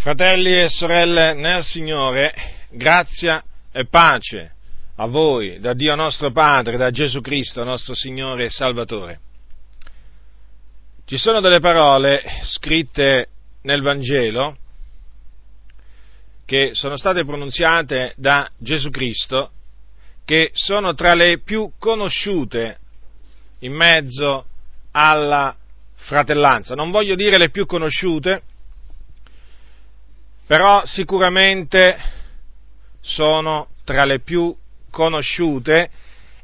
Fratelli e sorelle nel Signore, grazia e pace a voi da Dio nostro Padre, da Gesù Cristo nostro Signore e Salvatore. Ci sono delle parole scritte nel Vangelo che sono state pronunziate da Gesù Cristo, che sono tra le più conosciute in mezzo alla fratellanza. Non voglio dire le più conosciute, però sicuramente sono tra le più conosciute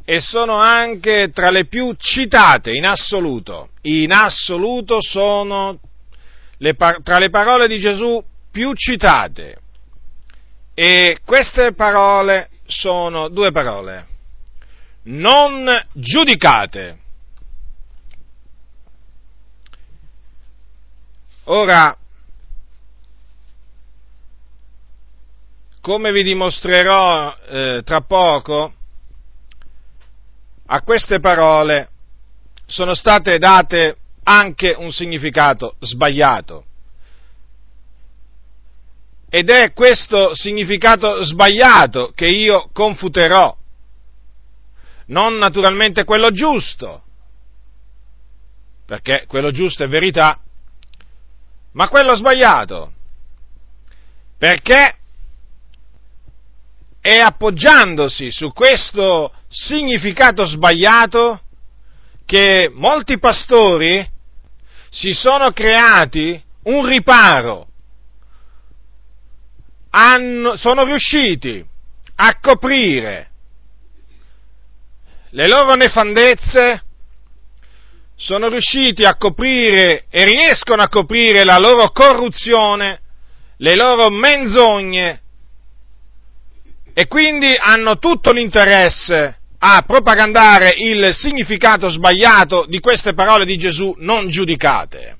e sono anche tra le più citate in assoluto. In assoluto sono le, tra le parole di Gesù più citate. E queste parole sono due parole. Non giudicate. Ora, come vi dimostrerò eh, tra poco, a queste parole sono state date anche un significato sbagliato. Ed è questo significato sbagliato che io confuterò, non naturalmente quello giusto, perché quello giusto è verità, ma quello sbagliato, perché è appoggiandosi su questo significato sbagliato che molti pastori si sono creati un riparo, hanno, sono riusciti a coprire le loro nefandezze, sono riusciti a coprire e riescono a coprire la loro corruzione, le loro menzogne e quindi hanno tutto l'interesse a propagandare il significato sbagliato di queste parole di Gesù non giudicate.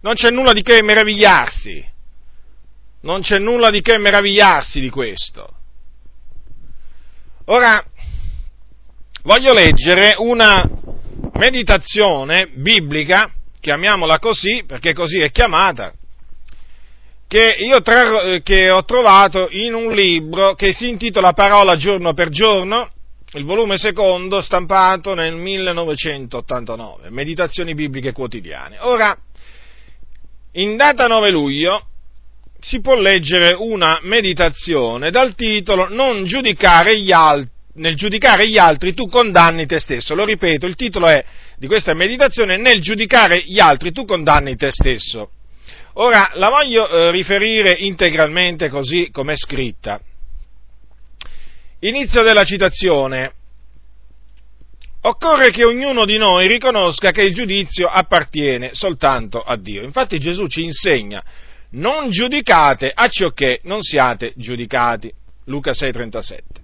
Non c'è nulla di che meravigliarsi, non c'è nulla di che meravigliarsi di questo. Ora, voglio leggere una meditazione biblica, chiamiamola così, perché così è chiamata, che, io tra, che ho trovato in un libro che si intitola Parola giorno per giorno, il volume secondo stampato nel 1989, Meditazioni bibliche quotidiane. Ora, in data 9 luglio si può leggere una meditazione dal titolo Non giudicare gli altri nel giudicare gli altri tu condanni te stesso. Lo ripeto, il titolo è, di questa meditazione Nel giudicare gli altri tu condanni te stesso. Ora la voglio eh, riferire integralmente così come è scritta. Inizio della citazione. Occorre che ognuno di noi riconosca che il giudizio appartiene soltanto a Dio. Infatti Gesù ci insegna, non giudicate a ciò che non siate giudicati. Luca 6:37.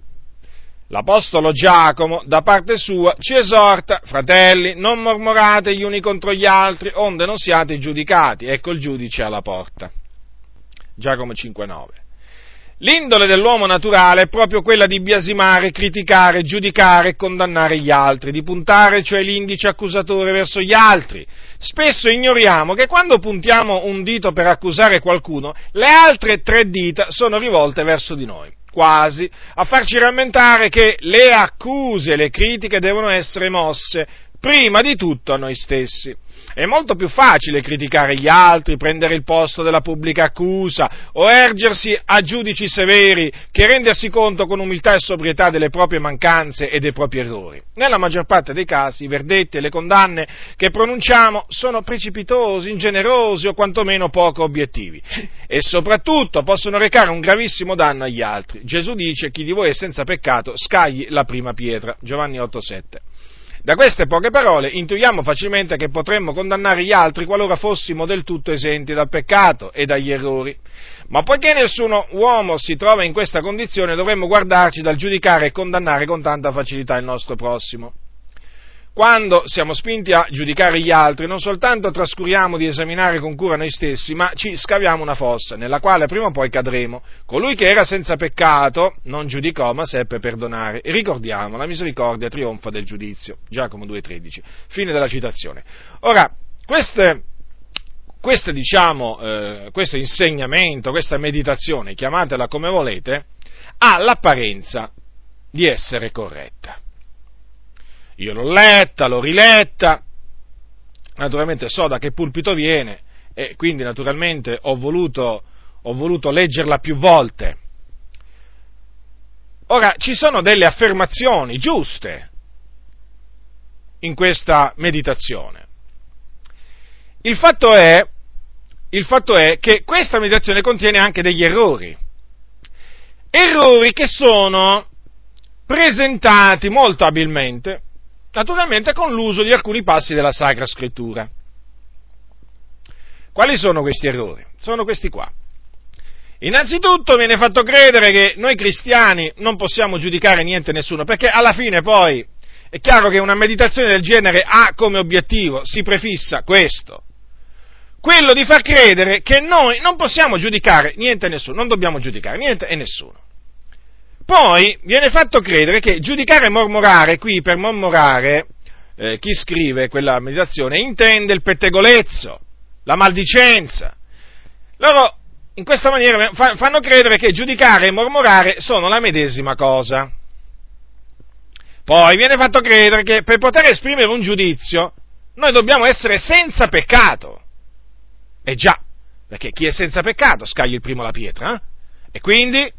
L'Apostolo Giacomo, da parte sua, ci esorta, fratelli, non mormorate gli uni contro gli altri, onde non siate giudicati. Ecco il giudice alla porta. Giacomo 5,9. L'indole dell'uomo naturale è proprio quella di biasimare, criticare, giudicare e condannare gli altri, di puntare cioè l'indice accusatore verso gli altri. Spesso ignoriamo che quando puntiamo un dito per accusare qualcuno, le altre tre dita sono rivolte verso di noi quasi, a farci rammentare che le accuse e le critiche devono essere mosse prima di tutto a noi stessi. È molto più facile criticare gli altri, prendere il posto della pubblica accusa o ergersi a giudici severi che rendersi conto con umiltà e sobrietà delle proprie mancanze e dei propri errori. Nella maggior parte dei casi i verdetti e le condanne che pronunciamo sono precipitosi, ingenerosi o quantomeno poco obiettivi e soprattutto possono recare un gravissimo danno agli altri. Gesù dice chi di voi è senza peccato scagli la prima pietra. Giovanni 8:7. Da queste poche parole intuiamo facilmente che potremmo condannare gli altri qualora fossimo del tutto esenti dal peccato e dagli errori. Ma poiché nessuno uomo si trova in questa condizione, dovremmo guardarci dal giudicare e condannare con tanta facilità il nostro prossimo. Quando siamo spinti a giudicare gli altri, non soltanto trascuriamo di esaminare con cura noi stessi, ma ci scaviamo una fossa, nella quale prima o poi cadremo. Colui che era senza peccato non giudicò, ma seppe perdonare. E ricordiamo, la misericordia trionfa del giudizio. Giacomo 2,13. Fine della citazione. Ora, queste, questo, diciamo, eh, questo insegnamento, questa meditazione, chiamatela come volete, ha l'apparenza di essere corretta. Io l'ho letta, l'ho riletta, naturalmente so da che pulpito viene e quindi naturalmente ho voluto, ho voluto leggerla più volte. Ora, ci sono delle affermazioni giuste in questa meditazione. Il fatto è, il fatto è che questa meditazione contiene anche degli errori. Errori che sono presentati molto abilmente, naturalmente con l'uso di alcuni passi della Sacra Scrittura. Quali sono questi errori? Sono questi qua. Innanzitutto viene fatto credere che noi cristiani non possiamo giudicare niente e nessuno, perché alla fine poi è chiaro che una meditazione del genere ha come obiettivo, si prefissa questo, quello di far credere che noi non possiamo giudicare niente e nessuno, non dobbiamo giudicare niente e nessuno. Poi viene fatto credere che giudicare e mormorare, qui per mormorare, eh, chi scrive quella meditazione intende il pettegolezzo, la maldicenza. Loro in questa maniera fanno credere che giudicare e mormorare sono la medesima cosa. Poi viene fatto credere che per poter esprimere un giudizio noi dobbiamo essere senza peccato. E già, perché chi è senza peccato scaglia il primo la pietra. Eh? E quindi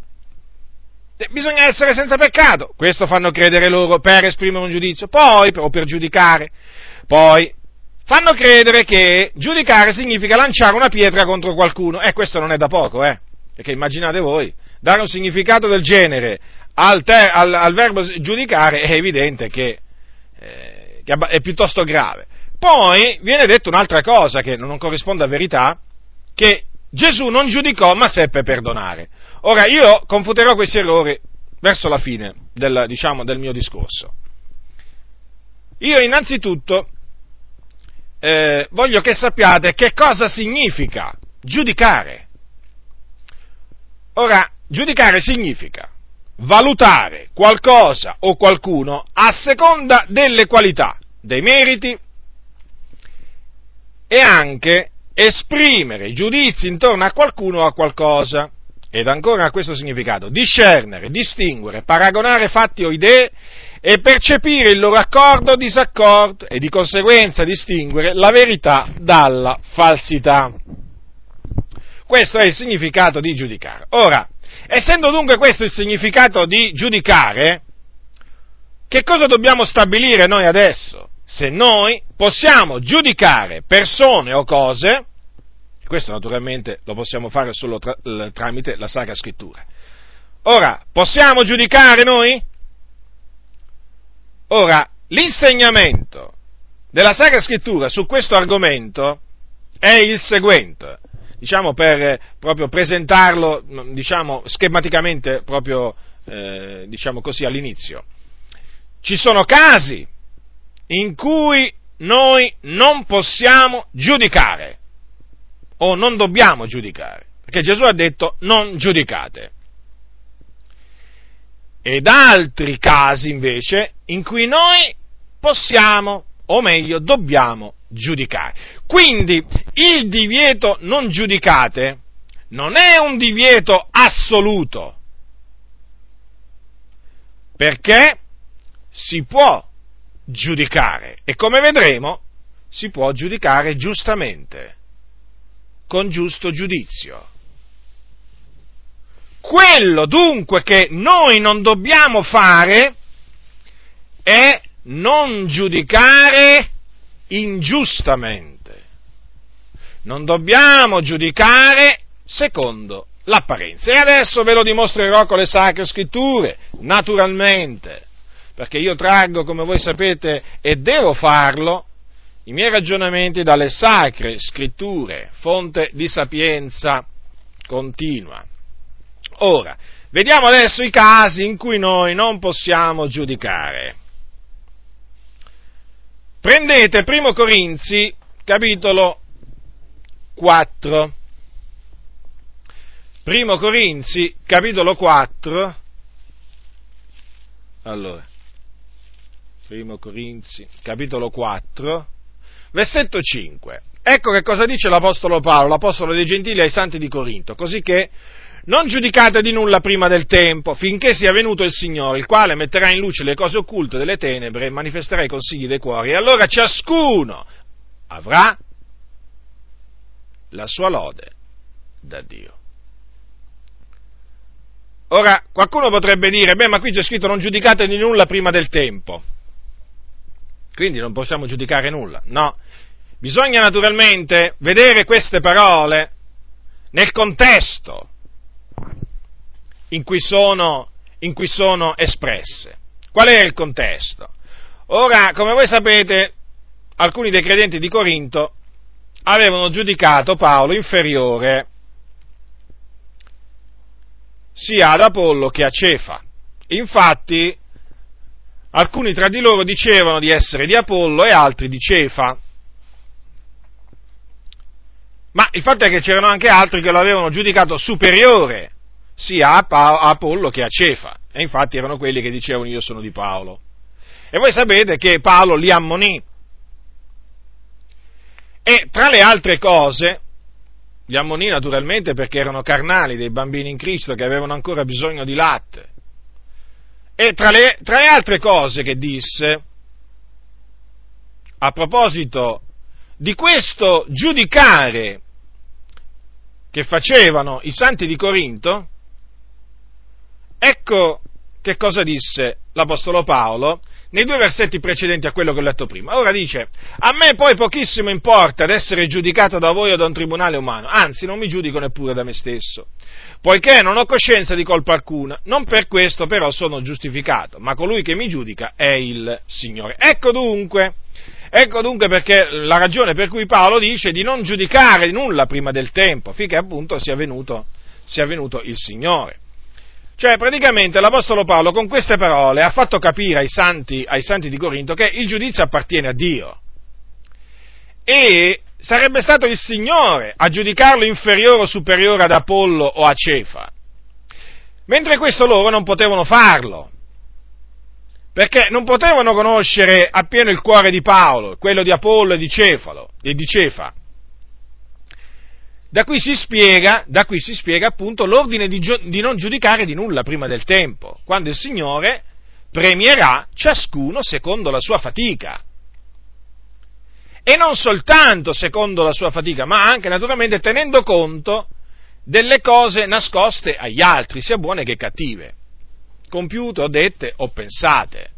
bisogna essere senza peccato. Questo fanno credere loro per esprimere un giudizio, poi, o per giudicare. Poi fanno credere che giudicare significa lanciare una pietra contro qualcuno. E eh, questo non è da poco, eh. Perché immaginate voi, dare un significato del genere al, ter- al, al verbo giudicare è evidente che, eh, che è piuttosto grave. Poi viene detto un'altra cosa che non corrisponde a verità, che Gesù non giudicò ma seppe perdonare. Ora io confuterò questi errori verso la fine del, diciamo, del mio discorso. Io innanzitutto eh, voglio che sappiate che cosa significa giudicare. Ora, giudicare significa valutare qualcosa o qualcuno a seconda delle qualità, dei meriti e anche esprimere giudizi intorno a qualcuno o a qualcosa. Ed ancora ha questo significato, discernere, distinguere, paragonare fatti o idee e percepire il loro accordo o disaccordo e di conseguenza distinguere la verità dalla falsità. Questo è il significato di giudicare. Ora, essendo dunque questo il significato di giudicare, che cosa dobbiamo stabilire noi adesso? se noi possiamo giudicare persone o cose, questo naturalmente lo possiamo fare solo tra, tramite la Sacra Scrittura. Ora, possiamo giudicare noi? Ora, l'insegnamento della Sacra Scrittura su questo argomento è il seguente, diciamo per proprio presentarlo, diciamo schematicamente proprio, eh, diciamo così all'inizio. Ci sono casi in cui noi non possiamo giudicare o non dobbiamo giudicare, perché Gesù ha detto non giudicate. Ed altri casi invece in cui noi possiamo, o meglio, dobbiamo giudicare. Quindi il divieto non giudicate non è un divieto assoluto, perché si può giudicare e come vedremo si può giudicare giustamente, con giusto giudizio. Quello dunque che noi non dobbiamo fare è non giudicare ingiustamente. Non dobbiamo giudicare secondo l'apparenza. E adesso ve lo dimostrerò con le sacre scritture, naturalmente perché io traggo, come voi sapete, e devo farlo, i miei ragionamenti dalle sacre scritture, fonte di sapienza continua. Ora, vediamo adesso i casi in cui noi non possiamo giudicare. Prendete Primo Corinzi, capitolo 4. Primo Corinzi, capitolo 4. Allora, Primo Corinzi, capitolo 4, versetto 5. Ecco che cosa dice l'Apostolo Paolo, l'Apostolo dei Gentili ai Santi di Corinto, così che non giudicate di nulla prima del tempo, finché sia venuto il Signore, il quale metterà in luce le cose occulte delle tenebre e manifesterà i consigli dei cuori, e allora ciascuno avrà la sua lode da Dio. Ora, qualcuno potrebbe dire, beh, ma qui c'è scritto non giudicate di nulla prima del tempo. Quindi non possiamo giudicare nulla. No, bisogna naturalmente vedere queste parole nel contesto in cui sono, in cui sono espresse. Qual è il contesto? Ora, come voi sapete, alcuni dei credenti di Corinto avevano giudicato Paolo inferiore sia ad Apollo che a Cefa. Infatti, alcuni tra di loro dicevano di essere di Apollo e altri di Cefa. Ma il fatto è che c'erano anche altri che lo avevano giudicato superiore sia a, pa- a Apollo che a Cefa. E infatti erano quelli che dicevano io sono di Paolo. E voi sapete che Paolo li ammonì. E tra le altre cose, gli ammonì naturalmente perché erano carnali, dei bambini in Cristo che avevano ancora bisogno di latte. E tra le, tra le altre cose che disse, a proposito di questo giudicare che facevano i santi di Corinto, ecco che cosa disse l'Apostolo Paolo nei due versetti precedenti a quello che ho letto prima. Ora dice, a me poi pochissimo importa ad essere giudicato da voi o da un tribunale umano, anzi non mi giudico neppure da me stesso, poiché non ho coscienza di colpa alcuna, non per questo però sono giustificato, ma colui che mi giudica è il Signore. Ecco dunque, ecco dunque perché la ragione per cui Paolo dice di non giudicare nulla prima del tempo, finché appunto sia venuto, sia venuto il Signore. Cioè, praticamente l'Apostolo Paolo con queste parole ha fatto capire ai santi, ai santi di Corinto che il giudizio appartiene a Dio. E sarebbe stato il Signore a giudicarlo inferiore o superiore ad Apollo o a Cefa. Mentre questo loro non potevano farlo, perché non potevano conoscere appieno il cuore di Paolo, quello di Apollo e di, Cefalo, e di Cefa. Da qui si spiega, qui si spiega appunto l'ordine di, di non giudicare di nulla prima del tempo, quando il Signore premierà ciascuno secondo la sua fatica. E non soltanto secondo la sua fatica, ma anche naturalmente tenendo conto delle cose nascoste agli altri, sia buone che cattive, compiute o dette o pensate.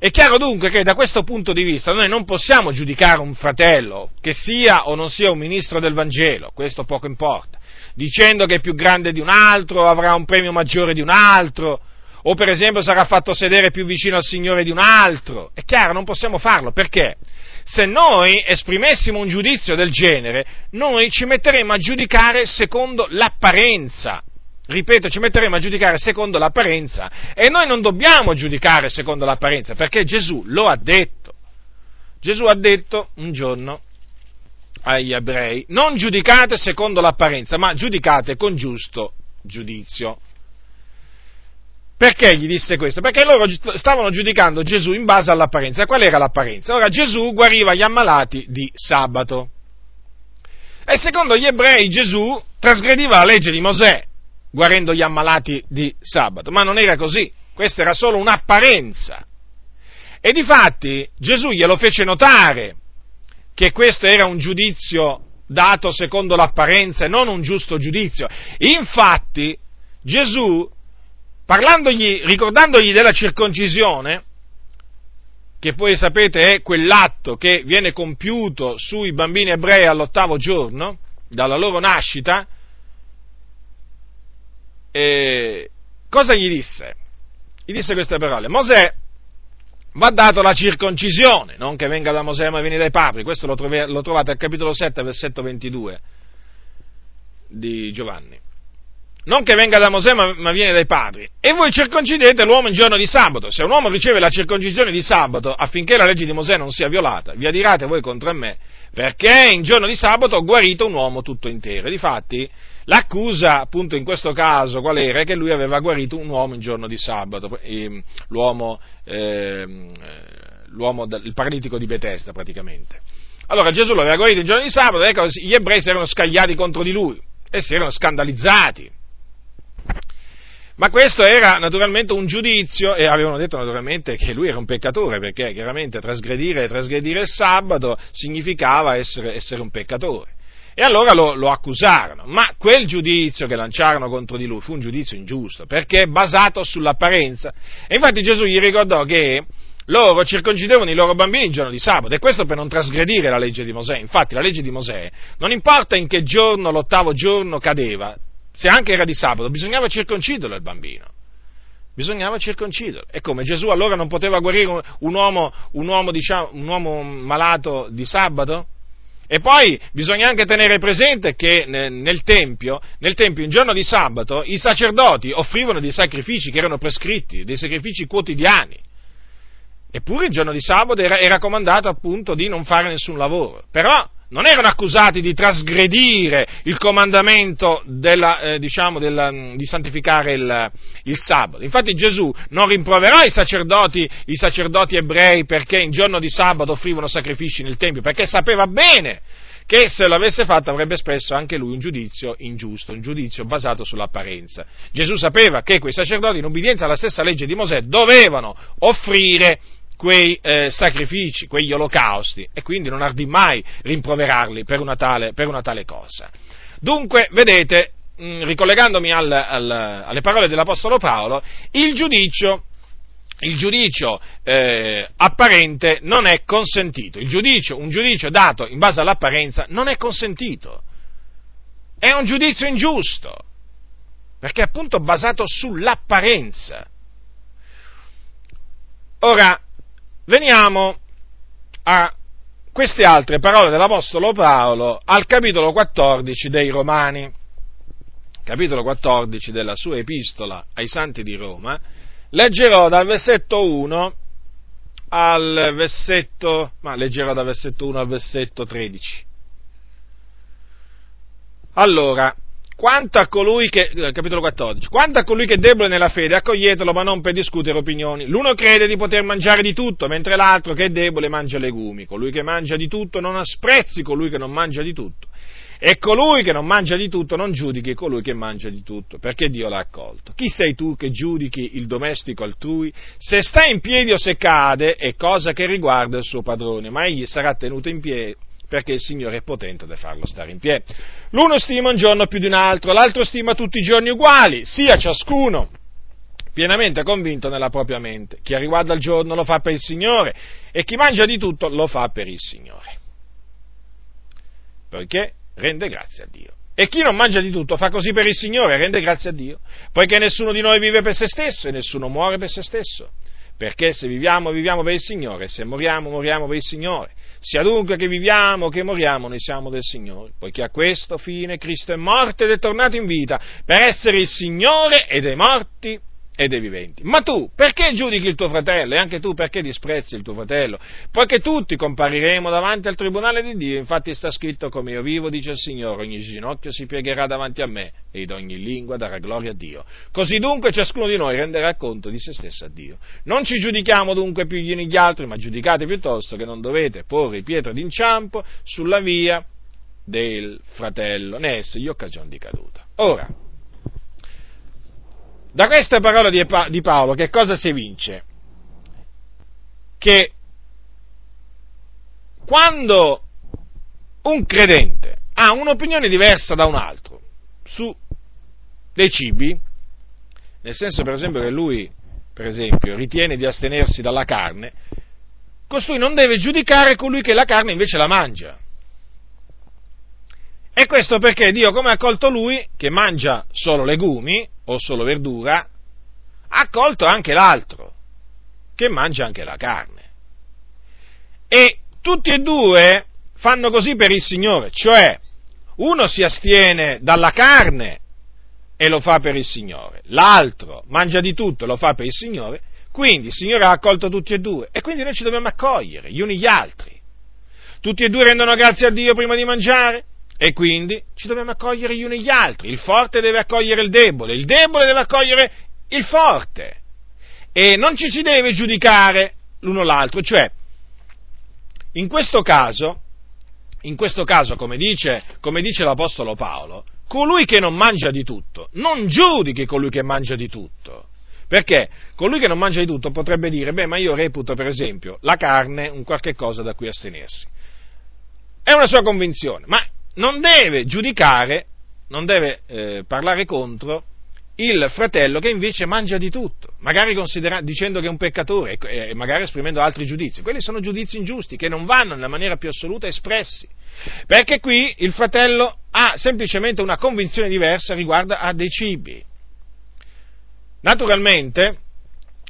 È chiaro dunque che da questo punto di vista noi non possiamo giudicare un fratello, che sia o non sia un ministro del Vangelo, questo poco importa, dicendo che è più grande di un altro, avrà un premio maggiore di un altro, o per esempio sarà fatto sedere più vicino al Signore di un altro. È chiaro, non possiamo farlo, perché? Se noi esprimessimo un giudizio del genere, noi ci metteremmo a giudicare secondo l'apparenza ripeto, ci metteremo a giudicare secondo l'apparenza e noi non dobbiamo giudicare secondo l'apparenza perché Gesù lo ha detto. Gesù ha detto un giorno agli ebrei, non giudicate secondo l'apparenza, ma giudicate con giusto giudizio. Perché gli disse questo? Perché loro stavano giudicando Gesù in base all'apparenza. Qual era l'apparenza? Ora Gesù guariva gli ammalati di sabato. E secondo gli ebrei Gesù trasgrediva la legge di Mosè guarendo gli ammalati di sabato, ma non era così, questa era solo un'apparenza. E difatti Gesù glielo fece notare che questo era un giudizio dato secondo l'apparenza e non un giusto giudizio. Infatti Gesù, ricordandogli della circoncisione, che poi sapete è quell'atto che viene compiuto sui bambini ebrei all'ottavo giorno, dalla loro nascita, e cosa gli disse? Gli disse queste parole, Mosè va dato la circoncisione, non che venga da Mosè ma viene dai padri, questo lo, trove, lo trovate al capitolo 7, versetto 22 di Giovanni. Non che venga da Mosè ma, ma viene dai padri. E voi circoncidete l'uomo in giorno di sabato. Se un uomo riceve la circoncisione di sabato affinché la legge di Mosè non sia violata, vi adirate voi contro me, perché in giorno di sabato ho guarito un uomo tutto intero. Difatti, L'accusa, appunto, in questo caso, qual era? Che lui aveva guarito un uomo in giorno di sabato, l'uomo, eh, l'uomo il paralitico di Bethesda praticamente. Allora Gesù lo aveva guarito il giorno di sabato, ecco, gli ebrei si erano scagliati contro di lui e si erano scandalizzati. Ma questo era naturalmente un giudizio e avevano detto naturalmente che lui era un peccatore, perché chiaramente trasgredire, trasgredire il sabato significava essere, essere un peccatore. E allora lo, lo, accusarono, ma quel giudizio che lanciarono contro di lui fu un giudizio ingiusto, perché basato sull'apparenza. E infatti Gesù gli ricordò che loro circoncidevano i loro bambini il giorno di sabato, e questo per non trasgredire la legge di Mosè. Infatti la legge di Mosè, non importa in che giorno l'ottavo giorno cadeva, se anche era di sabato, bisognava circonciderlo il bambino. Bisognava circonciderlo. E come Gesù allora non poteva guarire un uomo, un uomo, diciamo, un uomo malato di sabato? E poi bisogna anche tenere presente che nel tempio, nel tempio, in giorno di sabato, i sacerdoti offrivano dei sacrifici che erano prescritti, dei sacrifici quotidiani. Eppure il giorno di sabato era, era comandato appunto di non fare nessun lavoro. Però non erano accusati di trasgredire il comandamento della, eh, diciamo della, di santificare il, il, sabato. Infatti Gesù non rimproverò i sacerdoti, i sacerdoti ebrei perché in giorno di sabato offrivano sacrifici nel Tempio, perché sapeva bene che se l'avesse fatto avrebbe espresso anche lui un giudizio ingiusto, un giudizio basato sull'apparenza. Gesù sapeva che quei sacerdoti, in ubbidienza alla stessa legge di Mosè, dovevano offrire quei eh, sacrifici, quegli olocausti, e quindi non ardì mai rimproverarli per una tale, per una tale cosa. Dunque, vedete, mh, mm, ricollegandomi al, al, alle parole dell'Apostolo Paolo, il giudizio, il giudizio eh, apparente non è consentito, giudizio, un giudizio dato in base all'apparenza non è consentito, è un giudizio ingiusto, perché è appunto basato sull'apparenza. Ora, Veniamo a queste altre parole dell'Apostolo Paolo al capitolo 14 dei Romani, capitolo 14 della sua epistola ai santi di Roma, leggerò dal versetto 1 al versetto, ma leggerò dal versetto 1 al versetto 13. Allora, quanto a colui che, eh, capitolo 14, quanto a colui che è debole nella fede, accoglietelo, ma non per discutere opinioni. L'uno crede di poter mangiare di tutto, mentre l'altro che è debole mangia legumi. Colui che mangia di tutto non asprezzi colui che non mangia di tutto. E colui che non mangia di tutto non giudichi colui che mangia di tutto, perché Dio l'ha accolto. Chi sei tu che giudichi il domestico altrui? Se sta in piedi o se cade è cosa che riguarda il suo padrone, ma egli sarà tenuto in piedi perché il Signore è potente da farlo stare in piedi. L'uno stima un giorno più di un altro, l'altro stima tutti i giorni uguali, sia ciascuno pienamente convinto nella propria mente. Chi riguarda il giorno lo fa per il Signore e chi mangia di tutto lo fa per il Signore. Poiché rende grazie a Dio. E chi non mangia di tutto fa così per il Signore, rende grazie a Dio, poiché nessuno di noi vive per se stesso e nessuno muore per se stesso. Perché se viviamo, viviamo per il Signore, se moriamo, moriamo per il Signore. Sia dunque che viviamo che moriamo, noi siamo del Signore, poiché a questo fine Cristo è morto ed è tornato in vita, per essere il Signore e dei morti e dei viventi. Ma tu, perché giudichi il tuo fratello? E anche tu, perché disprezzi il tuo fratello? Poiché tutti compariremo davanti al tribunale di Dio, infatti sta scritto come io vivo, dice il Signore, ogni ginocchio si piegherà davanti a me ed ogni lingua darà gloria a Dio. Così dunque ciascuno di noi renderà conto di se stesso a Dio. Non ci giudichiamo dunque più gli uni gli altri, ma giudicate piuttosto che non dovete porre pietre d'inciampo sulla via del fratello, ne essergli occasione di caduta. Ora, da queste parole di Paolo che cosa si evince? Che quando un credente ha un'opinione diversa da un altro su dei cibi, nel senso per esempio che lui, per esempio, ritiene di astenersi dalla carne, costui non deve giudicare colui che la carne invece la mangia. E questo perché Dio, come ha accolto lui, che mangia solo legumi o solo verdura, ha accolto anche l'altro, che mangia anche la carne. E tutti e due fanno così per il Signore, cioè uno si astiene dalla carne e lo fa per il Signore, l'altro mangia di tutto e lo fa per il Signore, quindi il Signore ha accolto tutti e due e quindi noi ci dobbiamo accogliere gli uni gli altri. Tutti e due rendono grazie a Dio prima di mangiare, e quindi ci dobbiamo accogliere gli uni gli altri. Il forte deve accogliere il debole, il debole deve accogliere il forte. E non ci si deve giudicare l'uno l'altro. Cioè, in questo caso, in questo caso, come dice, come dice l'Apostolo Paolo, colui che non mangia di tutto, non giudichi colui che mangia di tutto. Perché colui che non mangia di tutto potrebbe dire, beh, ma io reputo per esempio la carne un qualche cosa da cui astenersi. È una sua convinzione, ma non deve giudicare, non deve eh, parlare contro il fratello che invece mangia di tutto, magari dicendo che è un peccatore e magari esprimendo altri giudizi. Quelli sono giudizi ingiusti che non vanno nella maniera più assoluta espressi, perché qui il fratello ha semplicemente una convinzione diversa riguardo a dei cibi. Naturalmente,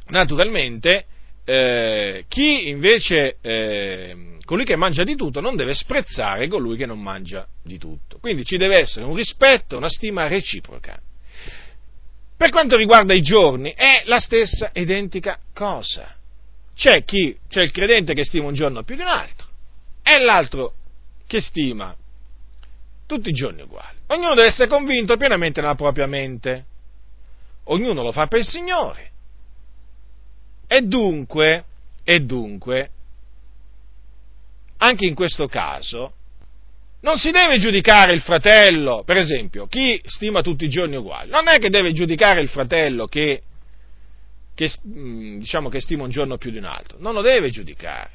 naturalmente eh, chi invece, eh, colui che mangia di tutto, non deve sprezzare colui che non mangia di tutto. Quindi ci deve essere un rispetto, una stima reciproca. Per quanto riguarda i giorni, è la stessa identica cosa. C'è chi, c'è il credente che stima un giorno più di un altro, e l'altro che stima tutti i giorni uguali. Ognuno deve essere convinto pienamente nella propria mente. Ognuno lo fa per il Signore. E dunque, e dunque, anche in questo caso, non si deve giudicare il fratello, per esempio, chi stima tutti i giorni uguali, non è che deve giudicare il fratello che, che, mm, diciamo, che stima un giorno più di un altro, non lo deve giudicare.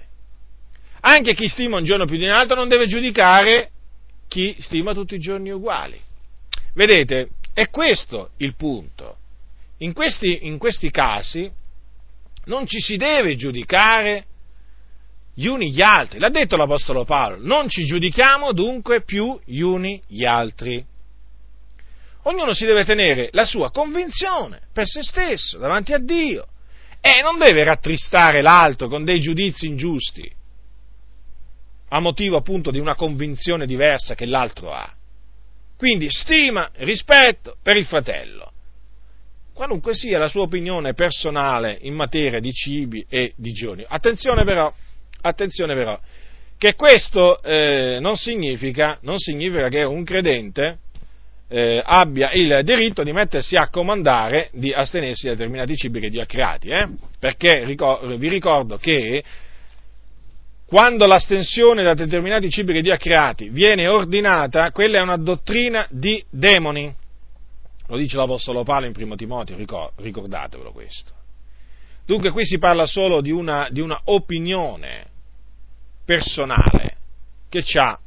Anche chi stima un giorno più di un altro non deve giudicare chi stima tutti i giorni uguali. Vedete, è questo il punto. In questi, in questi casi non ci si deve giudicare gli uni gli altri. L'ha detto l'Apostolo Paolo, non ci giudichiamo dunque più gli uni gli altri. Ognuno si deve tenere la sua convinzione per se stesso, davanti a Dio, e non deve rattristare l'altro con dei giudizi ingiusti, a motivo appunto di una convinzione diversa che l'altro ha. Quindi stima, rispetto per il fratello, qualunque sia la sua opinione personale in materia di cibi e di giorni. Attenzione però, Attenzione però, che questo eh, non, significa, non, significa, che un credente eh, abbia il diritto di mettersi a comandare di astenersi da determinati cibi che Dio ha creati, eh? perché ricor- vi ricordo che quando l'astensione da determinati cibi che Dio ha creati viene ordinata, quella è una dottrina di demoni. Lo dice l'Apostolo Paolo in primo Timoteo, ricordatevelo questo. Dunque qui si parla solo di una, di una opinione personale che ha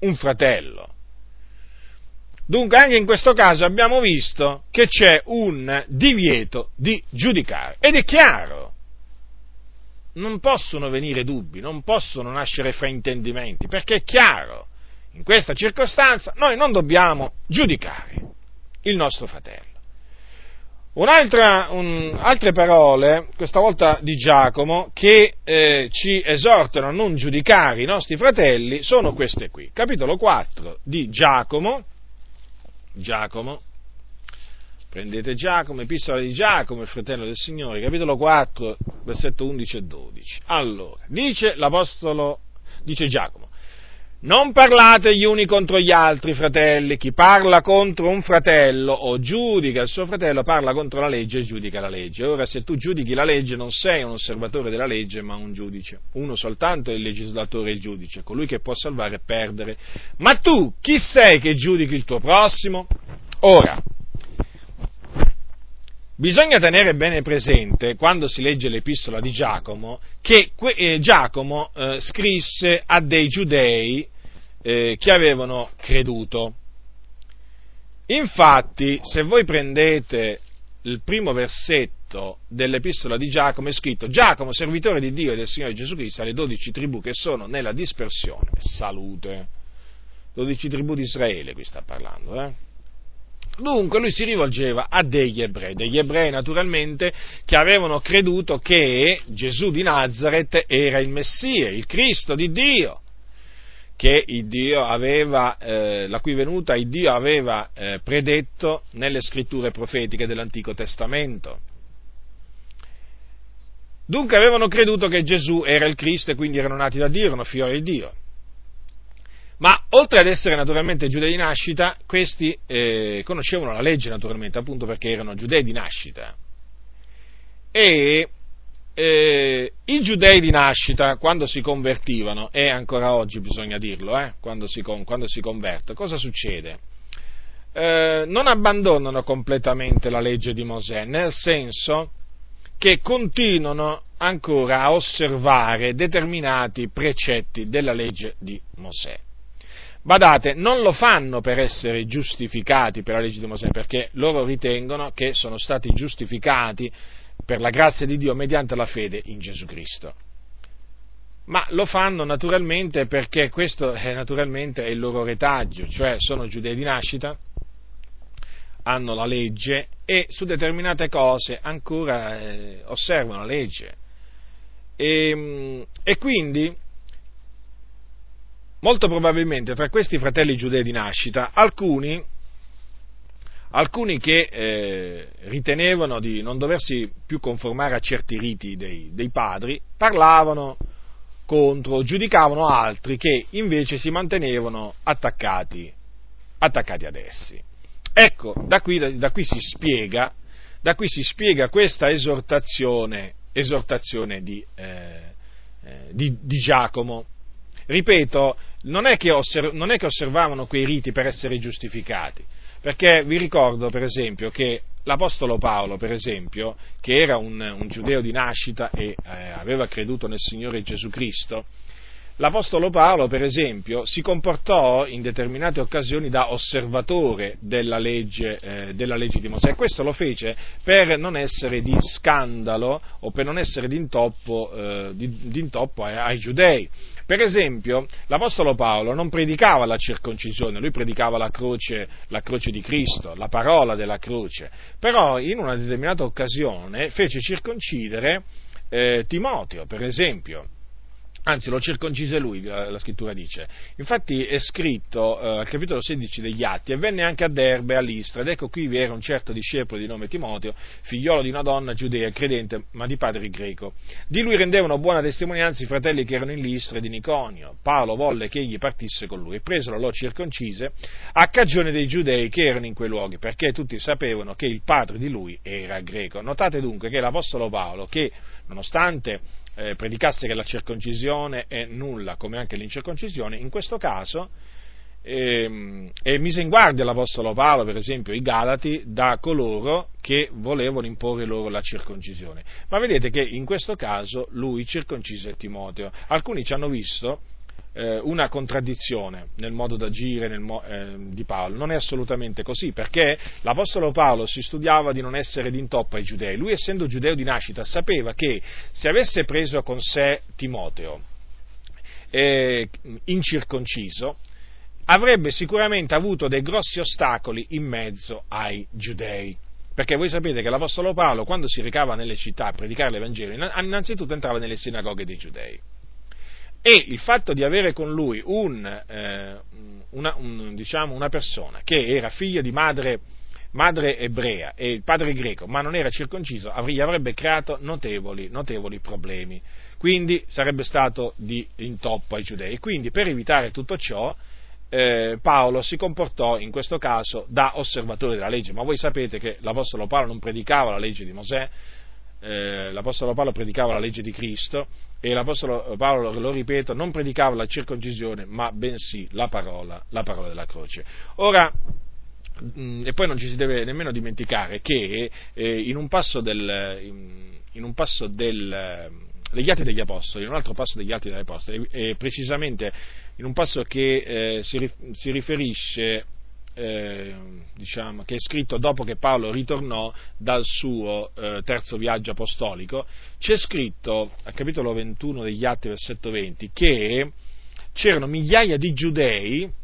un fratello. Dunque anche in questo caso abbiamo visto che c'è un divieto di giudicare ed è chiaro, non possono venire dubbi, non possono nascere fraintendimenti, perché è chiaro, in questa circostanza noi non dobbiamo giudicare il nostro fratello. Un'altra, un, altre parole, questa volta di Giacomo, che eh, ci esortano a non giudicare i nostri fratelli, sono queste qui. Capitolo 4 di Giacomo, Giacomo, prendete Giacomo, epistola di Giacomo, il fratello del Signore, capitolo 4, versetto 11 e 12. Allora, dice l'Apostolo, dice Giacomo, non parlate gli uni contro gli altri, fratelli. Chi parla contro un fratello o giudica il suo fratello parla contro la legge e giudica la legge. Ora, se tu giudichi la legge, non sei un osservatore della legge, ma un giudice. Uno soltanto è il legislatore e il giudice, colui che può salvare e perdere. Ma tu, chi sei che giudichi il tuo prossimo? Ora, Bisogna tenere bene presente, quando si legge l'epistola di Giacomo, che eh, Giacomo eh, scrisse a dei giudei eh, che avevano creduto. Infatti, se voi prendete il primo versetto dell'epistola di Giacomo, è scritto Giacomo, servitore di Dio e del Signore Gesù Cristo, alle dodici tribù che sono nella dispersione, salute. Dodici tribù di Israele qui sta parlando, eh? Dunque lui si rivolgeva a degli ebrei, degli ebrei naturalmente che avevano creduto che Gesù di Nazareth era il Messia, il Cristo di Dio, aveva, eh, la cui venuta il Dio aveva eh, predetto nelle scritture profetiche dell'Antico Testamento. Dunque avevano creduto che Gesù era il Cristo e quindi erano nati da Dio, erano fiori di Dio. Ma oltre ad essere naturalmente giudei di nascita, questi eh, conoscevano la legge naturalmente, appunto perché erano giudei di nascita. E eh, i giudei di nascita, quando si convertivano, e ancora oggi bisogna dirlo, eh, quando, si, quando si converte, cosa succede? Eh, non abbandonano completamente la legge di Mosè, nel senso che continuano ancora a osservare determinati precetti della legge di Mosè. Badate, non lo fanno per essere giustificati per la legge di Mosè, perché loro ritengono che sono stati giustificati per la grazia di Dio mediante la fede in Gesù Cristo. Ma lo fanno naturalmente perché questo è, naturalmente il loro retaggio, cioè sono giudei di nascita, hanno la legge e su determinate cose ancora eh, osservano la legge. E, e quindi molto probabilmente tra questi fratelli giudei di nascita, alcuni, alcuni che eh, ritenevano di non doversi più conformare a certi riti dei, dei padri, parlavano contro, giudicavano altri che invece si mantenevano attaccati, attaccati ad essi. Ecco, da qui, da, qui, si, spiega, da qui si spiega questa esortazione, esortazione di, eh, eh, di, di Giacomo ripeto, non è, osserv- non è, che osservavano quei riti per essere giustificati, perché vi ricordo per esempio che l'Apostolo Paolo, per esempio, che era un, un giudeo di nascita e eh, aveva creduto nel Signore Gesù Cristo, L'Apostolo Paolo, per esempio, si comportò in determinate occasioni da osservatore della legge, eh, della legge di Mosè. Questo lo fece per non essere di scandalo o per non essere di intoppo, eh, di, di intoppo ai, ai giudei. Per esempio, l'Apostolo Paolo non predicava la circoncisione, lui predicava la croce, la croce, di Cristo, la parola della croce, però in una determinata occasione fece circoncidere eh, Timoteo, per esempio anzi lo circoncise lui, la, la, scrittura dice. Infatti è scritto eh, al capitolo 16 degli Atti, e venne anche a Derbe, a Listra, ed ecco qui vi era un certo discepolo di nome Timoteo, figliolo di una donna giudea, credente, ma di padre greco. Di lui rendevano buona testimonianza i fratelli che erano in Listra e di Niconio. Paolo volle che egli partisse con lui, e presero lo circoncise, a cagione dei giudei che erano in quei luoghi, perché tutti sapevano che il padre di lui era greco. Notate dunque che l'Apostolo Paolo, che nonostante eh, predicasse che la circoncisione è nulla, come anche l'incirconcisione, in questo caso eh, e mise in guardia l'Apostolo Paolo, per esempio, i Galati, da coloro che volevano imporre loro la circoncisione. Ma vedete che in questo caso lui circoncise Timoteo. Alcuni ci hanno visto una contraddizione nel modo d'agire nel mo- eh, di Paolo. Non è assolutamente così, perché l'Apostolo Paolo si studiava di non essere d'intoppo ai giudei. Lui, essendo giudeo di nascita, sapeva che se avesse preso con sé Timoteo, eh, incirconciso, avrebbe sicuramente avuto dei grossi ostacoli in mezzo ai giudei. Perché voi sapete che l'Apostolo Paolo, quando si recava nelle città a predicare l'Evangelo, innanzitutto entrava nelle sinagoghe dei giudei e il fatto di avere con lui un, eh, una, un, diciamo, una, persona che era figlia di madre, madre, ebrea e padre greco, ma non era circonciso, gli avrebbe creato notevoli, notevoli problemi. Quindi sarebbe stato di intoppo ai giudei. Quindi per evitare tutto ciò, eh, Paolo si comportò in questo caso da osservatore della legge, ma voi sapete che l'Apostolo Paolo non predicava la legge di Mosè, eh, l'Apostolo Paolo predicava la legge di Cristo e l'Apostolo Paolo, lo ripeto, non predicava la circoncisione, ma bensì la parola, la parola della croce. Ora, mm, e poi non ci si deve nemmeno dimenticare che eh, in un passo, del, in, in un passo del, degli Atti degli Apostoli, in un altro passo degli Atti degli Apostoli, e precisamente in un passo che eh, si riferisce eh, diciamo, che è scritto dopo che Paolo ritornò dal suo eh, terzo viaggio apostolico, c'è scritto al capitolo 21 degli Atti, versetto 20, che c'erano migliaia di giudei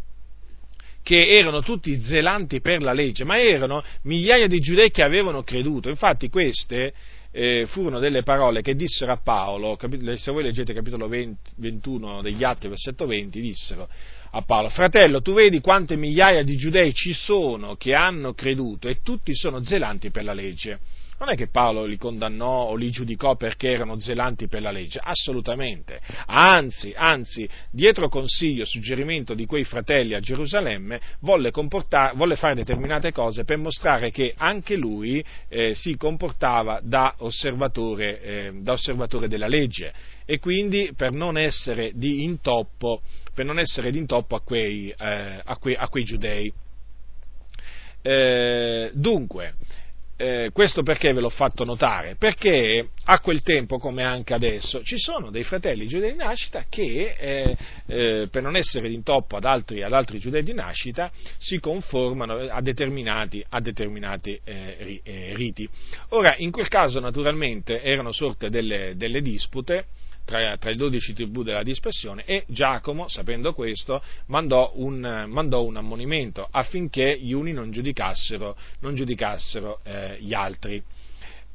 che erano tutti zelanti per la legge, ma erano migliaia di giudei che avevano creduto. Infatti queste eh, furono delle parole che dissero a Paolo, se voi leggete capitolo 20, 21 degli Atti, versetto 20, dissero a Paolo, fratello, tu vedi quante migliaia di giudei ci sono che hanno creduto e tutti sono zelanti per la legge. Non è che Paolo li condannò o li giudicò perché erano zelanti per la legge, assolutamente. Anzi, anzi, dietro consiglio, suggerimento di quei fratelli a Gerusalemme, volle, volle fare determinate cose per mostrare che anche lui eh, si comportava da osservatore, eh, da osservatore, della legge e quindi per non essere di intoppo, non essere di intoppo a, quei, eh, a, quei, a quei giudei. Eh, dunque, eh, questo perché ve l'ho fatto notare? Perché a quel tempo, come anche adesso, ci sono dei fratelli giudei di nascita che, eh, eh, per non essere d'intoppo ad altri, ad altri giudei di nascita, si conformano a determinati, a determinati eh, eh, riti. Ora, in quel caso, naturalmente, erano sorte delle, delle dispute tra, tra, le dodici tribù della dispersione e Giacomo, sapendo questo, mandò un, mandò un ammonimento affinché gli uni non giudicassero, non giudicassero eh, gli altri.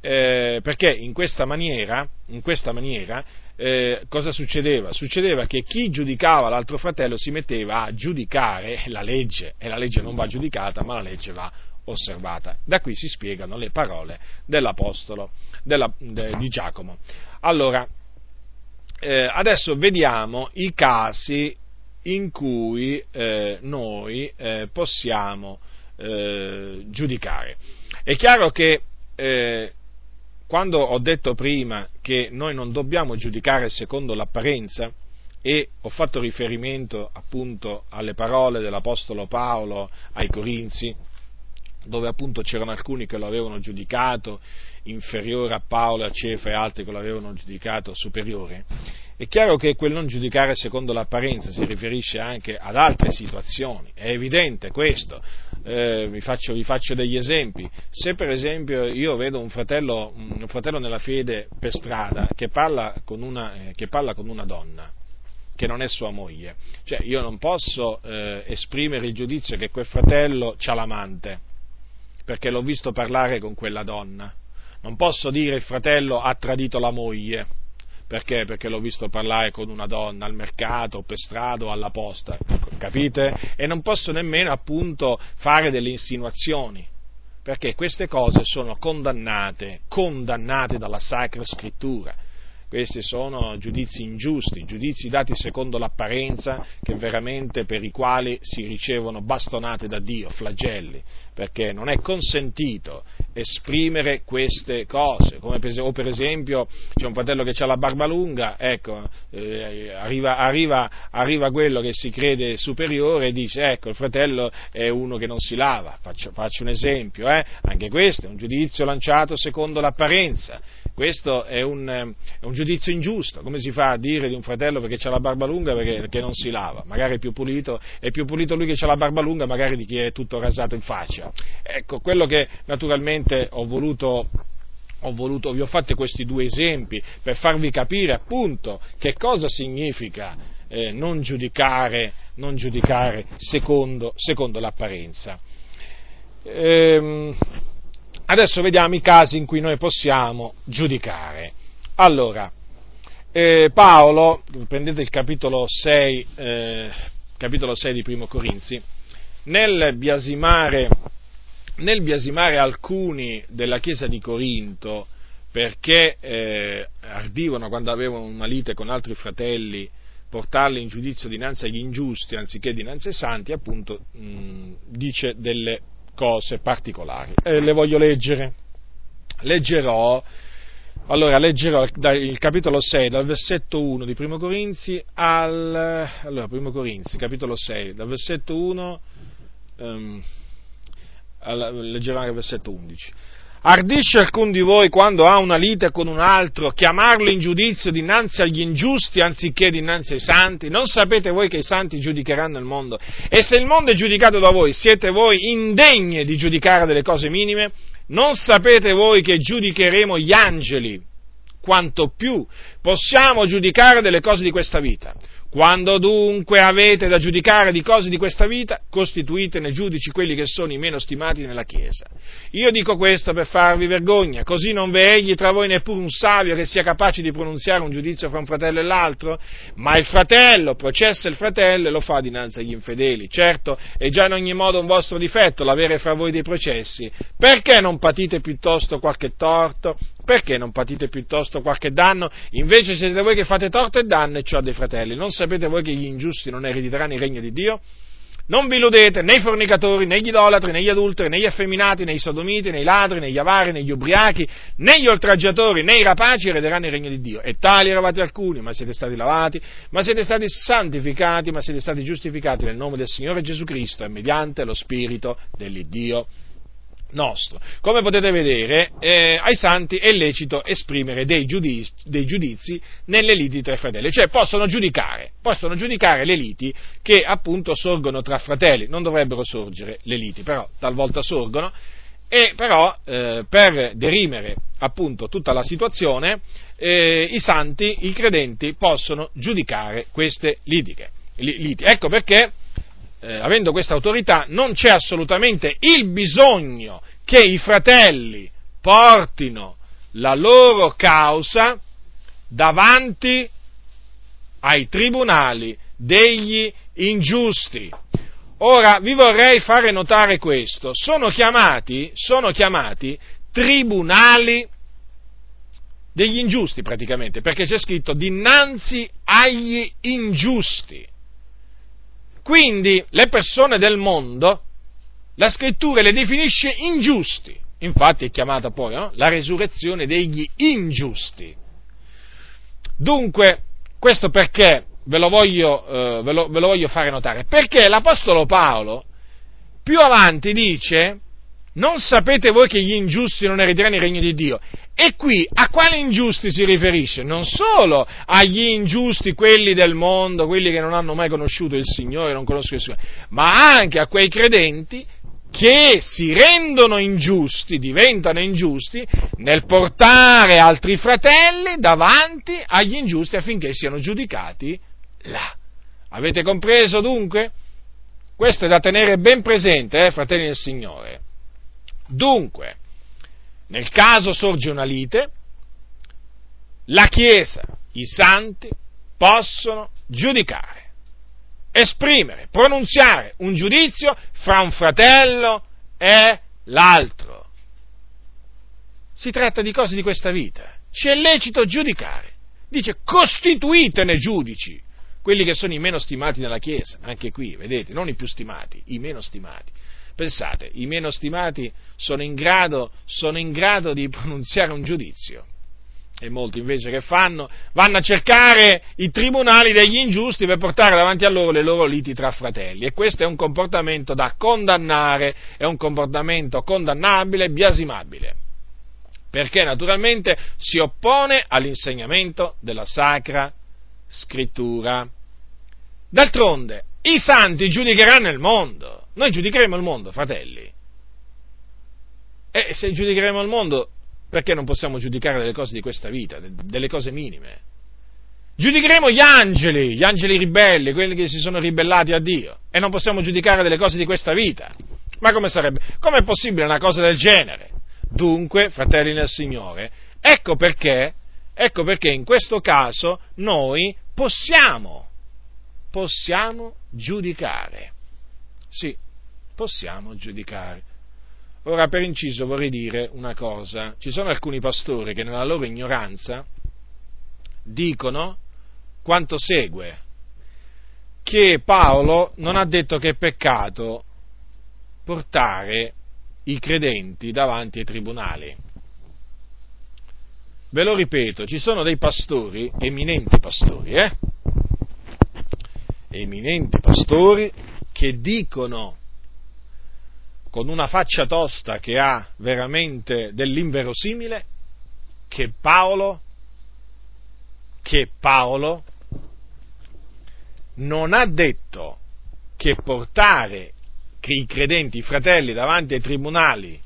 Eh, perché in questa maniera, in questa maniera eh, cosa succedeva? Succedeva che chi giudicava l'altro fratello si metteva a giudicare la legge e la legge non va giudicata ma la legge va osservata. Da qui si spiegano le parole dell'Apostolo della, de, di Giacomo. Allora, eh, adesso vediamo i casi in cui eh, noi eh, possiamo eh, giudicare. È chiaro che eh, quando ho detto prima che noi non dobbiamo giudicare secondo l'apparenza, e ho fatto riferimento appunto alle parole dell'Apostolo Paolo ai Corinzi, dove appunto c'erano alcuni che lo avevano giudicato inferiore a Paolo, a Cefa e altri che lo avevano giudicato superiore, è chiaro che quel non giudicare secondo l'apparenza si riferisce anche ad altre situazioni, è evidente questo. Eh, vi, faccio, vi, faccio, degli esempi. Se per esempio io vedo un fratello, un fratello nella fede per strada che parla con una, eh, che parla con una donna, che non è sua moglie. Cioè, io non posso eh, esprimere il giudizio che quel fratello ha l'amante, perché l'ho visto parlare con quella donna. Non posso dire il fratello ha tradito la moglie, perché? Perché l'ho visto parlare con una donna al mercato, per strada o alla posta, capite? E non posso nemmeno appunto fare delle insinuazioni, perché queste cose sono condannate, condannate dalla Sacra Scrittura questi sono giudizi ingiusti, giudizi dati secondo l'apparenza, per i quali si ricevono bastonate da Dio, flagelli, perché non è consentito esprimere queste cose, per, o per esempio c'è un fratello che ha la barba lunga, ecco, eh, arriva, arriva, arriva, quello che si crede superiore e dice ecco il fratello è uno che non si lava, faccio, faccio un esempio, eh? anche questo è un giudizio lanciato secondo l'apparenza, questo è un, è un, giudizio ingiusto. Come si fa a dire di un fratello perché ha la barba lunga perché, perché, non si lava? Magari è più pulito, è più pulito lui che ha la barba lunga magari di chi è tutto rasato in faccia. Ecco, quello che naturalmente ho voluto ho voluto, vi ho fatto questi due esempi per farvi capire appunto che cosa significa eh, non giudicare, non giudicare secondo, secondo, l'apparenza. Ehm, Adesso vediamo i casi in cui noi possiamo giudicare. Allora, eh, Paolo, prendete il capitolo 6, eh, capitolo 6 di Primo Corinzi, nel biasimare, nel biasimare alcuni della chiesa di Corinto perché eh, ardivano quando avevano una lite con altri fratelli portarli in giudizio dinanzi agli ingiusti anziché dinanzi ai santi, appunto mh, dice delle cose particolari. E le voglio leggere. Leggerò, allora, leggerò il capitolo 6, dal versetto 1 di Primo Corinzi al, allora, Primo Corinzi, capitolo 6, dal versetto 1, um, al, leggerò anche il versetto 11. Ardisce alcun di voi quando ha una lite con un altro chiamarlo in giudizio dinanzi agli ingiusti anziché dinanzi ai santi? Non sapete voi che i santi giudicheranno il mondo? E se il mondo è giudicato da voi, siete voi indegne di giudicare delle cose minime? Non sapete voi che giudicheremo gli angeli? Quanto più possiamo giudicare delle cose di questa vita? Quando dunque avete da giudicare di cose di questa vita, costituitene giudici quelli che sono i meno stimati nella Chiesa. Io dico questo per farvi vergogna, così non v'è egli tra voi neppure un savio che sia capace di pronunziare un giudizio fra un fratello e l'altro, ma il fratello processa il fratello e lo fa dinanzi agli infedeli. Certo, è già in ogni modo un vostro difetto l'avere fra voi dei processi. Perché non patite piuttosto qualche torto? Perché non patite piuttosto qualche danno? Invece siete voi che fate torto e danno e ciò dei fratelli. Non sapete voi che gli ingiusti non erediteranno il regno di Dio? Non vi illudete né i fornicatori, né gli idolatri, né gli adulteri, né gli effeminati, né i sodomiti, né i ladri, né gli avari, né gli ubriachi, né gli oltraggiatori, né i rapaci erederanno il regno di Dio. E tali eravate alcuni, ma siete stati lavati, ma siete stati santificati, ma siete stati giustificati nel nome del Signore Gesù Cristo e mediante lo Spirito dell'Iddio nostro. Come potete vedere, eh, ai santi è lecito esprimere dei giudizi, dei giudizi, nelle liti tra i fratelli, cioè possono giudicare, possono giudicare le liti che appunto sorgono tra fratelli, non dovrebbero sorgere le liti, però talvolta sorgono, e però eh, per derimere appunto tutta la situazione, eh, i santi, i credenti possono giudicare queste litiche, liti. Ecco perché eh, avendo questa autorità, non c'è assolutamente il bisogno che i fratelli portino la loro causa davanti ai tribunali degli ingiusti. Ora vi vorrei fare notare questo, sono chiamati, sono chiamati tribunali degli ingiusti praticamente, perché c'è scritto dinanzi agli ingiusti. Quindi le persone del mondo, la scrittura le definisce ingiusti, infatti è chiamata poi no? la resurrezione degli ingiusti. Dunque, questo perché ve lo, voglio, eh, ve, lo, ve lo voglio fare notare? Perché l'Apostolo Paolo più avanti dice non sapete voi che gli ingiusti non erediteranno il regno di Dio? E qui a quali ingiusti si riferisce? Non solo agli ingiusti, quelli del mondo, quelli che non hanno mai conosciuto il Signore, non conoscono il Signore, ma anche a quei credenti che si rendono ingiusti, diventano ingiusti nel portare altri fratelli davanti agli ingiusti affinché siano giudicati là. Avete compreso dunque? Questo è da tenere ben presente, eh, fratelli del Signore. Dunque, nel caso sorge una lite, la Chiesa, i santi, possono giudicare, esprimere, pronunziare un giudizio fra un fratello e l'altro. Si tratta di cose di questa vita. Ci è lecito giudicare. Dice costituitene giudici, quelli che sono i meno stimati nella Chiesa, anche qui, vedete, non i più stimati, i meno stimati. Pensate, i meno stimati sono in grado, sono in grado di pronunziare un giudizio. E molti invece che fanno? Vanno a cercare i tribunali degli ingiusti per portare davanti a loro le loro liti tra fratelli. E questo è un comportamento da condannare, è un comportamento condannabile, biasimabile. Perché naturalmente si oppone all'insegnamento della Sacra Scrittura. D'altronde, i santi giudicheranno il mondo noi giudicheremo il mondo, fratelli. E se giudicheremo il mondo, perché non possiamo giudicare delle cose di questa vita, delle cose minime? Giudicheremo gli angeli, gli angeli ribelli, quelli che si sono ribellati a Dio, e non possiamo giudicare delle cose di questa vita. Ma come sarebbe? Com'è possibile una cosa del genere? Dunque, fratelli nel Signore, ecco perché, ecco perché in questo caso noi possiamo, possiamo giudicare. Sì, possiamo giudicare. Ora, per inciso, vorrei dire una cosa. Ci sono alcuni pastori che nella loro ignoranza dicono quanto segue, che Paolo non ha detto che è peccato portare i credenti davanti ai tribunali. Ve lo ripeto, ci sono dei pastori, eminenti pastori, eh? Eminenti pastori che dicono con una faccia tosta che ha veramente dell'inverosimile che Paolo, che Paolo non ha detto che portare i credenti, i fratelli davanti ai tribunali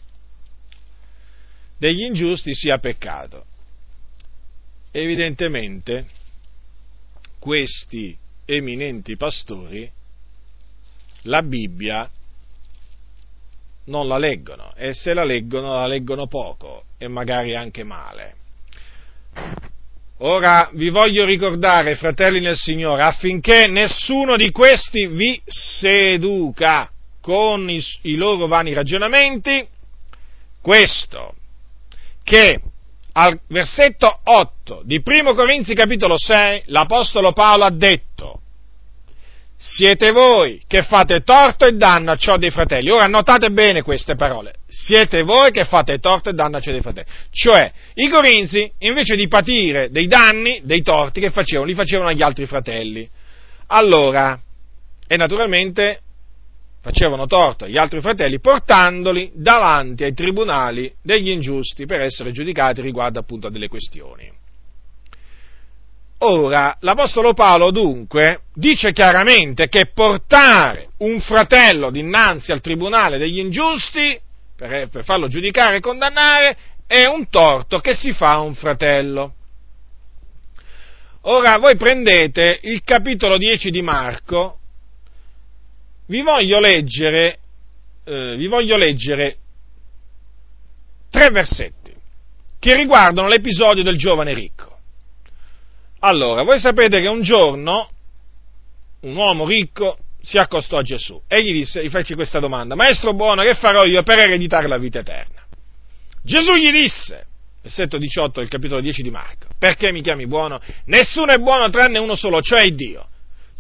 degli ingiusti sia peccato. Evidentemente questi eminenti pastori la Bibbia non la leggono e se la leggono la leggono poco e magari anche male. Ora vi voglio ricordare, fratelli nel Signore, affinché nessuno di questi vi seduca con i, i loro vani ragionamenti, questo, che al versetto 8 di 1 Corinzi capitolo 6 l'Apostolo Paolo ha detto siete voi che fate torto e danno a ciò dei fratelli. Ora notate bene queste parole. Siete voi che fate torto e danno a ciò dei fratelli. Cioè, i corinzi, invece di patire dei danni, dei torti che facevano, li facevano agli altri fratelli. Allora, e naturalmente facevano torto agli altri fratelli portandoli davanti ai tribunali degli ingiusti per essere giudicati riguardo appunto a delle questioni. Ora, l'Apostolo Paolo dunque dice chiaramente che portare un fratello dinanzi al tribunale degli ingiusti, per, per farlo giudicare e condannare, è un torto che si fa a un fratello. Ora voi prendete il capitolo 10 di Marco, vi voglio leggere, eh, vi voglio leggere tre versetti che riguardano l'episodio del giovane ricco. Allora, voi sapete che un giorno un uomo ricco si accostò a Gesù e gli disse, gli fece questa domanda, Maestro buono, che farò io per ereditare la vita eterna? Gesù gli disse, versetto 18 del capitolo 10 di Marco, perché mi chiami buono? Nessuno è buono tranne uno solo, cioè Dio.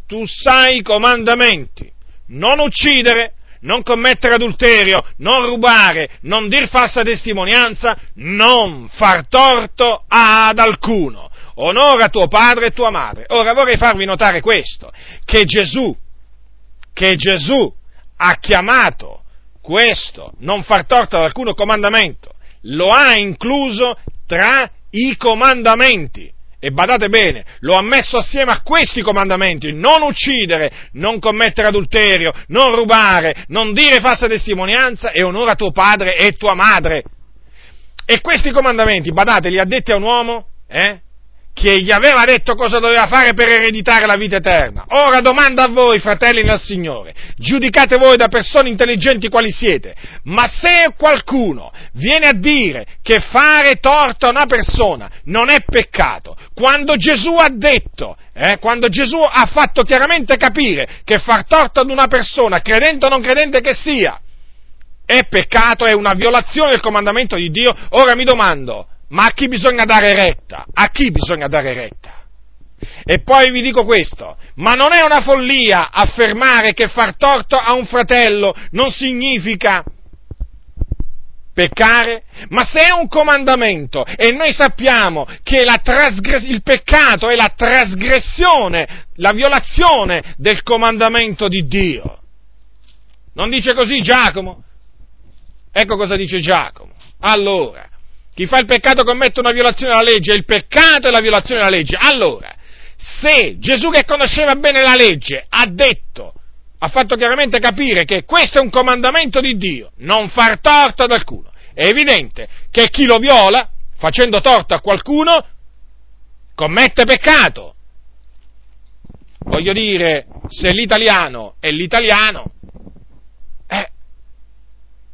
Tu sai i comandamenti, non uccidere, non commettere adulterio, non rubare, non dir falsa testimonianza, non far torto ad alcuno onora tuo padre e tua madre. Ora vorrei farvi notare questo, che Gesù, che Gesù ha chiamato questo, non far torto ad alcuno comandamento, lo ha incluso tra i comandamenti. E badate bene, lo ha messo assieme a questi comandamenti, non uccidere, non commettere adulterio, non rubare, non dire falsa testimonianza e onora tuo padre e tua madre. E questi comandamenti, badate, li ha detti a un uomo, eh? Che gli aveva detto cosa doveva fare per ereditare la vita eterna. Ora domanda a voi, fratelli nel Signore, giudicate voi da persone intelligenti quali siete, ma se qualcuno viene a dire che fare torto a una persona non è peccato, quando Gesù ha detto, eh, quando Gesù ha fatto chiaramente capire che far torto ad una persona, credente o non credente che sia, è peccato, è una violazione del comandamento di Dio, ora mi domando, ma a chi bisogna dare retta? A chi bisogna dare retta? E poi vi dico questo, ma non è una follia affermare che far torto a un fratello non significa peccare? Ma se è un comandamento e noi sappiamo che trasgress- il peccato è la trasgressione, la violazione del comandamento di Dio. Non dice così Giacomo? Ecco cosa dice Giacomo. Allora, chi fa il peccato commette una violazione della legge, il peccato è la violazione della legge. Allora, se Gesù che conosceva bene la legge ha detto, ha fatto chiaramente capire che questo è un comandamento di Dio, non far torto ad alcuno, è evidente che chi lo viola, facendo torto a qualcuno, commette peccato. Voglio dire, se l'italiano è l'italiano, eh,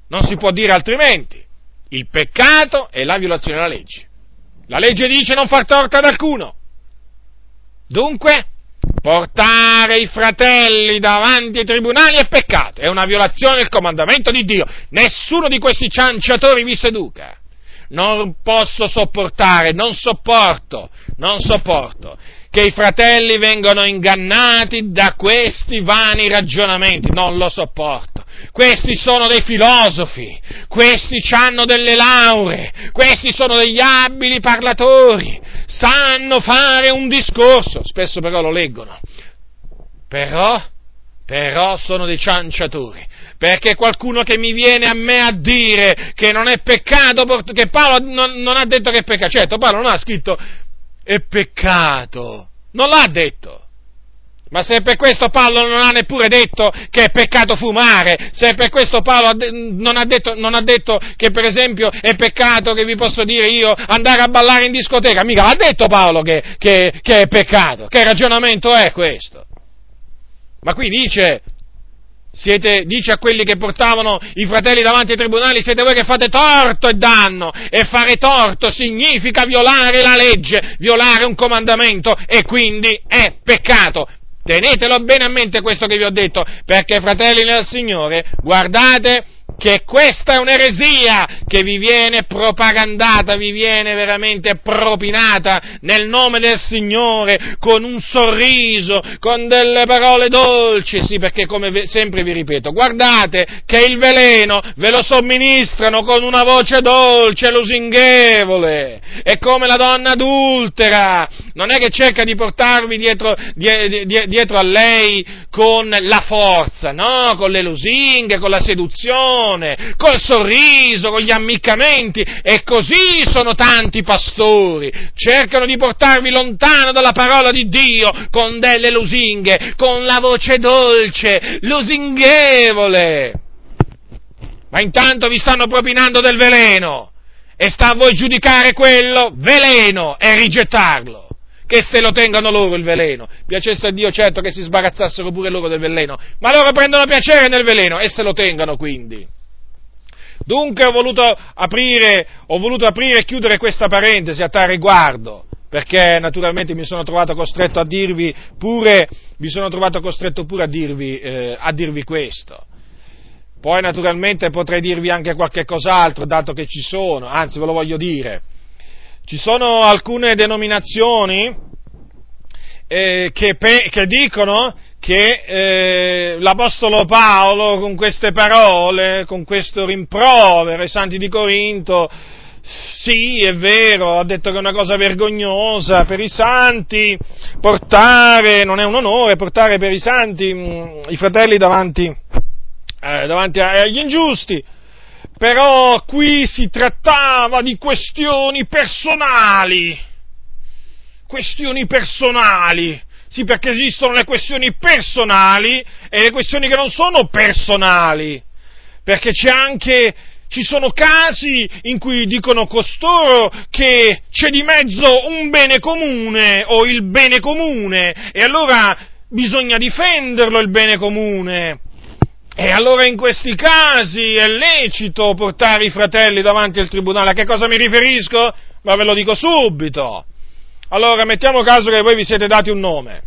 non si può dire altrimenti il peccato è la violazione della legge. La legge dice non far torto ad alcuno. Dunque, portare i fratelli davanti ai tribunali è peccato, è una violazione del comandamento di Dio. Nessuno di questi cianciatori vi seduca. Non posso sopportare, non sopporto, non sopporto che i fratelli vengano ingannati da questi vani ragionamenti, non lo sopporto. Questi sono dei filosofi, questi hanno delle lauree, questi sono degli abili parlatori, sanno fare un discorso, spesso però lo leggono, però, però sono dei cianciatori, perché qualcuno che mi viene a me a dire che non è peccato, che Paolo non, non ha detto che è peccato, certo Paolo non ha scritto è peccato. Non l'ha detto. Ma se per questo Paolo non ha neppure detto che è peccato fumare, se per questo Paolo non ha, detto, non ha detto che per esempio è peccato, che vi posso dire io, andare a ballare in discoteca, mica l'ha detto Paolo che, che, che è peccato. Che ragionamento è questo? Ma qui dice, siete, dice a quelli che portavano i fratelli davanti ai tribunali, siete voi che fate torto e danno. E fare torto significa violare la legge, violare un comandamento e quindi è peccato. Tenetelo bene a mente questo che vi ho detto, perché fratelli nel Signore, guardate che questa è un'eresia che vi viene propagandata, vi viene veramente propinata nel nome del Signore, con un sorriso, con delle parole dolci, sì, perché come sempre vi ripeto, guardate che il veleno ve lo somministrano con una voce dolce, lusinghevole, è come la donna adultera, non è che cerca di portarvi dietro, dietro a lei con la forza, no, con le lusinghe, con la seduzione, emozione, col sorriso, con gli ammiccamenti e così sono tanti pastori. Cercano di portarvi lontano dalla parola di Dio con delle lusinghe, con la voce dolce, lusinghevole. Ma intanto vi stanno propinando del veleno e sta a voi giudicare quello veleno e rigettarlo che se lo tengano loro il veleno. Piacesse a Dio certo che si sbarazzassero pure loro del veleno, ma loro prendono piacere nel veleno e se lo tengano quindi. Dunque ho voluto aprire, ho voluto aprire e chiudere questa parentesi a tale riguardo, perché naturalmente mi sono trovato costretto a dirvi pure, pure a dirvi, eh, a dirvi questo. Poi naturalmente potrei dirvi anche qualche cos'altro, dato che ci sono, anzi ve lo voglio dire. Ci sono alcune denominazioni eh, che, pe- che dicono che eh, l'Apostolo Paolo con queste parole, con questo rimprovero ai santi di Corinto, sì, è vero, ha detto che è una cosa vergognosa per i santi portare, non è un onore portare per i santi mh, mm, i fratelli davanti, eh, davanti agli ingiusti, però qui si trattava di questioni personali, questioni personali, sì, perché esistono le questioni personali e le questioni che non sono personali. Perché c'è anche, ci sono casi in cui dicono costoro che c'è di mezzo un bene comune o il bene comune e allora bisogna difenderlo il bene comune. E allora in questi casi è lecito portare i fratelli davanti al tribunale. A che cosa mi riferisco? Ma ve lo dico subito. Allora, mettiamo caso che voi vi siete dati un nome.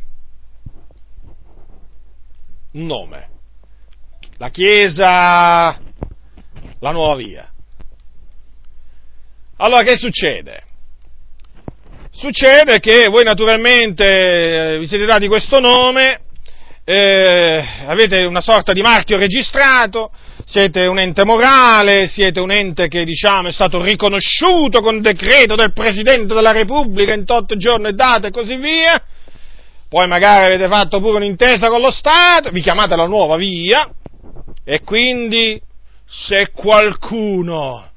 Un nome. La Chiesa, la nuova via. Allora, che succede? Succede che voi naturalmente eh, vi siete dati questo nome, eh, avete una sorta di marchio registrato, siete un ente morale, siete un ente che diciamo è stato riconosciuto con decreto del Presidente della Repubblica in tot giorni e date e così via, poi magari avete fatto pure un'intesa con lo Stato, vi chiamate la nuova via e quindi se qualcuno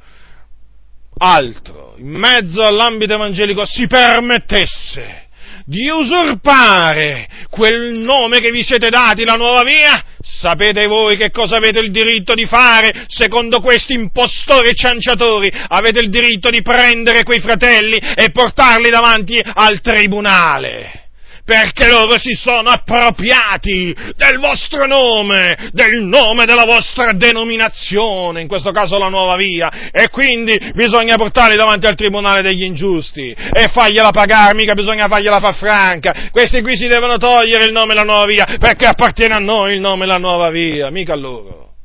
altro in mezzo all'ambito evangelico si permettesse di usurpare quel nome che vi siete dati, la nuova via, sapete voi che cosa avete il diritto di fare secondo questi impostori e cianciatori? Avete il diritto di prendere quei fratelli e portarli davanti al tribunale perché loro si sono appropriati del vostro nome, del nome della vostra denominazione, in questo caso la nuova via, e quindi bisogna portarli davanti al tribunale degli ingiusti e fargliela pagare, mica bisogna fargliela far franca. Questi qui si devono togliere il nome la nuova via, perché appartiene a noi il nome la nuova via, mica a loro.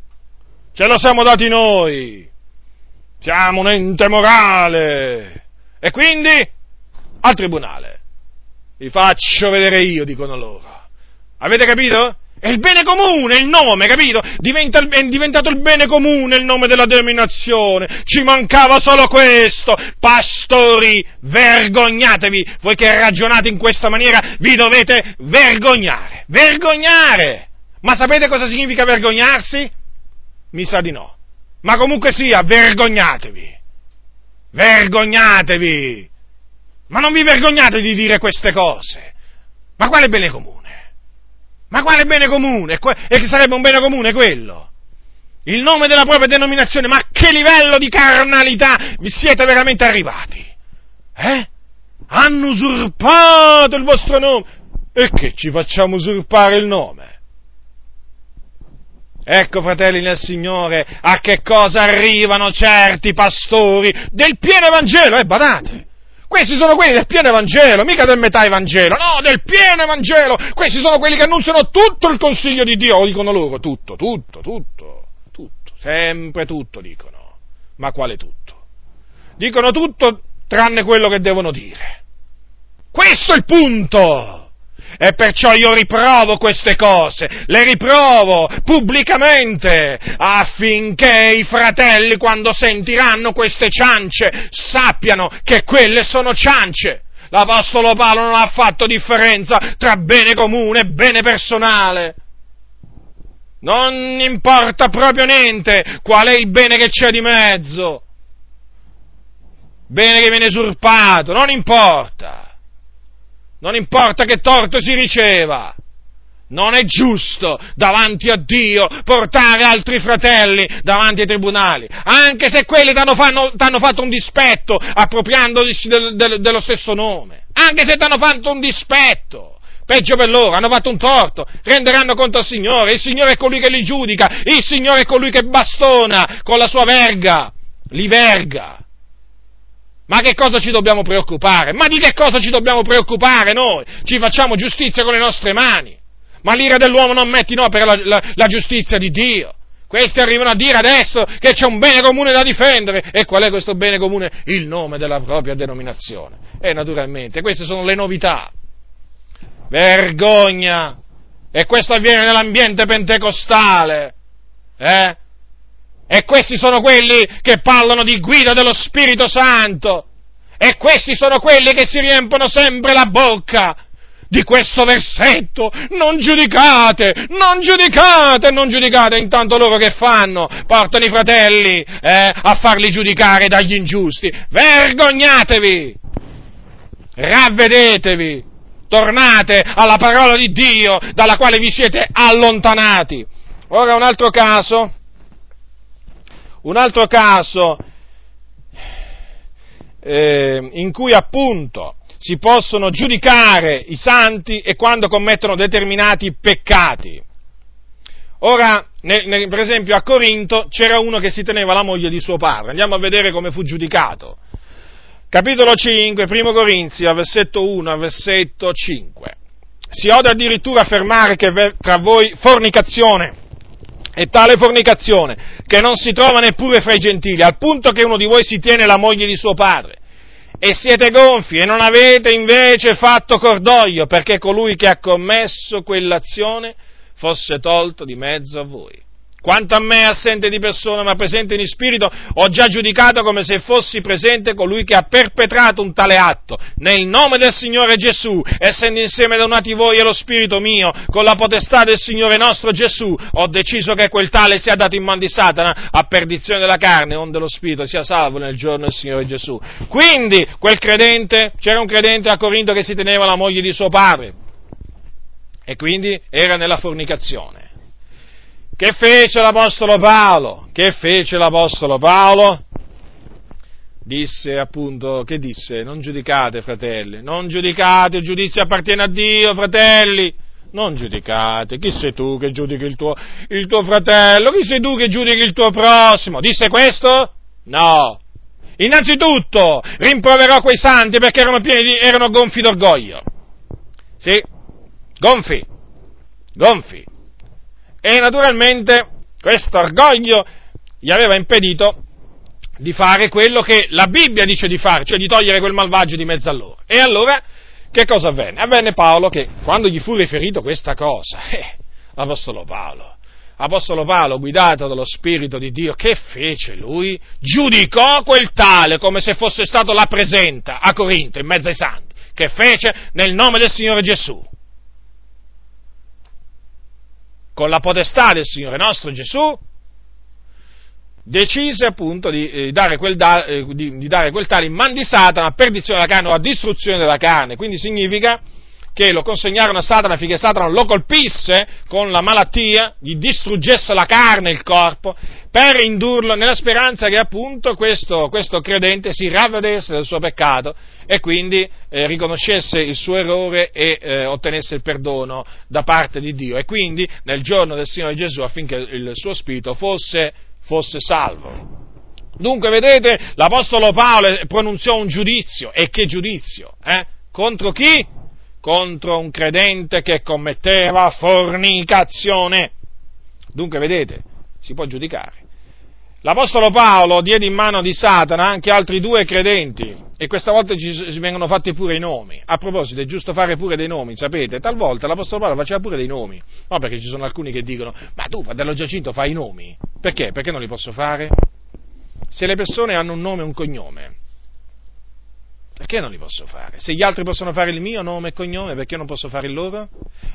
Ce lo siamo dati noi. Siamo un ente morale. E quindi al tribunale. Vi faccio vedere io, dicono loro. Avete capito? È il bene comune il nome, capito? Diventa, è diventato il bene comune il nome della denominazione. Ci mancava solo questo. Pastori, vergognatevi. Voi che ragionate in questa maniera vi dovete vergognare. Vergognare! Ma sapete cosa significa vergognarsi? Mi sa di no. Ma comunque sia, vergognatevi. Vergognatevi! Ma non vi vergognate di dire queste cose? Ma quale bene comune? Ma quale bene comune? E che sarebbe un bene comune quello? Il nome della propria denominazione, ma a che livello di carnalità vi siete veramente arrivati? Eh? Hanno usurpato il vostro nome. E che ci facciamo usurpare il nome? Ecco, fratelli nel Signore, a che cosa arrivano certi pastori del pieno Evangelo, eh, badate! Questi sono quelli del pieno Evangelo, mica del metà Evangelo, no, del pieno Evangelo! Questi sono quelli che annunciano tutto il consiglio di Dio, lo dicono loro, tutto, tutto, tutto, tutto, sempre tutto dicono. Ma quale tutto? Dicono tutto tranne quello che devono dire. Questo è il punto! E perciò io riprovo queste cose, le riprovo pubblicamente, affinché i fratelli, quando sentiranno queste ciance, sappiano che quelle sono ciance. L'Apostolo Paolo non ha fatto differenza tra bene comune e bene personale. Non importa proprio niente qual è il bene che c'è di mezzo. Bene che viene usurpato, non importa non importa che torto si riceva. Non è giusto davanti a Dio portare altri fratelli davanti ai tribunali, anche se quelli ti hanno fatto un dispetto appropriandosi del, del, dello stesso nome, anche se ti hanno fatto un dispetto. Peggio per loro, hanno fatto un torto, renderanno conto al Signore, il Signore è colui che li giudica, il Signore è colui che bastona con la sua verga, li verga. Ma che cosa ci dobbiamo preoccupare? Ma di che cosa ci dobbiamo preoccupare noi? Ci facciamo giustizia con le nostre mani. Ma l'ira dell'uomo non mette in opera la, la, la giustizia di Dio. Questi arrivano a dire adesso che c'è un bene comune da difendere. E qual è questo bene comune? Il nome della propria denominazione. E naturalmente, queste sono le novità. Vergogna! E questo avviene nell'ambiente pentecostale. Eh? E questi sono quelli che parlano di guida dello Spirito Santo. E questi sono quelli che si riempiono sempre la bocca di questo versetto. Non giudicate, non giudicate, non giudicate. Intanto loro che fanno? Portano i fratelli eh, a farli giudicare dagli ingiusti. Vergognatevi! Ravvedetevi! Tornate alla parola di Dio dalla quale vi siete allontanati. Ora un altro caso un altro caso eh, in cui appunto si possono giudicare i santi è quando commettono determinati peccati. Ora, ne, ne, per esempio a Corinto c'era uno che si teneva la moglie di suo padre, andiamo a vedere come fu giudicato. Capitolo 5, primo Corinzi, versetto 1 versetto 5. Si ode addirittura affermare che tra voi fornicazione e tale fornicazione che non si trova neppure fra i gentili, al punto che uno di voi si tiene la moglie di suo padre. E siete gonfi e non avete invece fatto cordoglio perché colui che ha commesso quell'azione fosse tolto di mezzo a voi. Quanto a me, assente di persona ma presente in spirito, ho già giudicato come se fossi presente colui che ha perpetrato un tale atto. Nel nome del Signore Gesù, essendo insieme donati voi e lo spirito mio, con la potestà del Signore nostro Gesù, ho deciso che quel tale sia dato in man di Satana a perdizione della carne, onde lo spirito sia salvo nel giorno del Signore Gesù. Quindi, quel credente, c'era un credente a Corinto che si teneva la moglie di suo padre. E quindi era nella fornicazione. Che fece l'Apostolo Paolo? Che fece l'Apostolo Paolo? Disse appunto, che disse? Non giudicate, fratelli, non giudicate, il giudizio appartiene a Dio, fratelli. Non giudicate, chi sei tu che giudichi il tuo, il tuo fratello? Chi sei tu che giudichi il tuo prossimo? Disse questo? No. Innanzitutto rimproverò quei santi perché erano pieni di, erano gonfi d'orgoglio. Sì, gonfi, gonfi. E naturalmente questo orgoglio gli aveva impedito di fare quello che la Bibbia dice di fare, cioè di togliere quel malvagio di mezzo a loro. E allora che cosa avvenne? Avvenne Paolo che quando gli fu riferito questa cosa, eh, l'Apostolo Paolo, Apostolo Paolo, guidato dallo Spirito di Dio, che fece lui? Giudicò quel tale come se fosse stato la presenta a Corinto, in mezzo ai santi, che fece nel nome del Signore Gesù con la potestà del Signore nostro Gesù, decise appunto di, eh, dare, quel da, eh, di, di dare quel tale in man di Satana a perdizione della carne o a distruzione della carne. Quindi significa che lo consegnarono a Satana affinché Satana lo colpisse con la malattia, gli distruggesse la carne e il corpo, per indurlo nella speranza che appunto questo, questo credente si ravvedesse del suo peccato e quindi eh, riconoscesse il suo errore e eh, ottenesse il perdono da parte di Dio e quindi nel giorno del Signore Gesù affinché il suo spirito fosse, fosse salvo. Dunque, vedete, l'Apostolo Paolo pronunziò un giudizio, e che giudizio? Eh? Contro chi? Contro un credente che commetteva fornicazione. Dunque, vedete, si può giudicare. L'Apostolo Paolo diede in mano di Satana anche altri due credenti e questa volta ci vengono fatti pure i nomi. A proposito, è giusto fare pure dei nomi, sapete? Talvolta l'Apostolo Paolo faceva pure dei nomi. No, perché ci sono alcuni che dicono, ma tu, fratello Giacinto, fai i nomi. Perché? Perché non li posso fare? Se le persone hanno un nome e un cognome, perché non li posso fare? Se gli altri possono fare il mio nome e cognome, perché non posso fare il loro?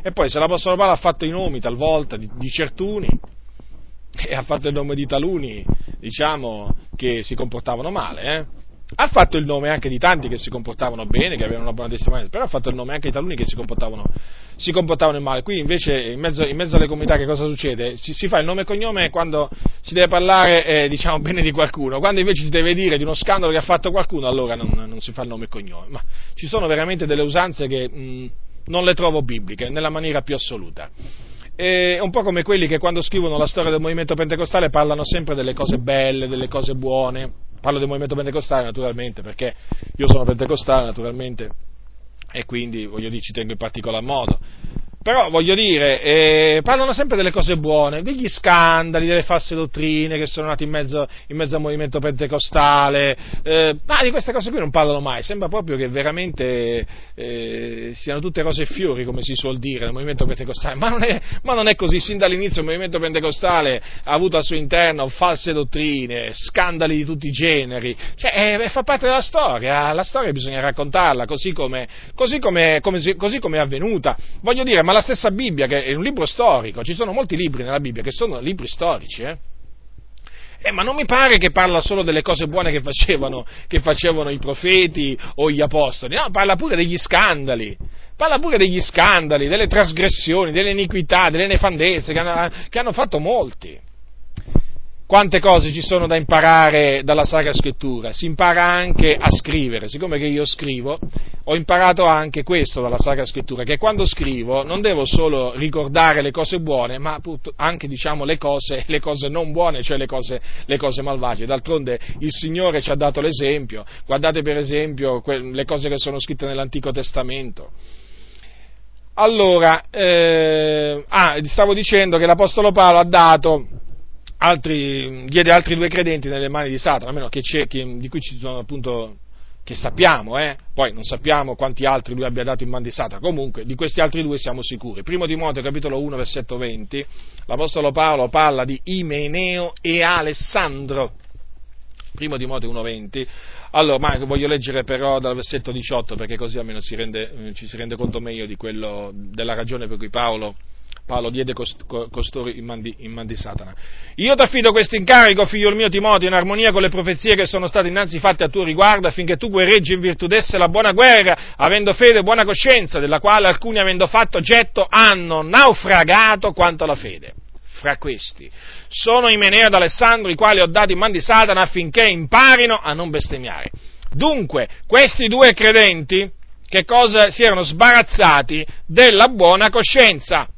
E poi se l'Apostolo Paolo ha fatto i nomi talvolta di, di certuni, e ha fatto il nome di taluni, diciamo, che si comportavano male, eh? Ha fatto il nome anche di tanti che si comportavano bene, che avevano una buona testimonianza, però ha fatto il nome anche di taluni che si comportavano, si comportavano male. Qui invece, in mezzo, in mezzo, alle comunità, che cosa succede? Si, si, fa il nome e cognome quando si deve parlare, eh, diciamo, bene di qualcuno, quando invece si deve dire di uno scandalo che ha fatto qualcuno, allora non, non si fa il nome e cognome. Ma ci sono veramente delle usanze che mh, non le trovo bibliche, nella maniera più assoluta è un po' come quelli che quando scrivono la storia del movimento pentecostale parlano sempre delle cose belle, delle cose buone. Parlo del movimento pentecostale naturalmente perché io sono pentecostale naturalmente e quindi voglio dire ci tengo in particolar modo. Però voglio dire, eh, parlano sempre delle cose buone, degli scandali, delle false dottrine che sono nate in mezzo, in mezzo al movimento pentecostale, eh, ma di queste cose qui non parlano mai, sembra proprio che veramente eh, siano tutte rose e fiori, come si suol dire, nel movimento pentecostale, ma non, è, ma non è così, sin dall'inizio il movimento pentecostale ha avuto al suo interno false dottrine, scandali di tutti i generi, cioè eh, fa parte della storia, la storia bisogna raccontarla così come, così come, come, così come è avvenuta, voglio dire, ma la stessa Bibbia, che è un libro storico, ci sono molti libri nella Bibbia che sono libri storici, eh? Eh, ma non mi pare che parla solo delle cose buone che facevano, che facevano, i profeti o gli apostoli, no, parla pure degli scandali, parla pure degli scandali, delle trasgressioni, delle iniquità, delle nefandezze che hanno, che hanno fatto molti quante cose ci sono da imparare dalla Sacra Scrittura, si impara anche a scrivere, siccome io scrivo, ho imparato anche questo dalla Sacra Scrittura, che quando scrivo non devo solo ricordare le cose buone, ma anche diciamo, le, cose, le cose non buone, cioè le cose, le cose malvagie. D'altronde il Signore ci ha dato l'esempio, guardate per esempio le cose che sono scritte nell'Antico Testamento. Allora, eh, ah, stavo dicendo che l'Apostolo Paolo ha dato altri, diede altri due credenti nelle mani di Satana, almeno che che, di cui ci sono appunto che sappiamo, eh? poi non sappiamo quanti altri lui abbia dato in mano di Satana, comunque di questi altri due siamo sicuri. Primo Timoteo capitolo 1 versetto 20, l'Apostolo Paolo parla di Imeneo e Alessandro. Primo Timoteo 1,20. Allora, ma voglio leggere però dal versetto 18 perché così almeno si rende, ci si rende conto meglio quello, della ragione per cui Paolo Paolo diede costoro in man, di, in man di Satana. Io ti affido questo incarico, figlio mio Timoteo, in armonia con le profezie che sono state innanzi fatte a tuo riguardo, affinché tu guerreggi in virtù d'esse la buona guerra, avendo fede e buona coscienza, della quale alcuni, avendo fatto getto, hanno naufragato quanto alla fede. Fra questi sono Imeneo ed Alessandro, i quali ho dato in man di Satana affinché imparino a non bestemmiare. Dunque, questi due credenti, che cosa si erano sbarazzati della buona coscienza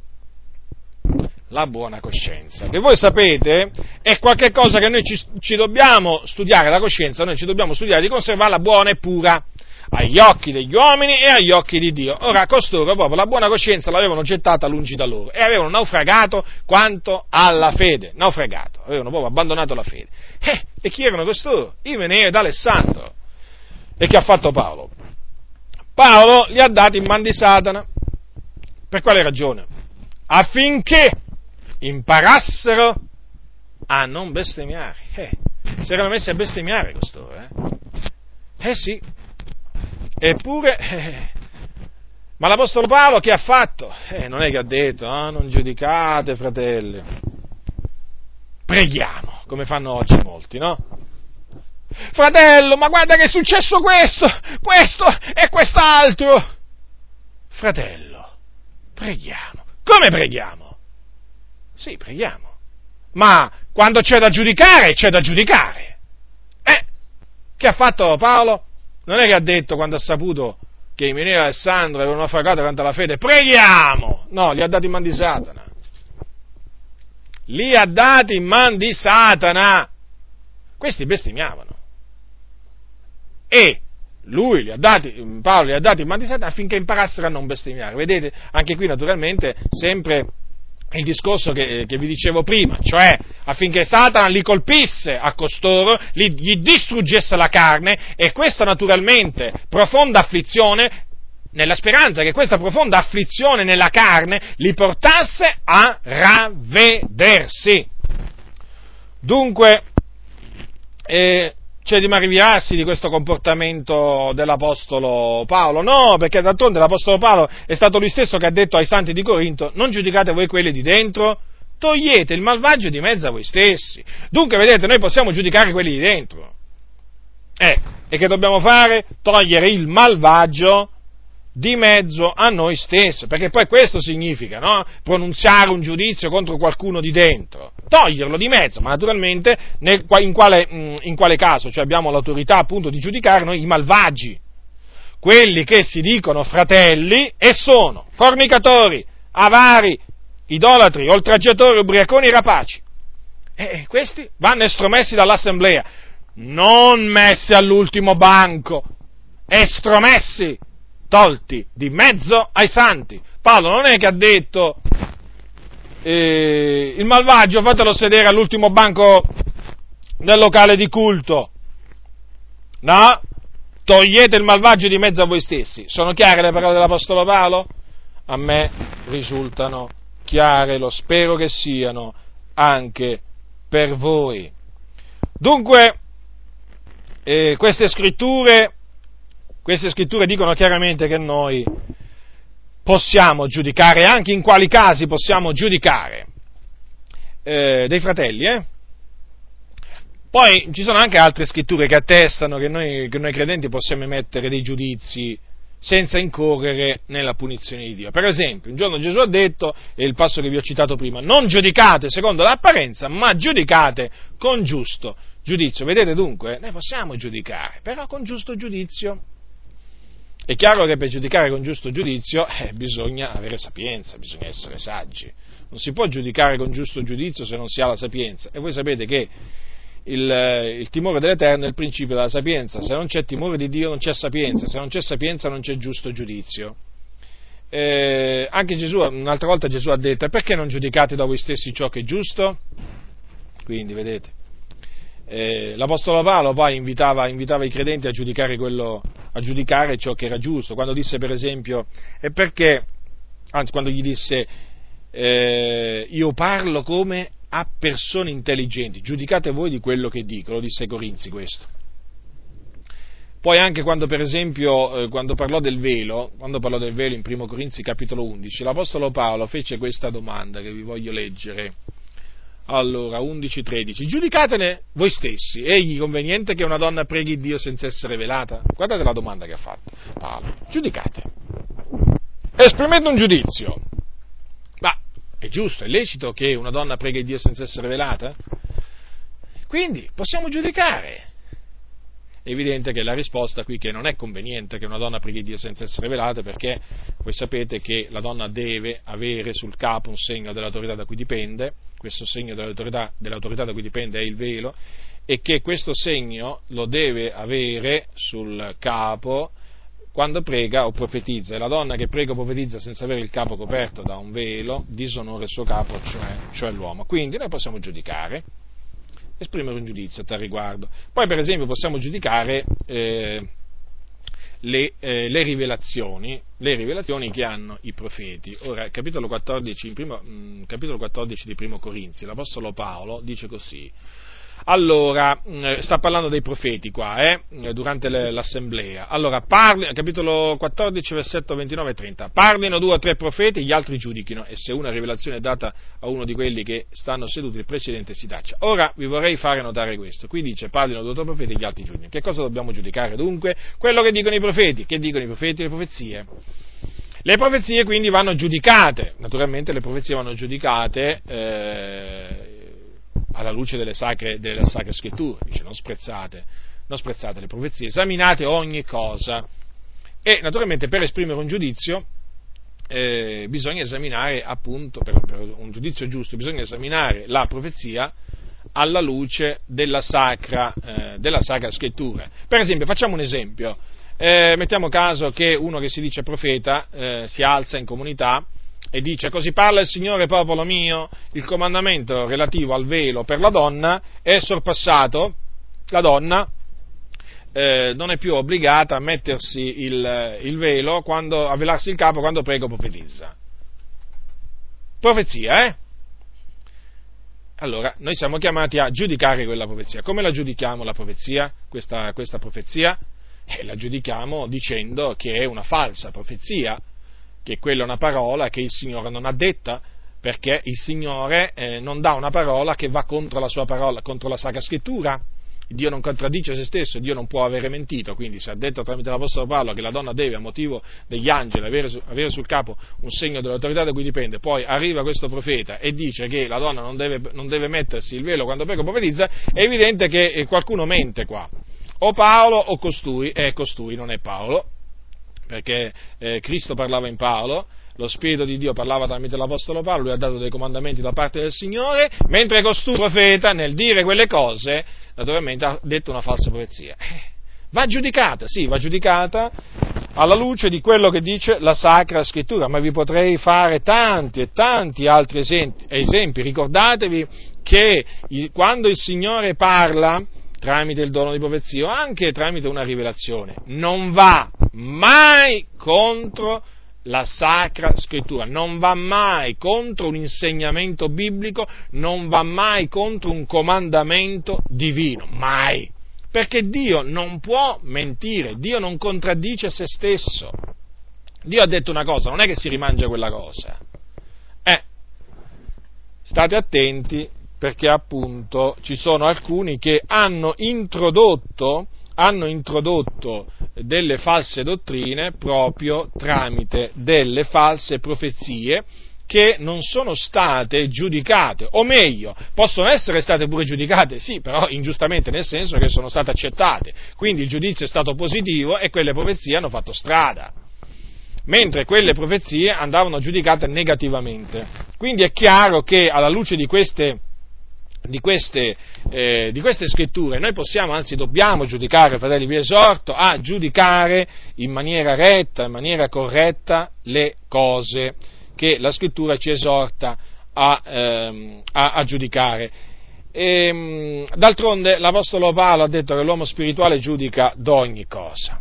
la buona coscienza, che voi sapete è qualcosa che noi ci, ci, dobbiamo studiare, la coscienza, noi ci dobbiamo studiare di conservarla buona e pura agli occhi degli uomini e agli occhi di Dio. Ora, costoro proprio la buona coscienza l'avevano gettata lungi da loro e avevano naufragato quanto alla fede, naufragato, avevano proprio abbandonato la fede. Eh, e chi erano costoro? Imeneo ed Alessandro. E che ha fatto Paolo? Paolo li ha dati in man di Satana. Per quale ragione? Affinché imparassero a non bestemmiare. Eh, si erano messi a bestemmiare costoro, eh? Eh sì. Eppure, eh, ma l'Apostolo Paolo che ha fatto? Eh, non è che ha detto, ah, non giudicate fratelli. Preghiamo, come fanno oggi molti, no? Fratello, ma guarda che è successo questo, questo e quest'altro. Fratello, preghiamo. Come preghiamo? Sì, preghiamo. Ma quando c'è da giudicare, c'è da giudicare. Eh, che ha fatto Paolo? Non è che ha detto quando ha saputo che i miei Alessandro avevano affragato quanto alla fede, preghiamo! No, li ha dati in man di Satana. Li ha dati in man di Satana. Questi bestemmiavano. E lui li ha dati, Paolo li ha dati in man di Satana affinché imparassero a non bestemmiare. Vedete, anche qui naturalmente sempre il discorso che, che, vi dicevo prima, cioè affinché Satana li colpisse a costoro, li, gli distruggesse la carne e questa naturalmente profonda afflizione, nella speranza che questa profonda afflizione nella carne li portasse a ravvedersi. Dunque, eh, c'è di maravigliarsi di questo comportamento dell'Apostolo Paolo. No, perché d'altronde l'Apostolo Paolo è stato lui stesso che ha detto ai santi di Corinto, non giudicate voi quelli di dentro, togliete il malvagio di mezzo a voi stessi. Dunque, vedete, noi possiamo giudicare quelli di dentro. Ecco, e che dobbiamo fare? Togliere il malvagio di mezzo a noi stessi, perché poi questo significa, no? Pronunziare un giudizio contro qualcuno di dentro, toglierlo di mezzo, ma naturalmente nel, in, quale, mm, in quale caso? Cioè abbiamo l'autorità appunto di giudicare noi i malvagi, quelli che si dicono fratelli e sono fornicatori, avari, idolatri, oltraggiatori, ubriaconi, rapaci. E questi vanno estromessi dall'assemblea, non messi all'ultimo banco, estromessi tolti di mezzo ai santi. Paolo non è che ha detto eh, il malvagio fatelo sedere all'ultimo banco del locale di culto. No? Togliete il malvagio di mezzo a voi stessi. Sono chiare le parole dell'Apostolo Paolo? A me risultano chiare, lo spero che siano anche per voi. Dunque, eh, queste scritture queste scritture dicono chiaramente che noi possiamo giudicare, anche in quali casi possiamo giudicare eh, dei fratelli, eh? Poi ci sono anche altre scritture che attestano che noi, che noi credenti possiamo emettere dei giudizi senza incorrere nella punizione di Dio. Per esempio, un giorno Gesù ha detto, e il passo che vi ho citato prima, non giudicate secondo l'apparenza, ma giudicate con giusto giudizio. Vedete dunque, noi possiamo giudicare, però con giusto giudizio. È chiaro che per giudicare con giusto giudizio eh, bisogna avere sapienza, bisogna essere saggi. Non si può giudicare con giusto giudizio se non si ha la sapienza. E voi sapete che il, il, timore dell'Eterno è il principio della sapienza. Se non c'è timore di Dio non c'è sapienza, se non c'è sapienza non c'è giusto giudizio. Eh, anche Gesù, un'altra volta Gesù ha detto, perché non giudicate da voi stessi ciò che è giusto? Quindi, vedete, eh, l'Apostolo Paolo poi invitava, invitava, i credenti a giudicare, quello, a giudicare ciò che era giusto, quando disse per esempio, e perché, anzi quando gli disse, eh, io parlo come a persone intelligenti, giudicate voi di quello che dico, lo disse Corinzi questo. Poi anche quando per esempio, eh, quando parlò del velo, quando parlò del velo in 1 Corinzi capitolo 11, l'Apostolo Paolo fece questa domanda che vi voglio leggere allora, 11-13. Giudicatene voi stessi. Egli conveniente che una donna preghi Dio senza essere velata? Guardate la domanda che ha fatto Paolo. Giudicate. Esprimete un giudizio. Ma è giusto, è lecito che una donna preghi Dio senza essere velata? Quindi possiamo giudicare. Evidente che la risposta qui che non è conveniente che una donna preghi Dio senza essere velata perché voi sapete che la donna deve avere sul capo un segno dell'autorità da cui dipende questo segno dell'autorità, dell'autorità da cui dipende è il velo, e che questo segno lo deve avere sul capo quando prega o profetizza. E la donna che prega o profetizza senza avere il capo coperto da un velo disonora il suo capo, cioè, cioè l'uomo. Quindi noi possiamo giudicare, esprimere un giudizio a tal riguardo. Poi per esempio possiamo giudicare eh, le, eh, le, rivelazioni, le, rivelazioni, che hanno i profeti. Ora, capitolo 14, primo, mh, mm, capitolo 14 di Primo Corinzi, l'Apostolo Paolo dice così, allora, mm, sta parlando dei profeti qua, eh, durante l'assemblea. Allora, parli, capitolo 14, versetto 29 e 30. Parlino due o tre profeti, gli altri giudichino, e se una rivelazione è data a uno di quelli che stanno seduti, il precedente si taccia. Ora, vi vorrei fare notare questo. Qui dice, parlino due o tre profeti, gli altri giudichino. Che cosa dobbiamo giudicare dunque? Quello che dicono i profeti. Che dicono i profeti? Le profezie. Le profezie quindi vanno giudicate, naturalmente le profezie vanno giudicate eh, alla luce delle sacre, delle sacre scritture, dice non sprezzate, non sprezzate le profezie, esaminate ogni cosa. E naturalmente per esprimere un giudizio eh, bisogna esaminare appunto, per, per, un giudizio giusto, bisogna esaminare la profezia alla luce della sacra, eh, della sacra scrittura. Per esempio, facciamo un esempio, eh, mettiamo caso che uno che si dice profeta eh, si alza in comunità e dice così parla il Signore popolo mio, il comandamento relativo al velo per la donna è sorpassato, la donna eh, non è più obbligata a mettersi il, il velo, quando, a velarsi il capo quando prego profetizza. Profezia, eh? Allora, noi siamo chiamati a giudicare quella profezia. Come la giudichiamo la profezia, questa, questa profezia? Eh, la giudichiamo dicendo che è una falsa profezia, che quella è una parola che il Signore non ha detta, perché il Signore eh, non dà una parola che va contro la sua parola, contro la Sacra Scrittura. Dio non contraddice se stesso, Dio non può avere mentito, quindi se ha detto tramite l'Apostolo Paolo che la donna deve a motivo degli angeli avere, avere sul capo un segno dell'autorità da cui dipende, poi arriva questo profeta e dice che la donna non deve, non deve mettersi il velo quando prega profetizza, è evidente che eh, qualcuno mente qua. O Paolo o costui, e costui non è Paolo, perché eh, Cristo parlava in Paolo, lo Spirito di Dio parlava tramite l'Apostolo Paolo, lui ha dato dei comandamenti da parte del Signore, mentre costui profeta nel dire quelle cose, naturalmente ha detto una falsa profezia. Eh, va giudicata, sì, va giudicata alla luce di quello che dice la Sacra Scrittura, ma vi potrei fare tanti e tanti altri esempi. Ricordatevi che quando il Signore parla, tramite il dono di profezia o anche tramite una rivelazione, non va mai contro la Sacra Scrittura, non va mai contro un insegnamento biblico, non va mai contro un comandamento divino, mai. Perché Dio non può mentire, Dio non contraddice se stesso. Dio ha detto una cosa, non è che si rimangia quella cosa. Eh, state attenti perché appunto ci sono alcuni che hanno introdotto, hanno introdotto delle false dottrine proprio tramite delle false profezie che non sono state giudicate, o meglio, possono essere state pure giudicate, sì, però ingiustamente nel senso che sono state accettate, quindi il giudizio è stato positivo e quelle profezie hanno fatto strada, mentre quelle profezie andavano giudicate negativamente. Quindi è chiaro che alla luce di queste di queste, eh, di queste, scritture, noi possiamo, anzi dobbiamo giudicare, fratelli, vi esorto a giudicare in maniera retta, in maniera corretta le cose che la scrittura ci esorta a, ehm, a, a giudicare. E, ehm, d'altronde l'Apostolo Paolo ha detto che l'uomo spirituale giudica d'ogni cosa.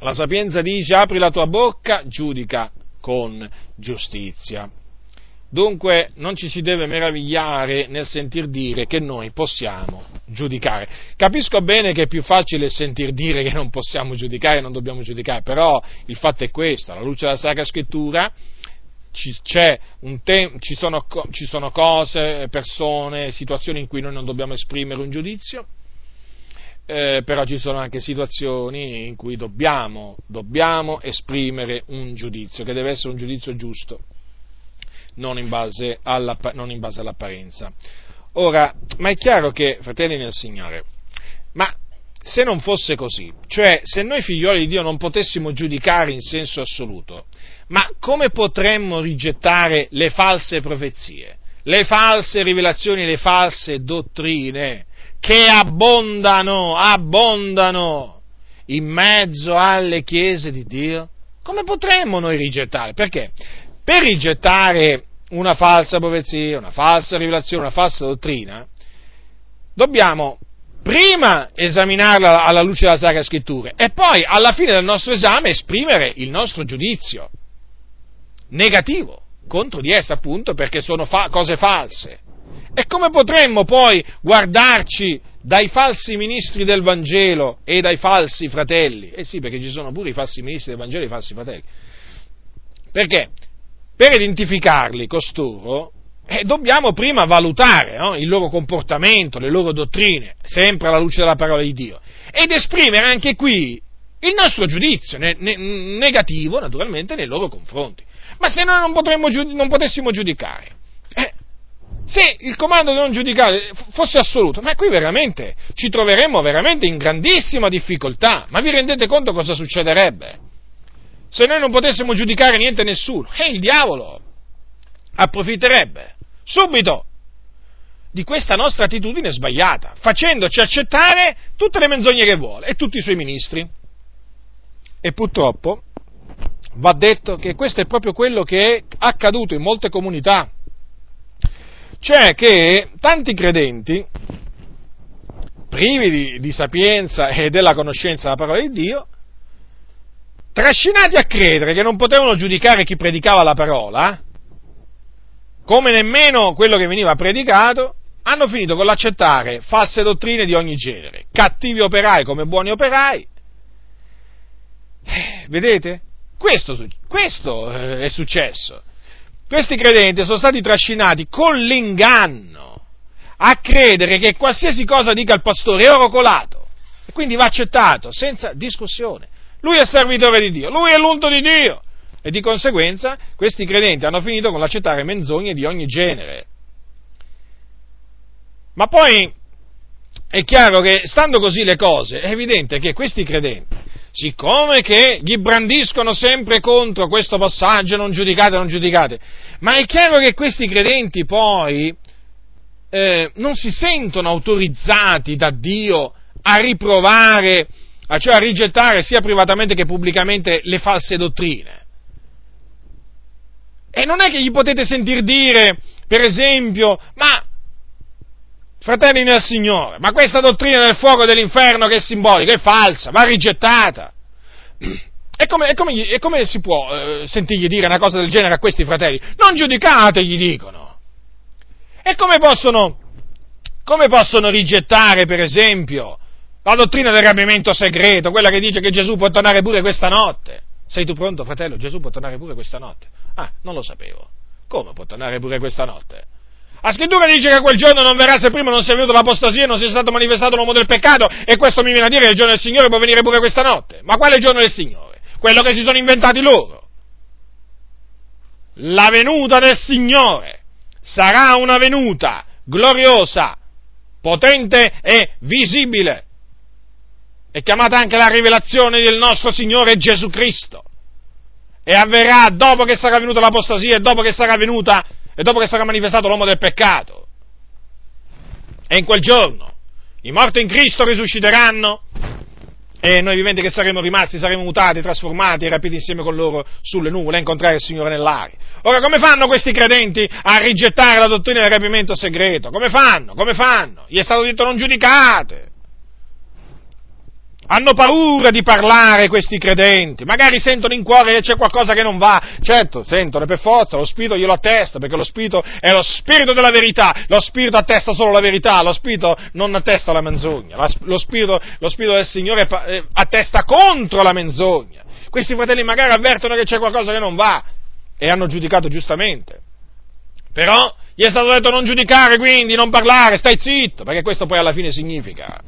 La sapienza dice apri la tua bocca, giudica con giustizia. Dunque non ci si deve meravigliare nel sentir dire che noi possiamo giudicare. Capisco bene che è più facile sentir dire che non possiamo giudicare, non dobbiamo giudicare, però il fatto è questo, alla luce della Sacra Scrittura ci, tem- ci, sono, ci sono cose, persone, situazioni in cui noi non dobbiamo esprimere un giudizio, eh, però ci sono anche situazioni in cui dobbiamo, dobbiamo esprimere un giudizio, che deve essere un giudizio giusto non in base, non in base all'apparenza. Ora, ma è chiaro che, fratelli nel Signore, ma se non fosse così, cioè se noi figlioli di Dio non potessimo giudicare in senso assoluto, ma come potremmo rigettare le false profezie, le false rivelazioni, le false dottrine che abbondano, abbondano in mezzo alle chiese di Dio? Come potremmo noi rigettare? Perché? Per rigettare una falsa profezia, una falsa rivelazione, una falsa dottrina, dobbiamo prima esaminarla alla luce della Sacra Scrittura e poi alla fine del nostro esame esprimere il nostro giudizio negativo contro di essa, appunto perché sono fa- cose false. E come potremmo poi guardarci dai falsi ministri del Vangelo e dai falsi fratelli? Eh sì, perché ci sono pure i falsi ministri del Vangelo e i falsi fratelli. Perché? Per identificarli costoro, eh, dobbiamo prima valutare no? il loro comportamento, le loro dottrine, sempre alla luce della parola di Dio, ed esprimere anche qui il nostro giudizio ne, ne, negativo, naturalmente, nei loro confronti. Ma se noi non, potremmo, non potessimo giudicare, eh, se il comando di non giudicare fosse assoluto, ma qui veramente ci troveremmo veramente in grandissima difficoltà. Ma vi rendete conto cosa succederebbe? Se noi non potessimo giudicare niente e nessuno, e eh, il diavolo approfitterebbe subito di questa nostra attitudine sbagliata, facendoci accettare tutte le menzogne che vuole e tutti i suoi ministri. E purtroppo va detto che questo è proprio quello che è accaduto in molte comunità cioè che tanti credenti, privi di, di sapienza e della conoscenza della parola di Dio, trascinati a credere che non potevano giudicare chi predicava la parola, come nemmeno quello che veniva predicato, hanno finito con l'accettare false dottrine di ogni genere, cattivi operai come buoni operai. Eh, vedete? Questo, questo eh, è successo. Questi credenti sono stati trascinati con l'inganno a credere che qualsiasi cosa dica il pastore è oro colato e quindi va accettato senza discussione. Lui è servitore di Dio, lui è l'unto di Dio e di conseguenza questi credenti hanno finito con l'accettare menzogne di ogni genere. Ma poi è chiaro che, stando così le cose, è evidente che questi credenti siccome che gli brandiscono sempre contro questo passaggio, non giudicate, non giudicate, ma è chiaro che questi credenti poi eh, non si sentono autorizzati da Dio a riprovare, cioè a rigettare sia privatamente che pubblicamente le false dottrine. E non è che gli potete sentir dire, per esempio, ma fratelli nel Signore, ma questa dottrina del fuoco dell'inferno che è simbolica è falsa, va rigettata. E come, e come, e come si può eh, sentirgli dire una cosa del genere a questi fratelli? Non giudicate, gli dicono. E come possono, come possono rigettare, per esempio, la dottrina del rapimento segreto, quella che dice che Gesù può tornare pure questa notte? Sei tu pronto, fratello? Gesù può tornare pure questa notte? Ah, non lo sapevo. Come può tornare pure questa notte? La scrittura dice che quel giorno non verrà se prima non sia venuto l'apostasia non sia stato manifestato l'uomo del peccato e questo mi viene a dire che il giorno del Signore può venire pure questa notte. Ma quale giorno del Signore? Quello che si sono inventati loro. La venuta del Signore sarà una venuta gloriosa, potente e visibile. È chiamata anche la rivelazione del nostro Signore Gesù Cristo. E avverrà dopo che sarà venuta l'apostasia e dopo che sarà venuta e dopo che sarà manifestato l'uomo del peccato. E in quel giorno i morti in Cristo risusciteranno e noi viventi che saremo rimasti saremo mutati, trasformati e rapiti insieme con loro sulle nuvole a incontrare il Signore nell'aria. Ora come fanno questi credenti a rigettare la dottrina del rapimento segreto? Come fanno? Come fanno? Gli è stato detto non giudicate. Hanno paura di parlare questi credenti, magari sentono in cuore che c'è qualcosa che non va, certo, sentono per forza, lo Spirito glielo attesta, perché lo Spirito è lo Spirito della verità, lo Spirito attesta solo la verità, lo Spirito non attesta la menzogna, lo Spirito, lo Spirito del Signore eh, attesta contro la menzogna. Questi fratelli magari avvertono che c'è qualcosa che non va e hanno giudicato giustamente. Però gli è stato detto non giudicare, quindi non parlare, stai zitto, perché questo poi alla fine significa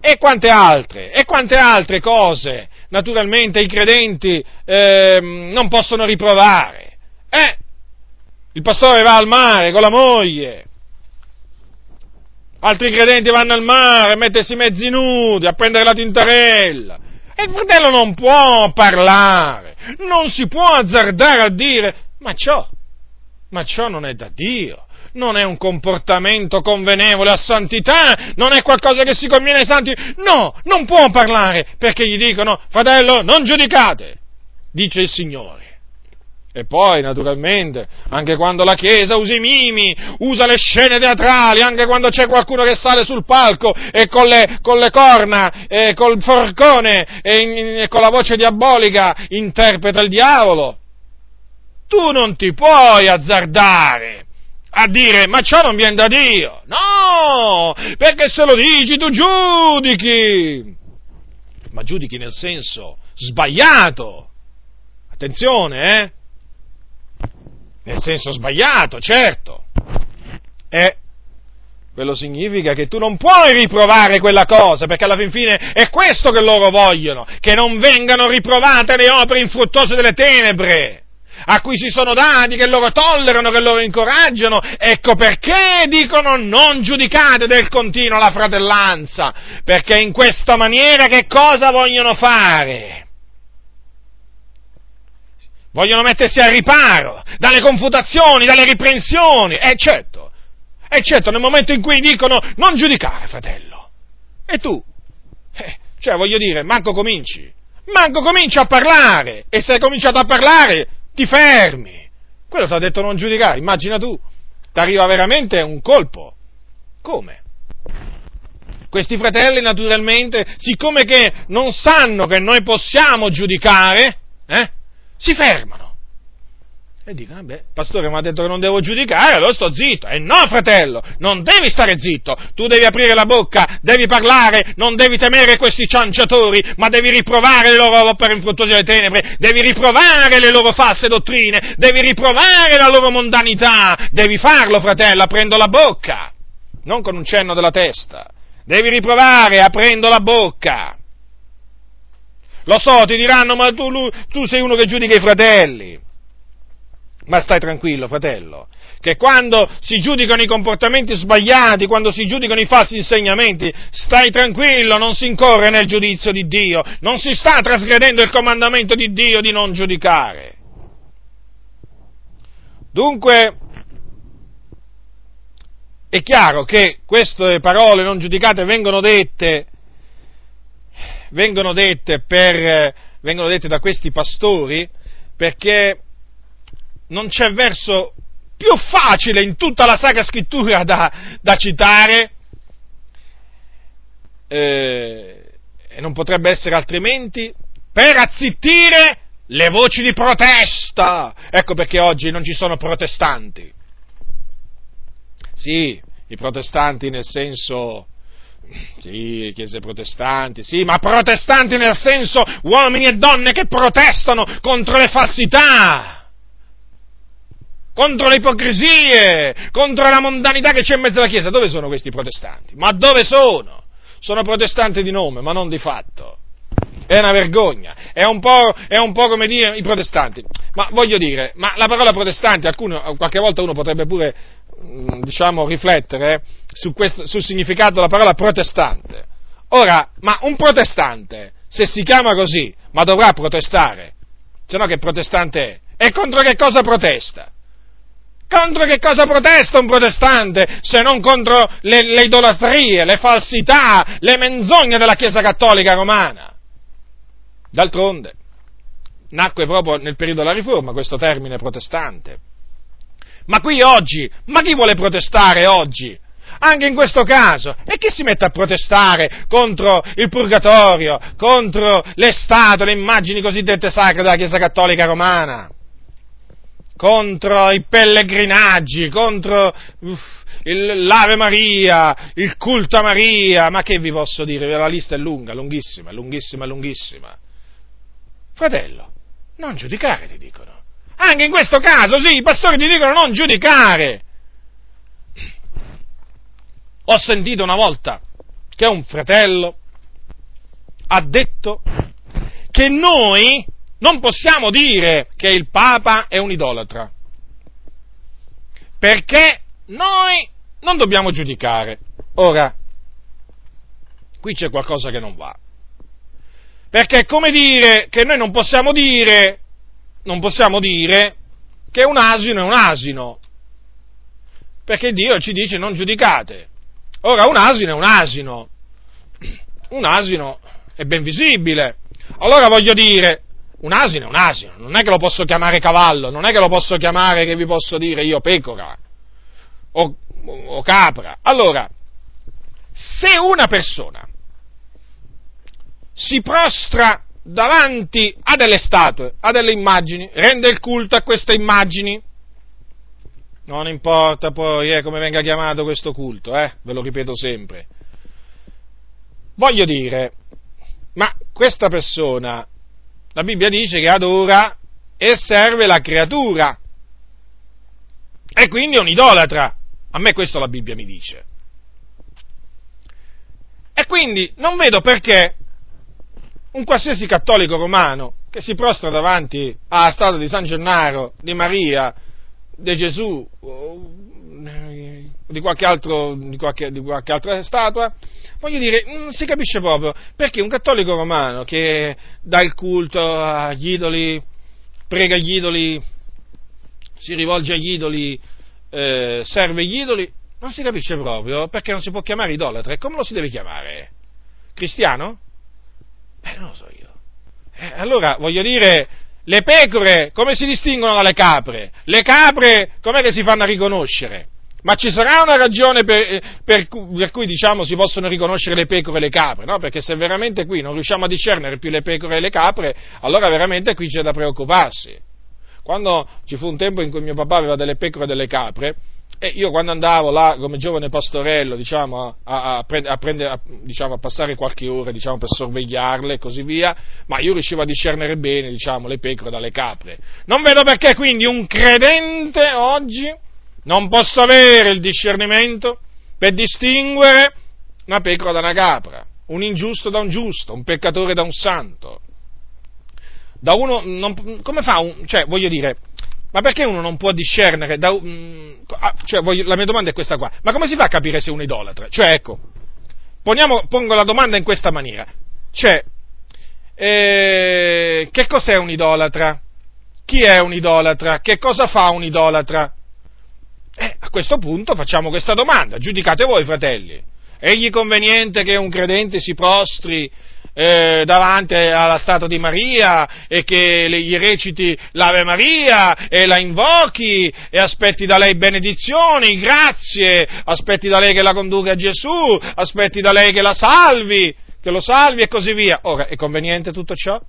e quante altre, e quante altre cose, naturalmente, i credenti eh, non possono riprovare. Eh, il pastore va al mare con la moglie, altri credenti vanno al mare a mettersi mezzi nudi, a prendere la tintarella, e il fratello non può parlare, non si può azzardare a dire, ma ciò, ma ciò non è da Dio non è un comportamento convenevole a santità, non è qualcosa che si conviene ai santi, no, non può parlare perché gli dicono, fratello, non giudicate, dice il Signore. E poi, naturalmente, anche quando la Chiesa usa i mimi, usa le scene teatrali, anche quando c'è qualcuno che sale sul palco e con le, con le corna, e col forcone e, e con la voce diabolica interpreta il diavolo, tu non ti puoi azzardare a dire ma ciò non viene da Dio. No, perché se lo dici tu giudichi. Ma giudichi nel senso sbagliato. Attenzione, eh? Nel senso sbagliato, certo. E quello significa che tu non puoi riprovare quella cosa, perché alla fin fine è questo che loro vogliono, che non vengano riprovate le opere infruttuose delle tenebre a cui si sono dati, che loro tollerano, che loro incoraggiano. Ecco perché dicono non giudicate del continuo la fratellanza, perché in questa maniera che cosa vogliono fare? Vogliono mettersi al riparo dalle confutazioni, dalle riprensioni, e certo, e certo nel momento in cui dicono non giudicare, fratello, e tu, eh, cioè voglio dire, manco cominci, manco cominci a parlare, e se hai cominciato a parlare ti fermi. Quello ti ha detto non giudicare, immagina tu, ti arriva veramente un colpo. Come? Questi fratelli naturalmente, siccome che non sanno che noi possiamo giudicare, eh, si fermano e dicono, beh, pastore mi ha detto che non devo giudicare, allora sto zitto. E no, fratello, non devi stare zitto, tu devi aprire la bocca, devi parlare, non devi temere questi cianciatori, ma devi riprovare le loro opere infruttuose delle tenebre, devi riprovare le loro false dottrine, devi riprovare la loro mondanità, devi farlo, fratello, aprendo la bocca, non con un cenno della testa, devi riprovare aprendo la bocca. Lo so, ti diranno, ma tu, tu sei uno che giudica i fratelli. Ma stai tranquillo, fratello, che quando si giudicano i comportamenti sbagliati, quando si giudicano i falsi insegnamenti, stai tranquillo, non si incorre nel giudizio di Dio, non si sta trasgredendo il comandamento di Dio di non giudicare. Dunque, è chiaro che queste parole non giudicate vengono dette, vengono dette, per, vengono dette da questi pastori perché non c'è verso più facile in tutta la Sacra Scrittura da, da citare, eh, e non potrebbe essere altrimenti, per azzittire le voci di protesta. Ecco perché oggi non ci sono protestanti. Sì, i protestanti nel senso, sì, chiese protestanti, sì, ma protestanti nel senso uomini e donne che protestano contro le falsità contro le ipocrisie, contro la mondanità che c'è in mezzo alla Chiesa. Dove sono questi protestanti? Ma dove sono? Sono protestanti di nome, ma non di fatto. È una vergogna, è un, po', è un po' come dire i protestanti. Ma voglio dire, ma la parola protestante, alcune, qualche volta uno potrebbe pure, mm, diciamo, riflettere su questo, sul significato della parola protestante. Ora, ma un protestante, se si chiama così, ma dovrà protestare, se no che protestante è? E contro che cosa protesta? Contro che cosa protesta un protestante se non contro le, le idolatrie, le falsità, le menzogne della Chiesa Cattolica Romana? D'altronde, nacque proprio nel periodo della Riforma questo termine protestante. Ma qui oggi, ma chi vuole protestare oggi? Anche in questo caso, e chi si mette a protestare contro il purgatorio, contro le statue, le immagini cosiddette sacre della Chiesa Cattolica Romana? Contro i pellegrinaggi, contro uff, il, l'Ave Maria, il culto a Maria, ma che vi posso dire? La lista è lunga, lunghissima, lunghissima, lunghissima. Fratello, non giudicare, ti dicono. Anche in questo caso, sì, i pastori ti dicono non giudicare. Ho sentito una volta che un fratello ha detto che noi non possiamo dire che il Papa è un idolatra, perché noi non dobbiamo giudicare. Ora, qui c'è qualcosa che non va. Perché è come dire che noi non possiamo dire, non possiamo dire che un asino è un asino. Perché Dio ci dice non giudicate. Ora un asino è un asino. Un asino è ben visibile. Allora voglio dire, un asino è un asino, non è che lo posso chiamare cavallo, non è che lo posso chiamare, che vi posso dire io, pecora o, o capra. Allora, se una persona si prostra davanti a delle statue, a delle immagini, rende il culto a queste immagini, non importa poi eh, come venga chiamato questo culto, eh, ve lo ripeto sempre. Voglio dire, ma questa persona la Bibbia dice che adora e serve la creatura. E quindi è un idolatra. A me questo la Bibbia mi dice. E quindi non vedo perché un qualsiasi cattolico romano che si prostra davanti alla statua di San Gennaro, di Maria, di Gesù, di qualche, altro, di, qualche, di qualche altra statua, voglio dire, non si capisce proprio perché un cattolico romano che dà il culto agli idoli, prega gli idoli, si rivolge agli idoli, eh, serve gli idoli, non si capisce proprio perché non si può chiamare idolatra. E come lo si deve chiamare? Cristiano? Eh, non lo so io. Eh, allora, voglio dire, le pecore come si distinguono dalle capre? Le capre com'è che si fanno a riconoscere? Ma ci sarà una ragione per, per, per, cui diciamo, si possono riconoscere le pecore e le capre, no? Perché se veramente qui non riusciamo a discernere più le pecore e le capre, allora veramente qui c'è da preoccuparsi. Quando ci fu un tempo in cui mio papà aveva delle pecore e delle capre, e io quando andavo là come giovane pastorello, diciamo, a, a, a, prendere, diciamo, a passare qualche ora diciamo, per sorvegliarle e così via, ma io riuscivo a discernere bene diciamo, le pecore dalle capre. Non vedo perché quindi un credente oggi non possa avere il discernimento per distinguere una pecora da una capra, un ingiusto da un giusto, un peccatore da un santo. Da uno, non, come fa un, cioè, voglio dire, ma perché uno non può discernere? Da, mm, ah, cioè, voglio, la mia domanda è questa qua. Ma come si fa a capire se è idolatra? Cioè, ecco, poniamo, pongo la domanda in questa maniera. Cioè, eh, che cos'è un idolatra? Chi è un idolatra? Che cosa fa un idolatra? Eh, a questo punto facciamo questa domanda, giudicate voi fratelli. Egli conveniente che un credente si prostri eh, davanti alla statua di Maria e che gli reciti l'Ave Maria e la invochi e aspetti da lei benedizioni, grazie, aspetti da lei che la conduca a Gesù, aspetti da lei che la salvi, che lo salvi e così via. Ora, è conveniente tutto ciò?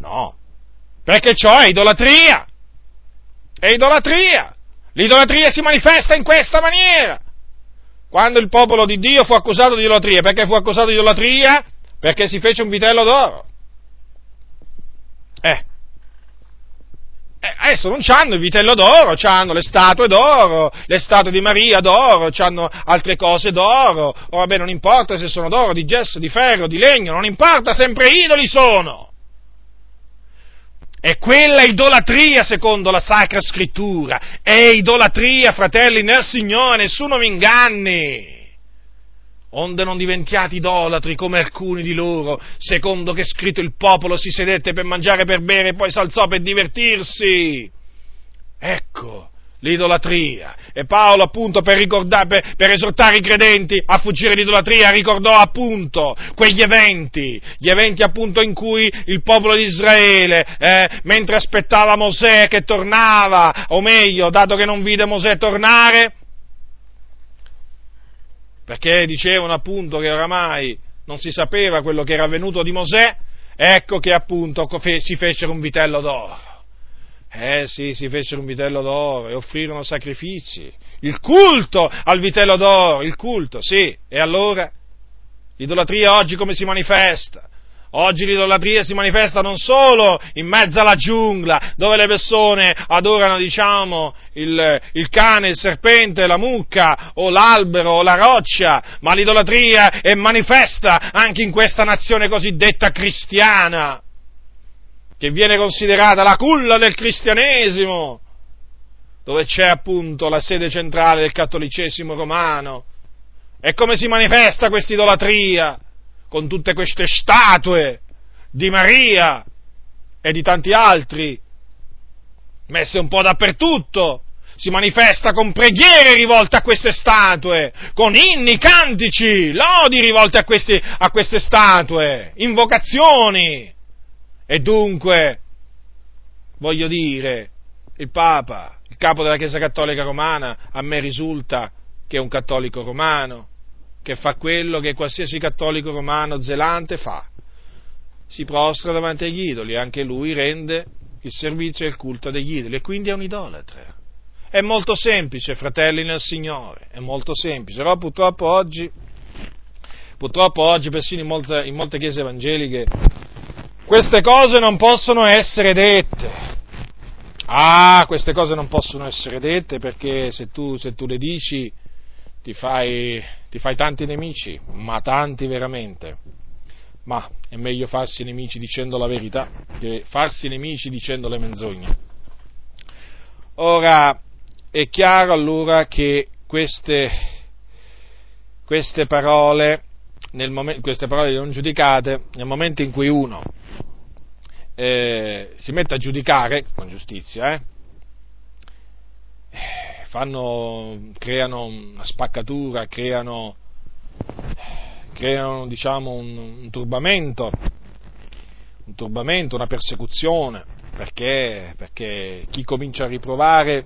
No, perché ciò è idolatria. È idolatria. L'idolatria si manifesta in questa maniera. Quando il popolo di Dio fu accusato di idolatria, perché fu accusato di idolatria? Perché si fece un vitello d'oro. Eh. eh adesso non hanno il vitello d'oro, hanno le statue d'oro, le statue di Maria d'oro, hanno altre cose d'oro. Oh, vabbè, non importa se sono d'oro, di gesso, di ferro, di legno, non importa, sempre idoli sono. E quella idolatria secondo la Sacra Scrittura. È idolatria, fratelli, nel Signore, nessuno mi inganni onde non diventiate idolatri come alcuni di loro, secondo che scritto il popolo si sedette per mangiare e per bere e poi s'alzò per divertirsi. Ecco, l'idolatria. E Paolo appunto per, per, per, esortare i credenti a fuggire l'idolatria ricordò appunto quegli eventi, gli eventi appunto in cui il popolo di Israele, eh, mentre aspettava Mosè che tornava, o meglio, dato che non vide Mosè tornare, perché dicevano appunto che oramai non si sapeva quello che era avvenuto di Mosè, ecco che appunto si fecero un vitello d'oro. Eh sì, si fecero un vitello d'oro e offrirono sacrifici. Il culto al vitello d'oro, il culto, sì. E allora? L'idolatria oggi come si manifesta? Oggi l'idolatria si manifesta non solo in mezzo alla giungla, dove le persone adorano, diciamo, il, il, cane, il serpente, la mucca, o l'albero, o la roccia, ma l'idolatria è manifesta anche in questa nazione cosiddetta cristiana, che viene considerata la culla del cristianesimo, dove c'è appunto la sede centrale del cattolicesimo romano. E come si manifesta questa idolatria? con tutte queste statue di Maria e di tanti altri, messe un po' dappertutto, si manifesta con preghiere rivolte a queste statue, con inni, cantici, lodi rivolte a, questi, a queste statue, invocazioni. E dunque, voglio dire, il Papa, il capo della Chiesa Cattolica Romana, a me risulta che è un cattolico romano, che fa quello che qualsiasi cattolico romano zelante fa. Si prostra davanti agli idoli, anche lui rende il servizio e il culto degli idoli e quindi è un idolatre. È molto semplice, fratelli nel Signore, è molto semplice, però purtroppo oggi, purtroppo oggi persino in molte, in molte chiese evangeliche, queste cose non possono essere dette. Ah, queste cose non possono essere dette perché se tu, se tu le dici ti fai, ti fai tanti nemici, ma tanti veramente. ma è meglio farsi nemici dicendo la verità che farsi nemici dicendo le menzogne. Ora, è chiaro allora che queste, queste parole, momento, queste parole non giudicate, nel momento in cui uno eh, si mette a giudicare con giustizia, eh, fanno, creano una spaccatura, creano, creano diciamo, un, un, turbamento, un turbamento, una persecuzione, perché, perché chi comincia a riprovare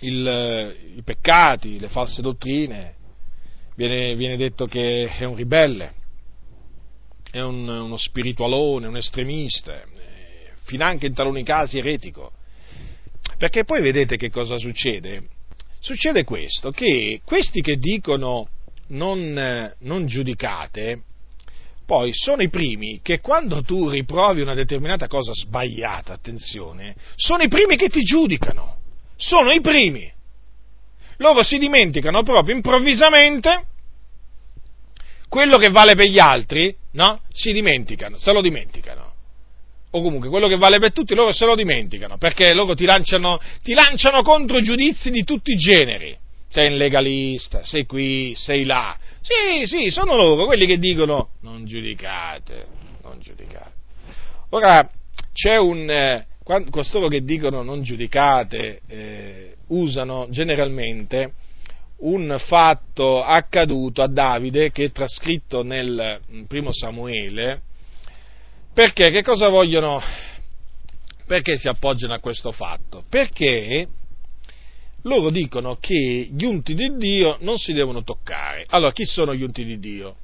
il, i peccati, le false dottrine, viene, viene, detto che è un ribelle, è un, uno spiritualone, un estremista, eh, finanche in taluni casi eretico. Perché poi vedete che cosa succede? Succede questo, che questi che dicono non, non giudicate, poi sono i primi che quando tu riprovi una determinata cosa sbagliata, attenzione, sono i primi che ti giudicano, sono i primi. Loro si dimenticano proprio improvvisamente quello che vale per gli altri, no? Si dimenticano, se lo dimenticano o comunque quello che vale per tutti, loro se lo dimenticano, perché loro ti lanciano, ti lanciano contro giudizi di tutti i generi. Sei un legalista, sei qui, sei là. Sì, sì, sono loro quelli che dicono non giudicate, non giudicate. Ora, c'è un... Eh, costoro che dicono non giudicate eh, usano generalmente un fatto accaduto a Davide che è trascritto nel primo Samuele, perché? Che cosa vogliono? Perché si appoggiano a questo fatto? Perché loro dicono che gli unti di Dio non si devono toccare. Allora, chi sono gli unti di Dio?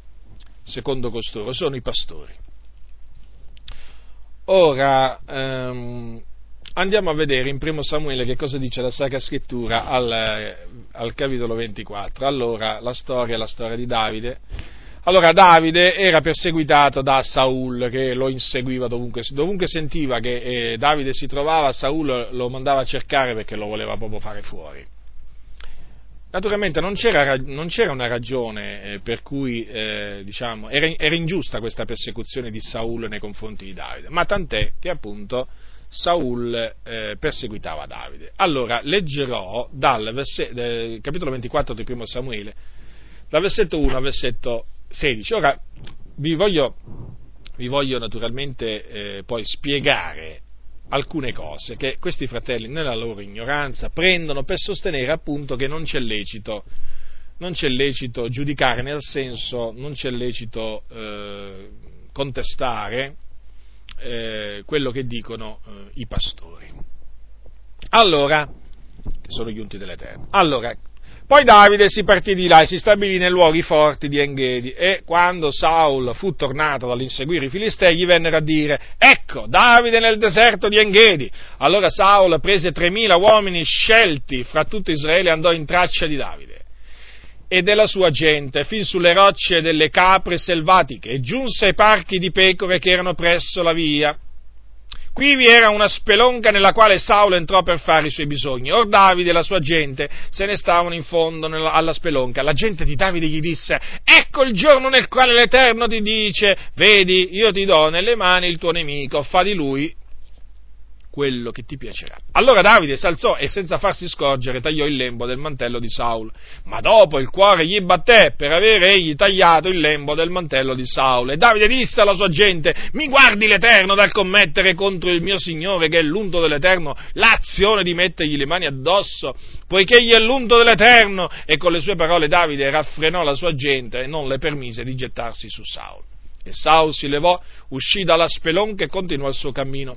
Secondo costoro, sono i pastori. Ora, ehm, andiamo a vedere in primo Samuele che cosa dice la Sacra Scrittura al, al capitolo 24. Allora, la storia è la storia di Davide allora Davide era perseguitato da Saul che lo inseguiva dovunque, dovunque sentiva che eh, Davide si trovava, Saul lo mandava a cercare perché lo voleva proprio fare fuori. Naturalmente non c'era, non c'era una ragione eh, per cui eh, diciamo, era, era, ingiusta questa persecuzione di Saul nei confronti di Davide, ma tant'è che appunto Saul eh, perseguitava Davide. Allora leggerò dal versetto, capitolo 24 di primo Samuele, dal versetto 1 al versetto 16. Ora vi voglio, vi voglio naturalmente eh, poi spiegare alcune cose che questi fratelli nella loro ignoranza prendono per sostenere appunto che non c'è lecito, non c'è lecito giudicare, nel senso non c'è lecito eh, contestare eh, quello che dicono eh, i pastori. Allora, che sono gli unti dell'Eterno. Allora, poi Davide si partì di là e si stabilì nei luoghi forti di Enghedi e quando Saul fu tornato dall'inseguire i Filistei gli vennero a dire ecco Davide nel deserto di Enghedi. Allora Saul prese tremila uomini scelti fra tutto Israele e andò in traccia di Davide e della sua gente fin sulle rocce delle capre selvatiche e giunse ai parchi di pecore che erano presso la via Qui vi era una spelonca nella quale Saulo entrò per fare i suoi bisogni. Or Davide e la sua gente se ne stavano in fondo alla spelonca. La gente di Davide gli disse, ecco il giorno nel quale l'Eterno ti dice, vedi, io ti do nelle mani il tuo nemico, fa di lui quello che ti piacerà. Allora Davide si alzò e senza farsi scorgere tagliò il lembo del mantello di Saul, ma dopo il cuore gli batté per avere egli tagliato il lembo del mantello di Saul. E Davide disse alla sua gente, mi guardi l'Eterno dal commettere contro il mio Signore che è l'unto dell'Eterno l'azione di mettergli le mani addosso, poiché egli è l'unto dell'Eterno. E con le sue parole Davide raffrenò la sua gente e non le permise di gettarsi su Saul. E Saul si levò, uscì dalla spelonca e continuò il suo cammino.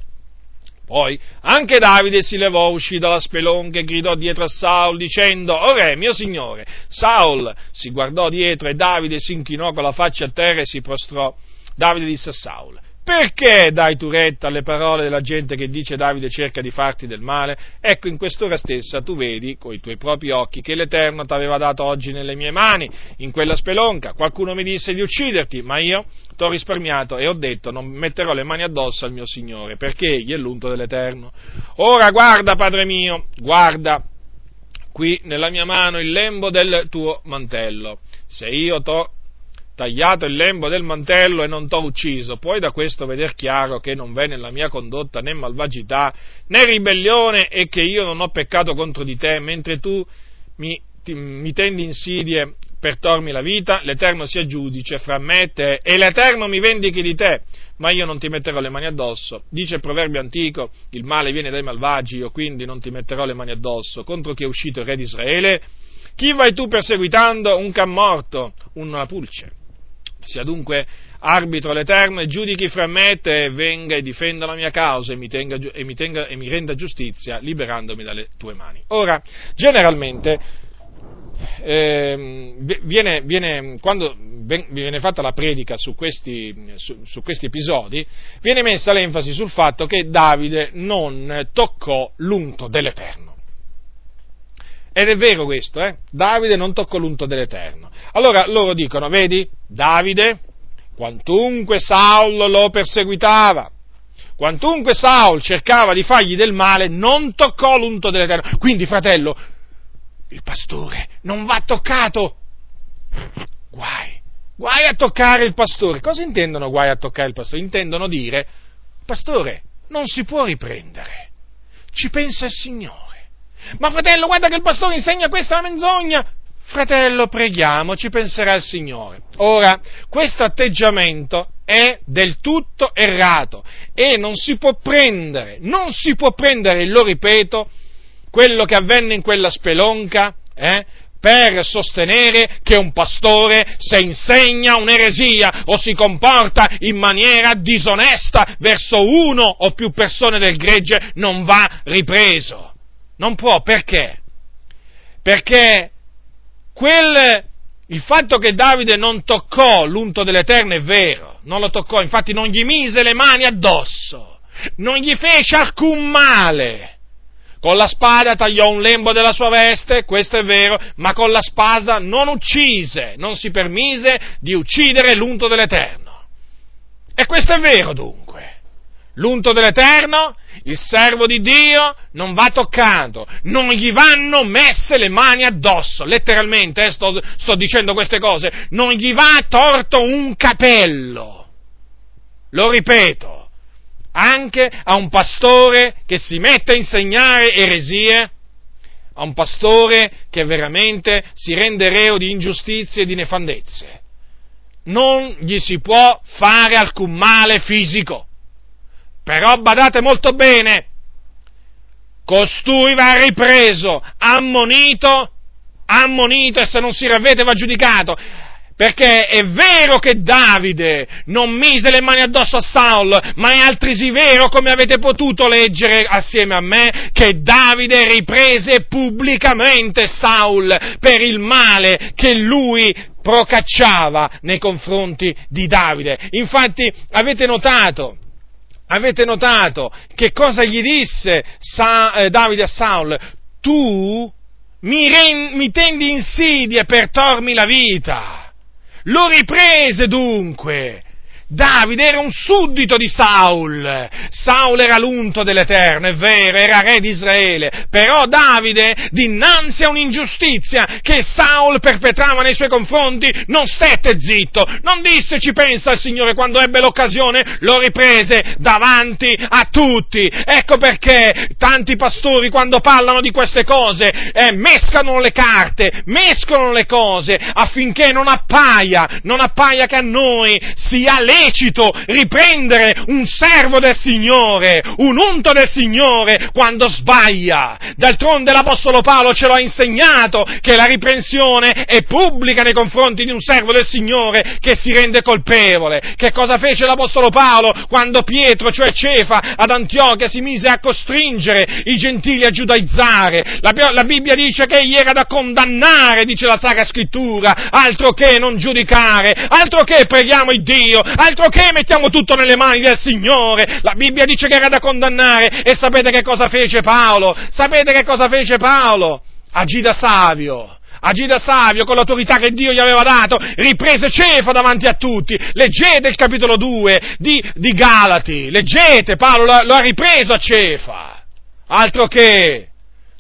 Poi anche Davide si levò, uscì dalla spelonca e gridò dietro a Saul dicendo, O re, mio signore. Saul si guardò dietro e Davide si inchinò con la faccia a terra e si prostrò. Davide disse a Saul, perché dai tu retta alle parole della gente che dice Davide cerca di farti del male? Ecco, in quest'ora stessa tu vedi con i tuoi propri occhi che l'Eterno ti aveva dato oggi nelle mie mani, in quella spelonca. Qualcuno mi disse di ucciderti, ma io ti ho risparmiato e ho detto non metterò le mani addosso al mio Signore, perché egli è l'unto dell'Eterno. Ora guarda, Padre mio, guarda qui nella mia mano il lembo del tuo mantello. Se io t'ho tagliato il lembo del mantello e non t'ho ucciso. Puoi da questo veder chiaro che non v'è nella mia condotta né malvagità né ribellione e che io non ho peccato contro di te, mentre tu mi, ti, mi tendi insidie per tormi la vita, l'Eterno sia giudice fra me e te, e l'Eterno mi vendichi di te, ma io non ti metterò le mani addosso. Dice il proverbio antico, il male viene dai malvagi, io quindi non ti metterò le mani addosso. Contro chi è uscito il re di Israele? Chi vai tu perseguitando? Un can morto, una pulce. Sia dunque arbitro l'Eterno e giudichi fra me e te, venga e difenda la mia causa e mi, tenga, e mi, tenga, e mi renda giustizia, liberandomi dalle tue mani. Ora, generalmente, eh, viene, viene, quando viene fatta la predica su questi, su, su questi, episodi, viene messa l'enfasi sul fatto che Davide non toccò l'unto dell'Eterno. Ed è vero questo, eh? Davide non toccò l'unto dell'Eterno. Allora loro dicono, vedi, Davide, quantunque Saul lo perseguitava, quantunque Saul cercava di fargli del male, non toccò l'unto dell'Eterno. Quindi, fratello, il pastore non va toccato. Guai, guai a toccare il pastore. Cosa intendono guai a toccare il pastore? Intendono dire, pastore, non si può riprendere. Ci pensa il Signore. Ma fratello, guarda che il pastore insegna questa menzogna. Fratello, preghiamo, ci penserà il Signore. Ora, questo atteggiamento è del tutto errato e non si può prendere, non si può prendere, lo ripeto, quello che avvenne in quella spelonca, eh, per sostenere che un pastore se insegna un'eresia o si comporta in maniera disonesta verso uno o più persone del gregge non va ripreso. Non può, perché? Perché quel, il fatto che Davide non toccò l'unto dell'Eterno è vero, non lo toccò, infatti non gli mise le mani addosso, non gli fece alcun male con la spada tagliò un lembo della sua veste, questo è vero, ma con la spada non uccise, non si permise di uccidere l'unto dell'Eterno. E questo è vero dunque. L'unto dell'Eterno, il servo di Dio, non va toccato, non gli vanno messe le mani addosso, letteralmente, eh, sto, sto dicendo queste cose, non gli va torto un capello. Lo ripeto, anche a un pastore che si mette a insegnare eresie, a un pastore che veramente si rende reo di ingiustizie e di nefandezze. Non gli si può fare alcun male fisico. Però badate molto bene, costui va ripreso, ammonito, ammonito e se non si ravvede va giudicato perché è vero che Davide non mise le mani addosso a Saul, ma è altresì vero, come avete potuto leggere assieme a me, che Davide riprese pubblicamente Saul per il male che lui procacciava nei confronti di Davide. Infatti avete notato, avete notato che cosa gli disse Sa- eh, Davide a Saul? Tu mi, ren- mi tendi insidie per tormi la vita. Lo riprese dunque Davide era un suddito di Saul, Saul era l'unto dell'Eterno, è vero, era re di Israele, però Davide, dinanzi a un'ingiustizia che Saul perpetrava nei suoi confronti, non stette zitto, non disse ci pensa il Signore. Quando ebbe l'occasione, lo riprese davanti a tutti. Ecco perché tanti pastori quando parlano di queste cose eh, mescano le carte, mescolano le cose affinché non appaia, non appaia che a noi sia lecito lecito riprendere un servo del Signore, un unto del Signore quando sbaglia. D'altronde l'Apostolo Paolo ce l'ha insegnato che la riprensione è pubblica nei confronti di un servo del Signore che si rende colpevole. Che cosa fece l'Apostolo Paolo quando Pietro, cioè Cefa, ad Antiochia si mise a costringere i gentili a giudaizzare? La, la Bibbia dice che egli era da condannare, dice la Sacra Scrittura, altro che non giudicare, altro che preghiamo il Dio, altro che mettiamo tutto nelle mani del Signore. La Bibbia dice che era da condannare e sapete che cosa fece Paolo? Sapete che cosa fece Paolo? Agì da savio. Agì da savio con l'autorità che Dio gli aveva dato, riprese Cefa davanti a tutti. Leggete il capitolo 2 di, di Galati, leggete, Paolo lo, ha ripreso a Cefa. Altro che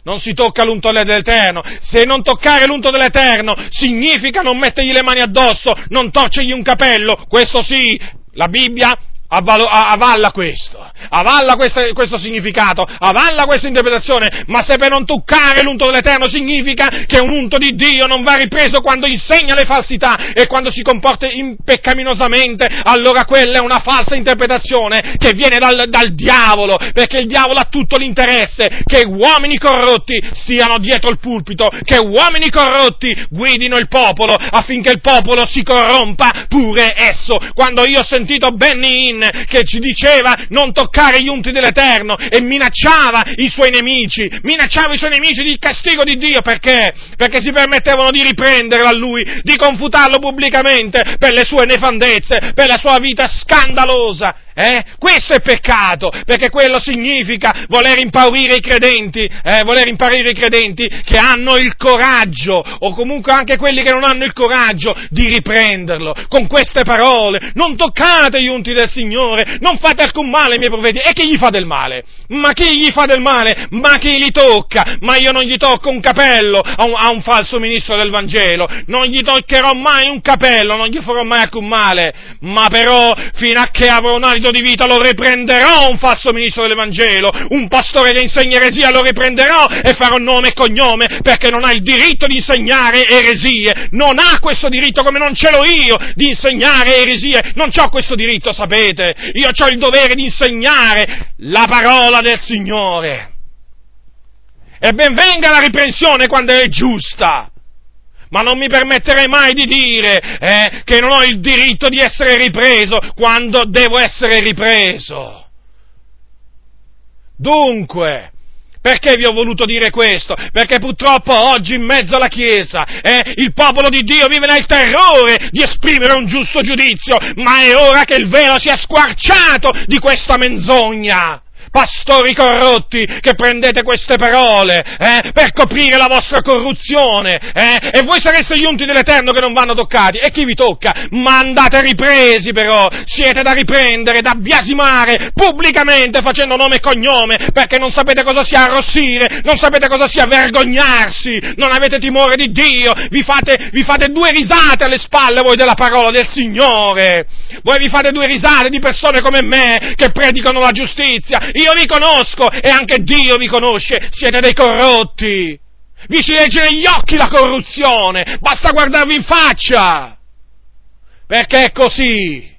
non si tocca l'unto dell'Eterno. Se non toccare l'unto dell'Eterno significa non mettergli le mani addosso, non torcergli un capello, questo sì, la Bibbia avalla questo, avalla questo, questo, significato, avalla questa interpretazione, ma se per non toccare l'unto dell'Eterno significa che un unto di Dio non va ripreso quando insegna le falsità e quando si comporta impeccaminosamente, allora quella è una falsa interpretazione che viene dal, dal diavolo, perché il diavolo ha tutto l'interesse che uomini corrotti stiano dietro il pulpito, che uomini corrotti guidino il popolo affinché il popolo si corrompa pure esso. Quando io ho sentito Benny Hinn che ci diceva non toccare gli unti dell'Eterno e minacciava i suoi nemici, minacciava i suoi nemici di castigo di Dio perché? Perché si permettevano di riprenderlo a lui, di confutarlo pubblicamente per le sue nefandezze, per la sua vita scandalosa. Eh? Questo è peccato, perché quello significa voler impaurire i credenti, eh? voler impaurire i credenti che hanno il coraggio, o comunque anche quelli che non hanno il coraggio di riprenderlo con queste parole. Non toccate gli unti del Signore, non fate alcun male ai miei profeti. E chi gli fa del male? Ma chi gli fa del male? Ma chi li tocca? Ma io non gli tocco un capello a un, a un falso ministro del Vangelo, non gli toccherò mai un capello, non gli farò mai alcun male, ma però fino a che avrò un alito di vita lo riprenderò un falso ministro dell'Evangelo, un pastore che insegna eresia lo riprenderò e farò nome e cognome perché non ha il diritto di insegnare eresie, non ha questo diritto come non ce l'ho io di insegnare eresie, non ho questo diritto, sapete, io ho il dovere di insegnare la parola del Signore. E ben venga la riprensione quando è giusta ma non mi permetterei mai di dire eh, che non ho il diritto di essere ripreso quando devo essere ripreso. Dunque, perché vi ho voluto dire questo? Perché purtroppo oggi in mezzo alla Chiesa eh, il popolo di Dio vive nel terrore di esprimere un giusto giudizio, ma è ora che il velo sia squarciato di questa menzogna pastori corrotti che prendete queste parole eh, per coprire la vostra corruzione eh, e voi sareste gli unti dell'Eterno che non vanno toccati. E chi vi tocca? Ma andate ripresi però, siete da riprendere, da biasimare pubblicamente facendo nome e cognome perché non sapete cosa sia arrossire, non sapete cosa sia vergognarsi, non avete timore di Dio, vi fate, vi fate due risate alle spalle voi della parola del Signore, voi vi fate due risate di persone come me che predicano la giustizia, io vi conosco e anche Dio vi conosce, siete dei corrotti. Vi si legge negli occhi la corruzione, basta guardarvi in faccia. Perché è così,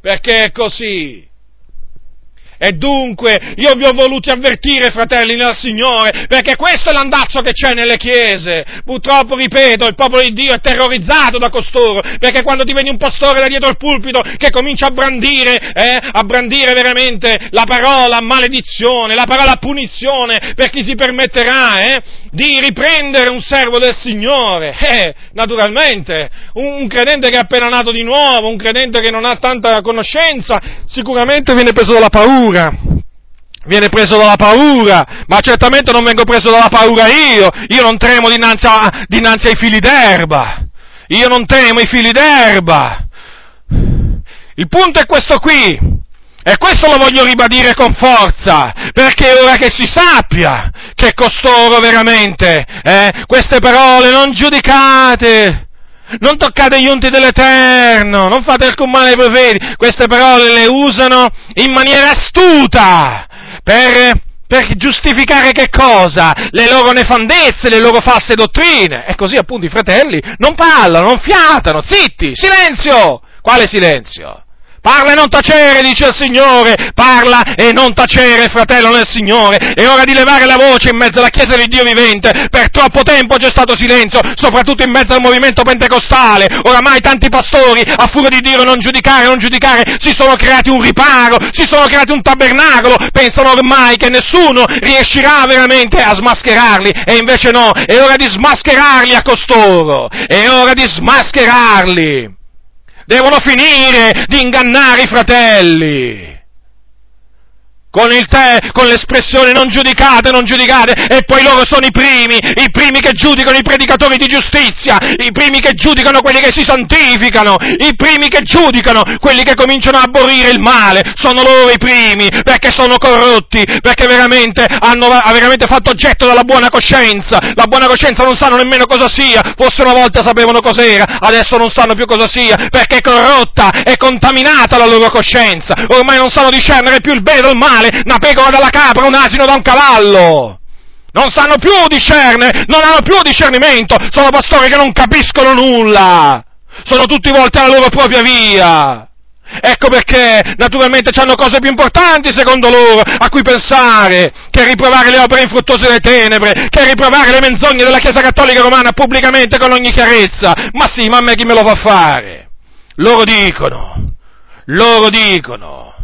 perché è così. E dunque io vi ho voluti avvertire, fratelli nel Signore, perché questo è l'andazzo che c'è nelle chiese. Purtroppo, ripeto, il popolo di Dio è terrorizzato da costoro, perché quando ti viene un pastore da dietro il pulpito che comincia a brandire, eh, a brandire veramente la parola maledizione, la parola punizione per chi si permetterà eh, di riprendere un servo del Signore, eh, naturalmente, un, un credente che è appena nato di nuovo, un credente che non ha tanta conoscenza, sicuramente viene preso dalla paura paura, viene preso dalla paura, ma certamente non vengo preso dalla paura io, io non tremo dinanzi, a, dinanzi ai fili d'erba, io non temo i fili d'erba. Il punto è questo qui, e questo lo voglio ribadire con forza, perché ora che si sappia che costoro veramente, eh, queste parole non giudicate, non toccate gli unti dell'Eterno, non fate alcun male ai profeti. Queste parole le usano in maniera astuta per, per giustificare che cosa? Le loro nefandezze, le loro false dottrine. E così appunto i fratelli non parlano, non fiatano, zitti, silenzio! Quale silenzio? Parla e non tacere, dice il Signore, parla e non tacere, fratello nel Signore. È ora di levare la voce in mezzo alla Chiesa di Dio vivente. Per troppo tempo c'è stato silenzio, soprattutto in mezzo al movimento pentecostale. Oramai tanti pastori, a furia di dire non giudicare, non giudicare, si sono creati un riparo, si sono creati un tabernacolo, pensano ormai che nessuno riuscirà veramente a smascherarli. E invece no, è ora di smascherarli a costoro. È ora di smascherarli devono finire di ingannare i fratelli. Con il te, con l'espressione non giudicate, non giudicate, e poi loro sono i primi, i primi che giudicano i predicatori di giustizia, i primi che giudicano quelli che si santificano, i primi che giudicano quelli che cominciano a aborrire il male, sono loro i primi, perché sono corrotti, perché veramente hanno veramente fatto oggetto della buona coscienza, la buona coscienza non sanno nemmeno cosa sia, forse una volta sapevano cos'era, adesso non sanno più cosa sia, perché è corrotta, è contaminata la loro coscienza, ormai non sanno discernere più il bene dal male, male, una pecora dalla capra, un asino da un cavallo. Non sanno più discernere, non hanno più discernimento, sono pastori che non capiscono nulla, sono tutti volti alla loro propria via. Ecco perché naturalmente hanno cose più importanti secondo loro a cui pensare che riprovare le opere infruttuose delle tenebre, che riprovare le menzogne della Chiesa Cattolica Romana pubblicamente con ogni chiarezza. Ma sì, ma a me chi me lo fa fare? Loro dicono, loro dicono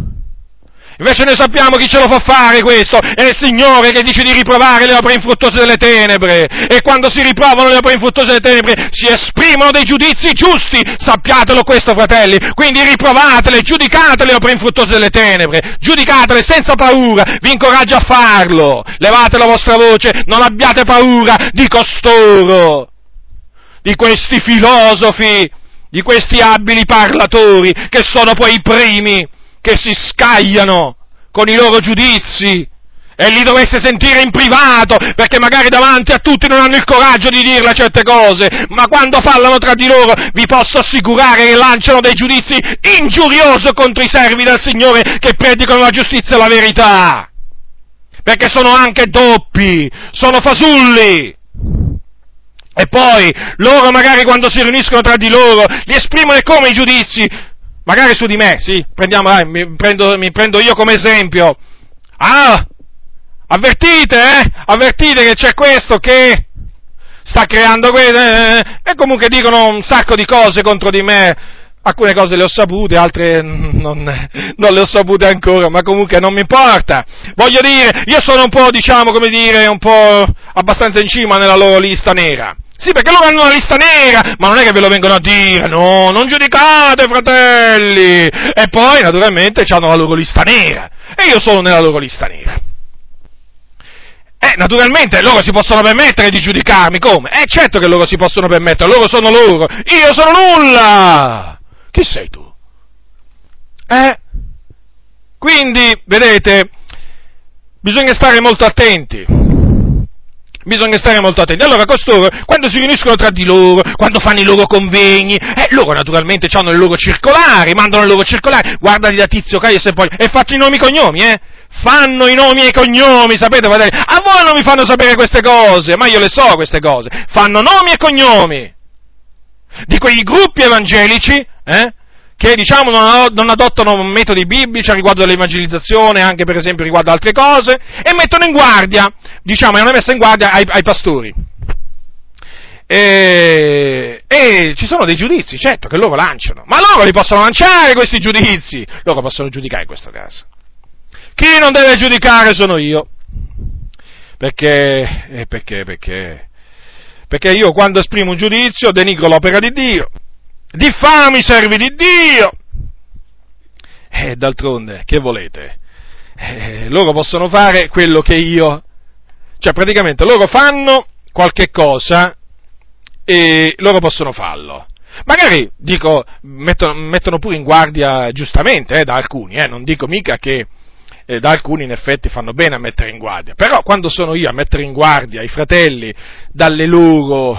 Invece noi sappiamo chi ce lo fa fare questo, è il Signore che dice di riprovare le opere infruttuose delle tenebre. E quando si riprovano le opere infruttuose delle tenebre si esprimono dei giudizi giusti, sappiatelo questo fratelli. Quindi riprovatele, giudicate le opere infruttuose delle tenebre, giudicatele senza paura, vi incoraggio a farlo. Levate la vostra voce, non abbiate paura di costoro, di questi filosofi, di questi abili parlatori che sono poi i primi che si scagliano con i loro giudizi e li dovesse sentire in privato, perché magari davanti a tutti non hanno il coraggio di dirle certe cose, ma quando parlano tra di loro vi posso assicurare che lanciano dei giudizi ingiuriosi contro i servi del Signore che predicano la giustizia e la verità, perché sono anche doppi, sono fasulli. E poi loro magari quando si riuniscono tra di loro li esprimono come i giudizi magari su di me, sì, prendiamo, dai, mi, prendo, mi prendo io come esempio. Ah, avvertite, eh, avvertite che c'è questo che sta creando questo, eh, e comunque dicono un sacco di cose contro di me. Alcune cose le ho sapute, altre non, non, le ho sapute ancora, ma comunque non mi importa. Voglio dire, io sono un po', diciamo, come dire, un po' abbastanza in cima nella loro lista nera. Sì, perché loro hanno una lista nera, ma non è che ve lo vengono a dire, no, non giudicate, fratelli! E poi, naturalmente, hanno la loro lista nera, e io sono nella loro lista nera. Eh, naturalmente loro si possono permettere di giudicarmi, come? Eh, certo che loro si possono permettere, loro sono loro, io sono nulla! Chi sei tu? Eh? Quindi, vedete, bisogna stare molto attenti Bisogna stare molto attenti. Allora, costoro, quando si riuniscono tra di loro, quando fanno i loro convegni, eh, loro naturalmente hanno le loro circolari, mandano le loro circolari, guardali da Tizio, Caio e poi, e fatto i nomi e i cognomi, eh? Fanno i nomi e i cognomi, sapete, fratelli? A voi non mi fanno sapere queste cose, ma io le so queste cose. Fanno nomi e cognomi di quei gruppi evangelici, eh? Che diciamo non adottano metodi biblici riguardo dell'evangelizzazione, anche per esempio riguardo altre cose, e mettono in guardia, diciamo, hanno messo in guardia ai, ai pastori. E, e, ci sono dei giudizi, certo, che loro lanciano, ma loro li possono lanciare questi giudizi, loro possono giudicare in questo caso. Chi non deve giudicare sono io, perché, eh, perché, perché, perché io quando esprimo un giudizio denigro l'opera di Dio, diffami i servi di Dio. E d'altronde, che volete? Eh, loro possono fare quello che io, cioè praticamente loro fanno qualche cosa e loro possono farlo. Magari, dico, mettono, mettono pure in guardia giustamente eh, da alcuni, eh, non dico mica che eh, da alcuni in effetti fanno bene a mettere in guardia, però quando sono io a mettere in guardia i fratelli dalle loro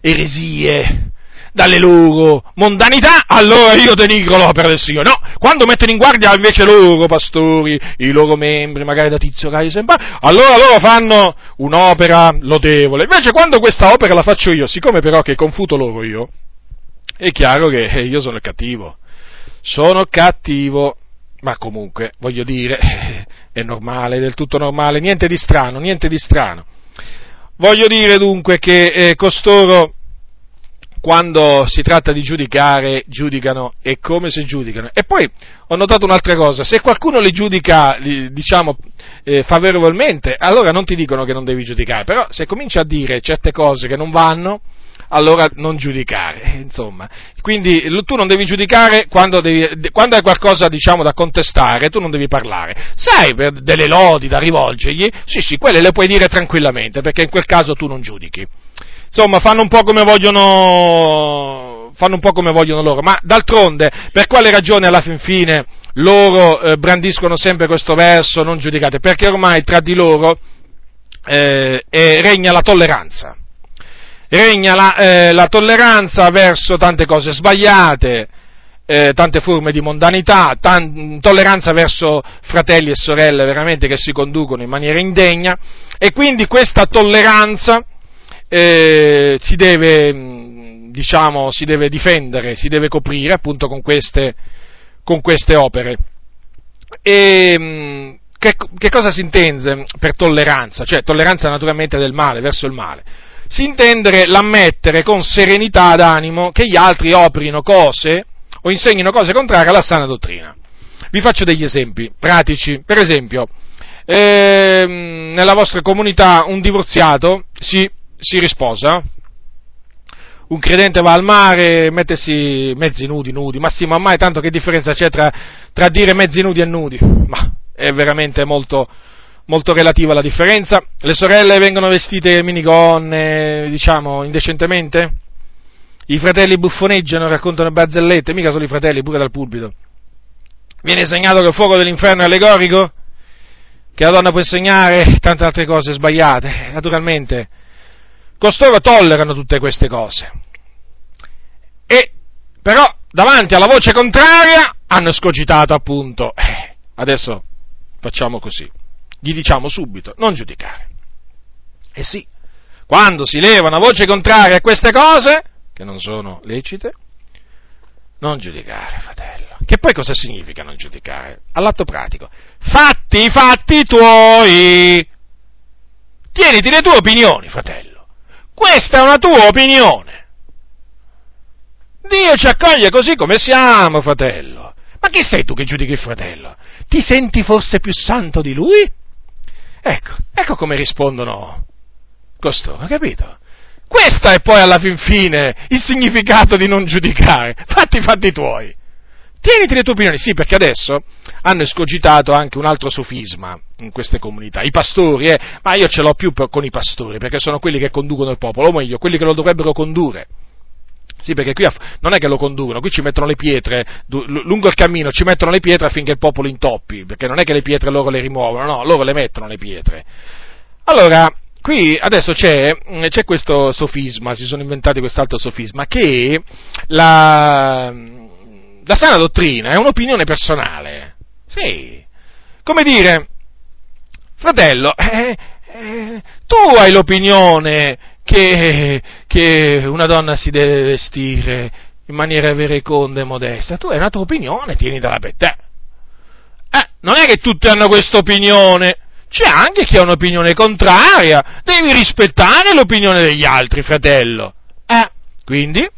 eresie, dalle loro mondanità, allora io denigro l'opera del Signore. No, quando mettono in guardia invece loro pastori, i loro membri, magari da Tizio, Caio, sempre, allora loro fanno un'opera lodevole. Invece quando questa opera la faccio io, siccome però che confuto loro io, è chiaro che io sono cattivo. Sono cattivo, ma comunque, voglio dire, è normale, è del tutto normale, niente di strano, niente di strano. Voglio dire dunque che eh, costoro quando si tratta di giudicare, giudicano e come se giudicano. E poi ho notato un'altra cosa, se qualcuno li giudica, diciamo, eh, favorevolmente, allora non ti dicono che non devi giudicare, però se cominci a dire certe cose che non vanno, allora non giudicare, insomma. Quindi tu non devi giudicare quando, devi, quando hai qualcosa, diciamo, da contestare, tu non devi parlare. Se hai delle lodi da rivolgergli, sì, sì, quelle le puoi dire tranquillamente, perché in quel caso tu non giudichi. Insomma, fanno un po' come vogliono, fanno un po' come vogliono loro, ma d'altronde, per quale ragione alla fin fine loro eh, brandiscono sempre questo verso, non giudicate? Perché ormai tra di loro eh, regna la tolleranza. Regna la, eh, la tolleranza verso tante cose sbagliate, eh, tante forme di mondanità, tan- tolleranza verso fratelli e sorelle veramente che si conducono in maniera indegna. E quindi questa tolleranza eh, si, deve, diciamo, si deve difendere, si deve coprire appunto con queste, con queste opere. E, che, che cosa si intende per tolleranza? Cioè tolleranza naturalmente del male, verso il male si intende l'ammettere con serenità d'animo che gli altri operino cose o insegnino cose contrarie alla sana dottrina. Vi faccio degli esempi pratici. Per esempio, ehm, nella vostra comunità un divorziato si, si risposa, un credente va al mare, mettesi mezzi nudi, nudi, ma sì, ma mai tanto che differenza c'è tra, tra dire mezzi nudi e nudi? Ma è veramente molto, molto relativa la differenza. Le sorelle vengono vestite minigonne, diciamo, indecentemente? I fratelli buffoneggiano, raccontano barzellette, mica solo i fratelli, pure dal pulpito. Viene insegnato che il fuoco dell'inferno è allegorico, che la donna può insegnare tante altre cose sbagliate. Naturalmente, costoro tollerano tutte queste cose. E, però, davanti alla voce contraria, hanno scogitato appunto, eh, adesso facciamo così gli diciamo subito, non giudicare. E sì, quando si leva una voce contraria a queste cose, che non sono lecite, non giudicare, fratello. Che poi cosa significa non giudicare? All'atto pratico. Fatti i fatti tuoi. Tieniti le tue opinioni, fratello. Questa è una tua opinione. Dio ci accoglie così come siamo, fratello. Ma chi sei tu che giudichi il fratello? Ti senti forse più santo di lui? Ecco, ecco come rispondono costoro, capito? Questo è poi alla fin fine il significato di non giudicare. Fatti i fatti tuoi. Tieniti le tue opinioni, sì, perché adesso hanno escogitato anche un altro sofisma in queste comunità. I pastori, eh, ma io ce l'ho più con i pastori, perché sono quelli che conducono il popolo, o meglio, quelli che lo dovrebbero condurre. Sì, perché qui non è che lo conducono, qui ci mettono le pietre, lungo il cammino ci mettono le pietre affinché il popolo intoppi, perché non è che le pietre loro le rimuovono, no, loro le mettono le pietre. Allora, qui adesso c'è, c'è questo sofisma, si sono inventati quest'altro sofisma, che la, la sana dottrina è un'opinione personale. Sì, come dire, fratello, eh, eh, tu hai l'opinione che, che una donna si deve vestire in maniera vereconda e modesta. Tu hai una tua opinione, tienitela per te. Eh, non è che tutti hanno questa opinione, c'è anche chi ha un'opinione contraria, devi rispettare l'opinione degli altri, fratello. Eh, quindi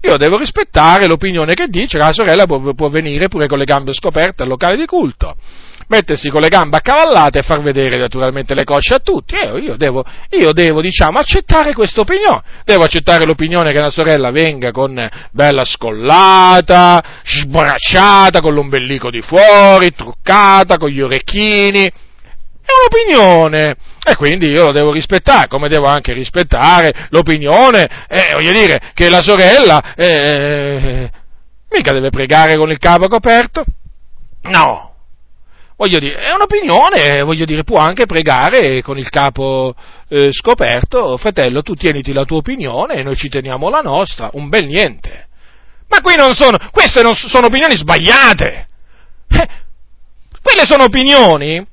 io devo rispettare l'opinione che dice che la sorella può, può venire pure con le gambe scoperte al locale di culto mettersi con le gambe accavallate e far vedere naturalmente le cosce a tutti. Eh, io devo, io devo diciamo, accettare questa opinione. Devo accettare l'opinione che una sorella venga con bella scollata, sbracciata, con l'ombelico di fuori, truccata, con gli orecchini. Un'opinione e quindi io lo devo rispettare, come devo anche rispettare l'opinione, eh, voglio dire, che la sorella eh, mica deve pregare con il capo coperto. No, voglio dire, è un'opinione, voglio dire, può anche pregare con il capo eh, scoperto, fratello, tu tieniti la tua opinione e noi ci teniamo la nostra, un bel niente. Ma qui non sono, queste non sono opinioni sbagliate. Eh, quelle sono opinioni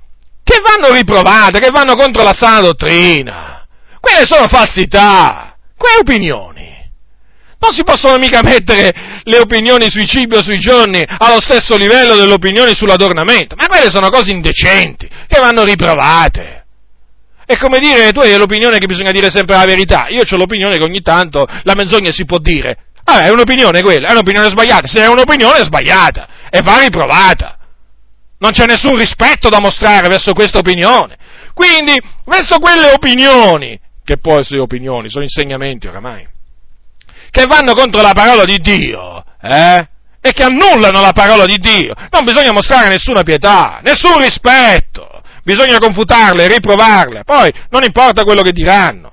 che vanno riprovate, che vanno contro la sana dottrina. Quelle sono falsità. Quelle opinioni non si possono mica mettere le opinioni sui cibi o sui giorni allo stesso livello delle opinioni sull'adornamento, ma quelle sono cose indecenti, che vanno riprovate. È come dire, tu hai l'opinione che bisogna dire sempre la verità, io ho l'opinione che ogni tanto la menzogna si può dire. Ah, è un'opinione quella, è un'opinione sbagliata, se è un'opinione è sbagliata e va riprovata. Non c'è nessun rispetto da mostrare verso questa opinione. Quindi, verso quelle opinioni, che poi sono opinioni, sono insegnamenti oramai, che vanno contro la parola di Dio, eh? E che annullano la parola di Dio. Non bisogna mostrare nessuna pietà, nessun rispetto. Bisogna confutarle, riprovarle. Poi non importa quello che diranno.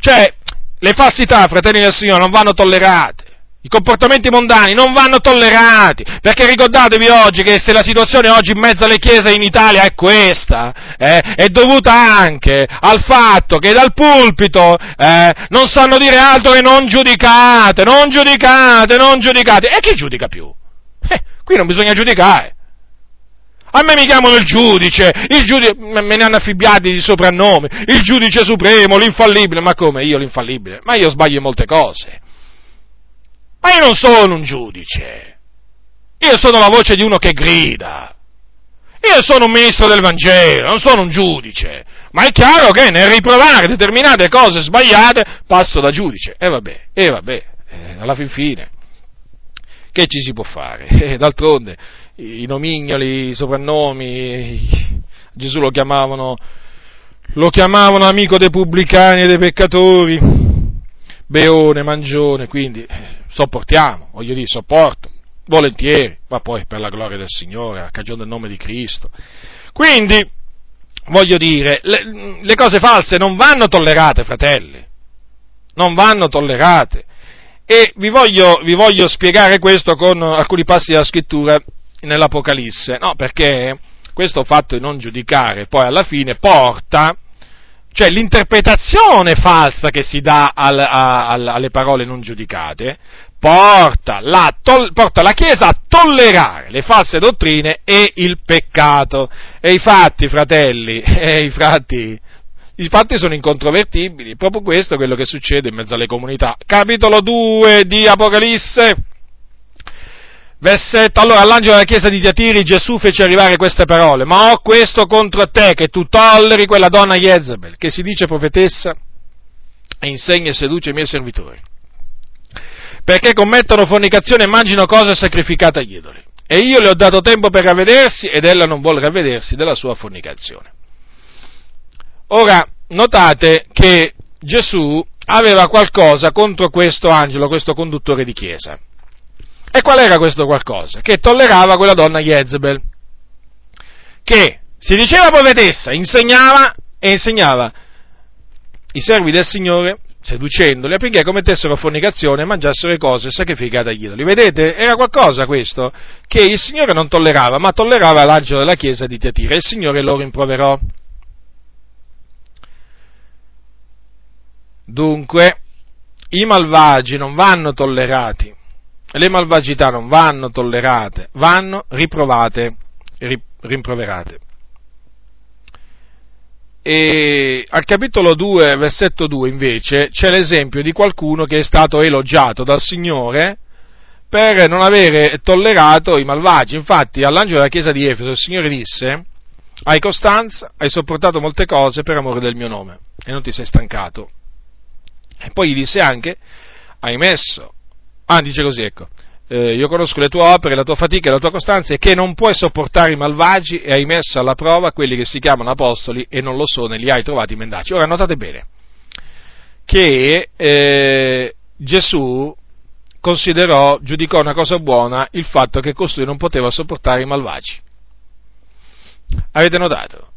Cioè, le falsità, fratelli del Signore, non vanno tollerate. I comportamenti mondani non vanno tollerati, perché ricordatevi oggi che se la situazione oggi in mezzo alle chiese in Italia è questa, eh, è dovuta anche al fatto che dal pulpito eh, non sanno dire altro che non giudicate, non giudicate, non giudicate. E chi giudica più? Eh, qui non bisogna giudicare. A me mi chiamano il giudice, il giudice, me ne hanno affibbiati di soprannomi, il giudice supremo, l'infallibile, ma come io l'infallibile? Ma io sbaglio in molte cose. Ma io non sono un giudice. Io sono la voce di uno che grida. Io sono un ministro del Vangelo, non sono un giudice. Ma è chiaro che nel riprovare determinate cose sbagliate passo da giudice. E vabbè, e vabbè, eh, alla fin fine. Che ci si può fare? Eh, d'altronde i nomignoli, i soprannomi, Gesù lo chiamavano, lo chiamavano amico dei pubblicani e dei peccatori, beone, mangione, quindi sopportiamo, voglio dire, sopporto, volentieri, ma poi per la gloria del Signore, a cagione del nome di Cristo. Quindi, voglio dire, le, le cose false non vanno tollerate, fratelli, non vanno tollerate. E vi voglio, vi voglio spiegare questo con alcuni passi della scrittura nell'Apocalisse, no, perché questo fatto di non giudicare poi alla fine porta cioè l'interpretazione falsa che si dà al, a, alle parole non giudicate, porta la, tol, porta la, Chiesa a tollerare le false dottrine e il peccato. E i fatti, fratelli, e i fatti, i fatti sono incontrovertibili, proprio questo è quello che succede in mezzo alle comunità. Capitolo 2 di Apocalisse. Versetto, allora all'angelo della chiesa di Tiatiri Gesù fece arrivare queste parole, ma ho questo contro te che tu tolleri quella donna Jezebel, che si dice profetessa e insegna e seduce i miei servitori, perché commettono fornicazione e mangino cose sacrificate agli idoli. E io le ho dato tempo per ravvedersi ed ella non vuole ravvedersi della sua fornicazione. Ora, notate che Gesù aveva qualcosa contro questo angelo, questo conduttore di chiesa. E qual era questo qualcosa? Che tollerava quella donna Jezebel, che si diceva profetessa, insegnava e insegnava i servi del Signore, seducendoli affinché commettessero fornicazione e mangiassero cose sacrificate agli idoli. Vedete, era qualcosa questo che il Signore non tollerava, ma tollerava l'angelo della chiesa di Tiatira e il Signore lo rimproverò. Dunque, i malvagi non vanno tollerati, le malvagità non vanno tollerate, vanno riprovate, rimproverate. E al capitolo 2, versetto 2 invece c'è l'esempio di qualcuno che è stato elogiato dal Signore per non avere tollerato i malvagi. Infatti all'angelo della chiesa di Efeso il Signore disse, hai costanza, hai sopportato molte cose per amore del mio nome e non ti sei stancato. E poi gli disse anche, hai messo Ah, dice così, ecco. Eh, io conosco le tue opere, la tua fatica e la tua costanza e che non puoi sopportare i malvagi e hai messo alla prova quelli che si chiamano apostoli e non lo sono e li hai trovati mendaci. Ora notate bene che eh, Gesù considerò, giudicò una cosa buona il fatto che costui non poteva sopportare i malvagi. Avete notato?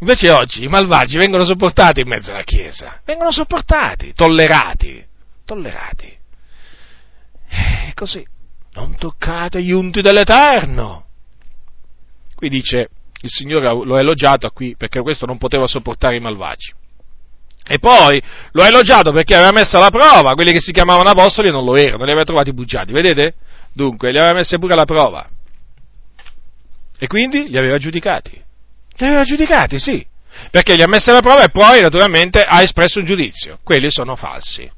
Invece oggi i malvagi vengono sopportati in mezzo alla Chiesa, vengono sopportati, tollerati, tollerati. È così. Non toccate gli unti dell'Eterno. Qui dice, il Signore lo ha elogiato qui perché questo non poteva sopportare i malvagi. E poi lo ha elogiato perché aveva messo alla prova quelli che si chiamavano apostoli e non lo erano, li aveva trovati bugiati, vedete? Dunque, li aveva messi pure alla prova. E quindi li aveva giudicati. Li aveva giudicati, sì. Perché li ha messi alla prova e poi, naturalmente, ha espresso un giudizio. Quelli sono falsi.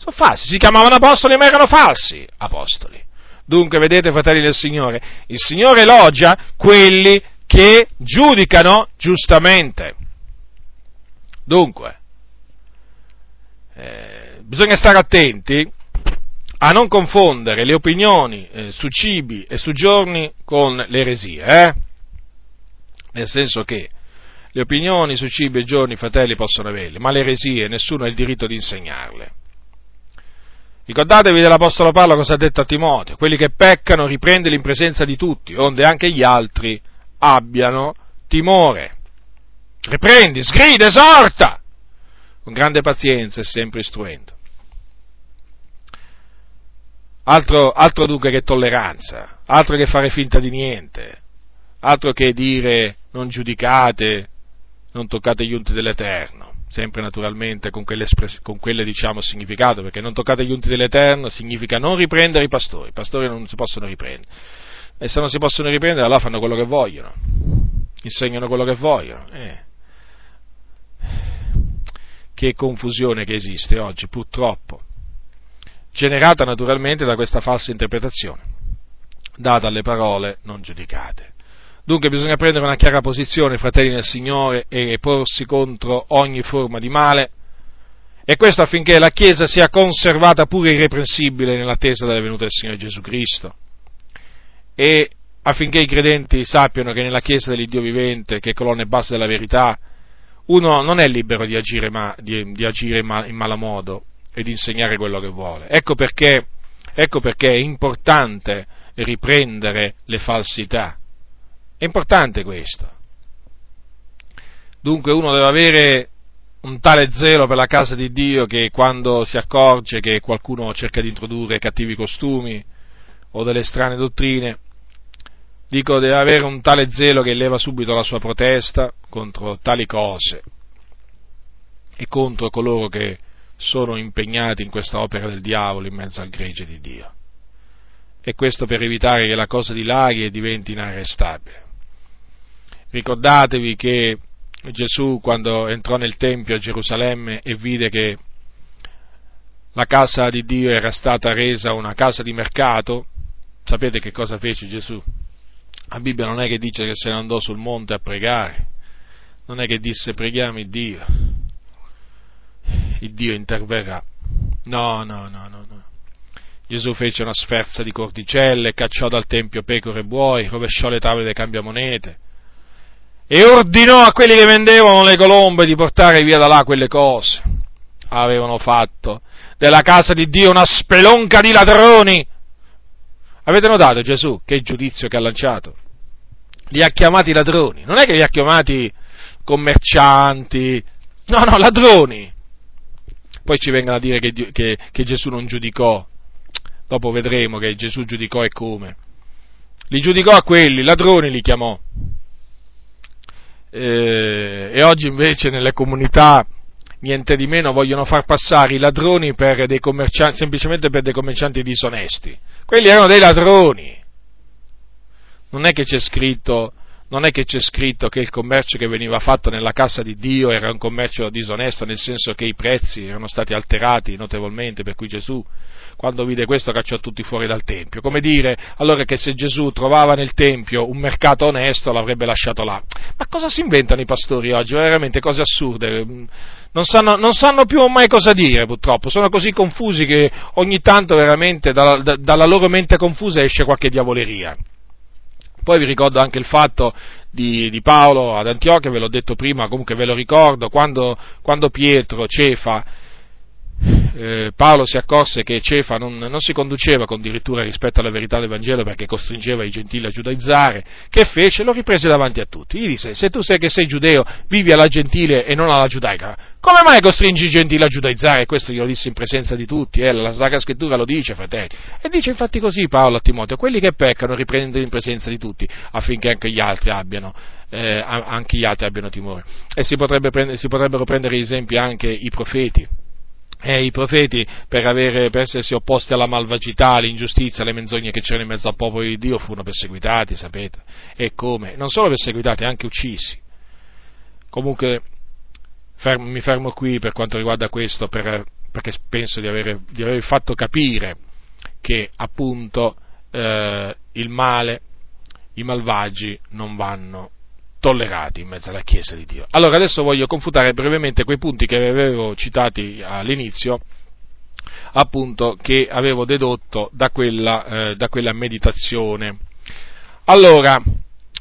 Sono falsi, si chiamavano apostoli ma erano falsi apostoli. Dunque, vedete, fratelli del Signore, il Signore elogia quelli che giudicano giustamente. Dunque, eh, bisogna stare attenti a non confondere le opinioni eh, su cibi e su giorni con le eresie, eh? nel senso che le opinioni su cibi e giorni fratelli possono averle, ma le eresie nessuno ha il diritto di insegnarle. Ricordatevi dell'Apostolo Paolo cosa ha detto a Timoteo, quelli che peccano riprendeli in presenza di tutti, onde anche gli altri abbiano timore. Riprendi, sgrida, esorta, con grande pazienza e sempre istruendo. Altro, altro dunque che tolleranza, altro che fare finta di niente, altro che dire non giudicate, non toccate gli unti dell'Eterno sempre naturalmente con con quelle diciamo significato, perché non toccate gli unti dell'Eterno significa non riprendere i pastori, i pastori non si possono riprendere, e se non si possono riprendere allora fanno quello che vogliono, insegnano quello che vogliono. Eh. Che confusione che esiste oggi, purtroppo, generata naturalmente da questa falsa interpretazione, data alle parole non giudicate. Dunque bisogna prendere una chiara posizione, fratelli nel Signore, e porsi contro ogni forma di male, e questo affinché la Chiesa sia conservata pure irreprensibile nell'attesa della venuta del Signore Gesù Cristo, e affinché i credenti sappiano che nella Chiesa dell'Iddio vivente, che è colonna e base della verità, uno non è libero di agire, ma, di, di agire in malo modo e di insegnare quello che vuole. Ecco perché, ecco perché è importante riprendere le falsità è importante questo. Dunque uno deve avere un tale zelo per la casa di Dio che quando si accorge che qualcuno cerca di introdurre cattivi costumi o delle strane dottrine, dico deve avere un tale zelo che leva subito la sua protesta contro tali cose e contro coloro che sono impegnati in questa opera del diavolo in mezzo al gregge di Dio. E questo per evitare che la cosa dilaghi e diventi inarrestabile. Ricordatevi che Gesù quando entrò nel Tempio a Gerusalemme e vide che la casa di Dio era stata resa una casa di mercato, sapete che cosa fece Gesù? La Bibbia non è che dice che se ne andò sul monte a pregare, non è che disse preghiamo il Dio, il Dio interverrà. No, no, no, no, no. Gesù fece una sferza di cordicelle, cacciò dal Tempio pecore e buoi, rovesciò le tavole dei cambiamonete, e ordinò a quelli che vendevano le colombe di portare via da là quelle cose. Avevano fatto della casa di Dio una spelonca di ladroni. Avete notato Gesù che giudizio che ha lanciato? Li ha chiamati ladroni, non è che li ha chiamati commercianti, no, no, ladroni. Poi ci vengono a dire che, che, che Gesù non giudicò, dopo vedremo che Gesù giudicò e come. Li giudicò a quelli, ladroni li chiamò eh, e oggi invece nelle comunità niente di meno vogliono far passare i ladroni per semplicemente per dei commercianti disonesti. Quelli erano dei ladroni. Non è che c'è scritto, non è che c'è scritto che il commercio che veniva fatto nella casa di Dio era un commercio disonesto, nel senso che i prezzi erano stati alterati notevolmente, per cui Gesù quando vide questo cacciò tutti fuori dal Tempio. Come dire allora che se Gesù trovava nel Tempio un mercato onesto l'avrebbe lasciato là. Ma cosa si inventano i pastori oggi? Veramente cose assurde. Non sanno, non sanno più mai cosa dire purtroppo, sono così confusi che ogni tanto veramente dalla, da, dalla loro mente confusa esce qualche diavoleria. Poi vi ricordo anche il fatto di, di, Paolo ad Antiochia, ve l'ho detto prima, comunque ve lo ricordo, quando, quando Pietro, Cefa, eh, Paolo si accorse che Cefa non, non, si conduceva con dirittura rispetto alla verità del Vangelo perché costringeva i gentili a giudaizzare, che fece? Lo riprese davanti a tutti. Gli disse, se tu sei che sei giudeo, vivi alla gentile e non alla giudaica, come mai costringi i gentili a giudaizzare? Questo glielo disse in presenza di tutti, eh? la Sacra Scrittura lo dice, fratelli. E dice infatti così Paolo a Timoteo, quelli che peccano riprendono in presenza di tutti, affinché anche gli altri abbiano, eh, anche gli altri abbiano timore. E si, prendere, si potrebbero prendere esempi anche i profeti e i profeti, per, avere, per, essersi opposti alla malvagità, all'ingiustizia, alle menzogne che c'erano in mezzo al popolo di Dio, furono perseguitati, sapete? E come? Non solo perseguitati, anche uccisi. Comunque, fermo, mi fermo qui per quanto riguarda questo, per, perché penso di aver, di aver, fatto capire che appunto eh, il male, i malvagi non vanno tollerati in mezzo alla Chiesa di Dio. Allora adesso voglio confutare brevemente quei punti che avevo citati all'inizio, appunto che avevo dedotto da quella, eh, da quella meditazione. Allora,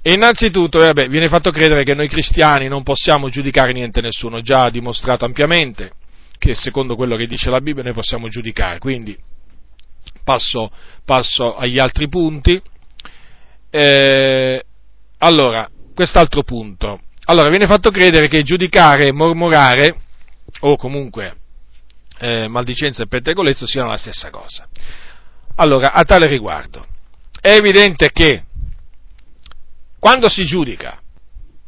innanzitutto vabbè, viene fatto credere che noi cristiani non possiamo giudicare niente nessuno, già dimostrato ampiamente che secondo quello che dice la Bibbia noi possiamo giudicare, quindi passo, passo agli altri punti. Eh, allora, quest'altro punto. Allora, viene fatto credere che giudicare, mormorare, o comunque eh, maldicenza e pettegolezzo siano la stessa cosa. Allora, a tale riguardo, è evidente che quando si giudica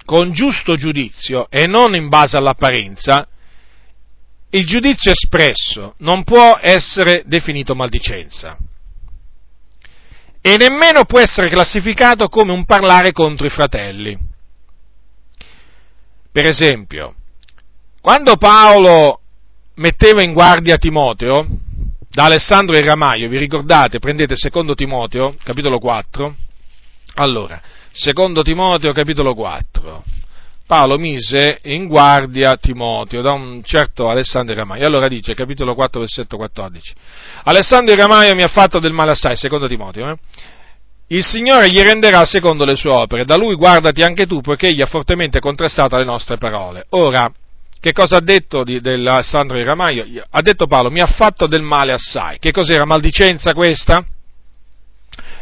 con giusto giudizio e non in base all'apparenza, il giudizio espresso non può essere definito maldicenza e nemmeno può essere classificato come un parlare contro i fratelli. Per esempio, quando Paolo metteva in guardia Timoteo, da Alessandro e Ramaio, vi ricordate? Prendete secondo Timoteo, capitolo 4. Allora, secondo Timoteo, capitolo 4. Paolo mise in guardia Timoteo da un certo Alessandro Ramaio. Allora dice, capitolo 4, versetto 14. Alessandro Ramaio mi ha fatto del male assai, secondo Timoteo. Eh? Il Signore gli renderà secondo le sue opere. Da lui guardati anche tu, poiché egli ha fortemente contrastato le nostre parole. Ora, che cosa ha detto di, dell'Alessandro Ramaio? Ha detto Paolo, mi ha fatto del male assai. Che cos'era? Maldicenza questa?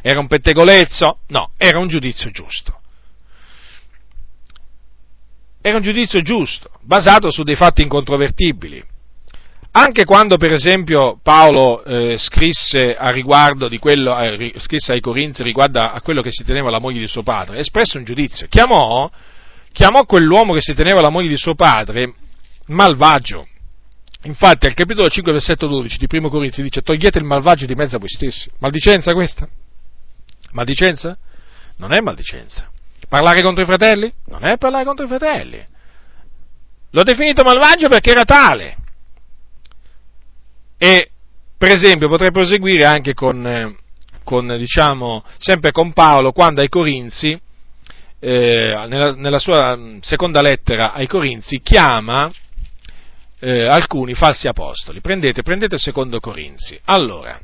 Era un pettegolezzo? No, era un giudizio giusto. Era un giudizio giusto, basato su dei fatti incontrovertibili. Anche quando, per esempio, Paolo eh, scrisse, quello, eh, scrisse, ai Corinzi riguardo a quello che si teneva la moglie di suo padre, espresse un giudizio. Chiamò, chiamò quell'uomo che si teneva la moglie di suo padre malvagio. Infatti al capitolo 5 versetto 12 di Primo Corinzi dice togliete il malvagio di mezzo a voi stessi. Maldicenza questa? Maldicenza? Non è maldicenza. Parlare contro i fratelli? Non è parlare contro i fratelli. L'ho definito malvagio perché era tale. E, per esempio, potrei proseguire anche con, eh, con diciamo, sempre con Paolo, quando ai Corinzi, eh, nella, nella, sua seconda lettera ai Corinzi, chiama eh, alcuni falsi apostoli. Prendete, prendete secondo Corinzi. Allora,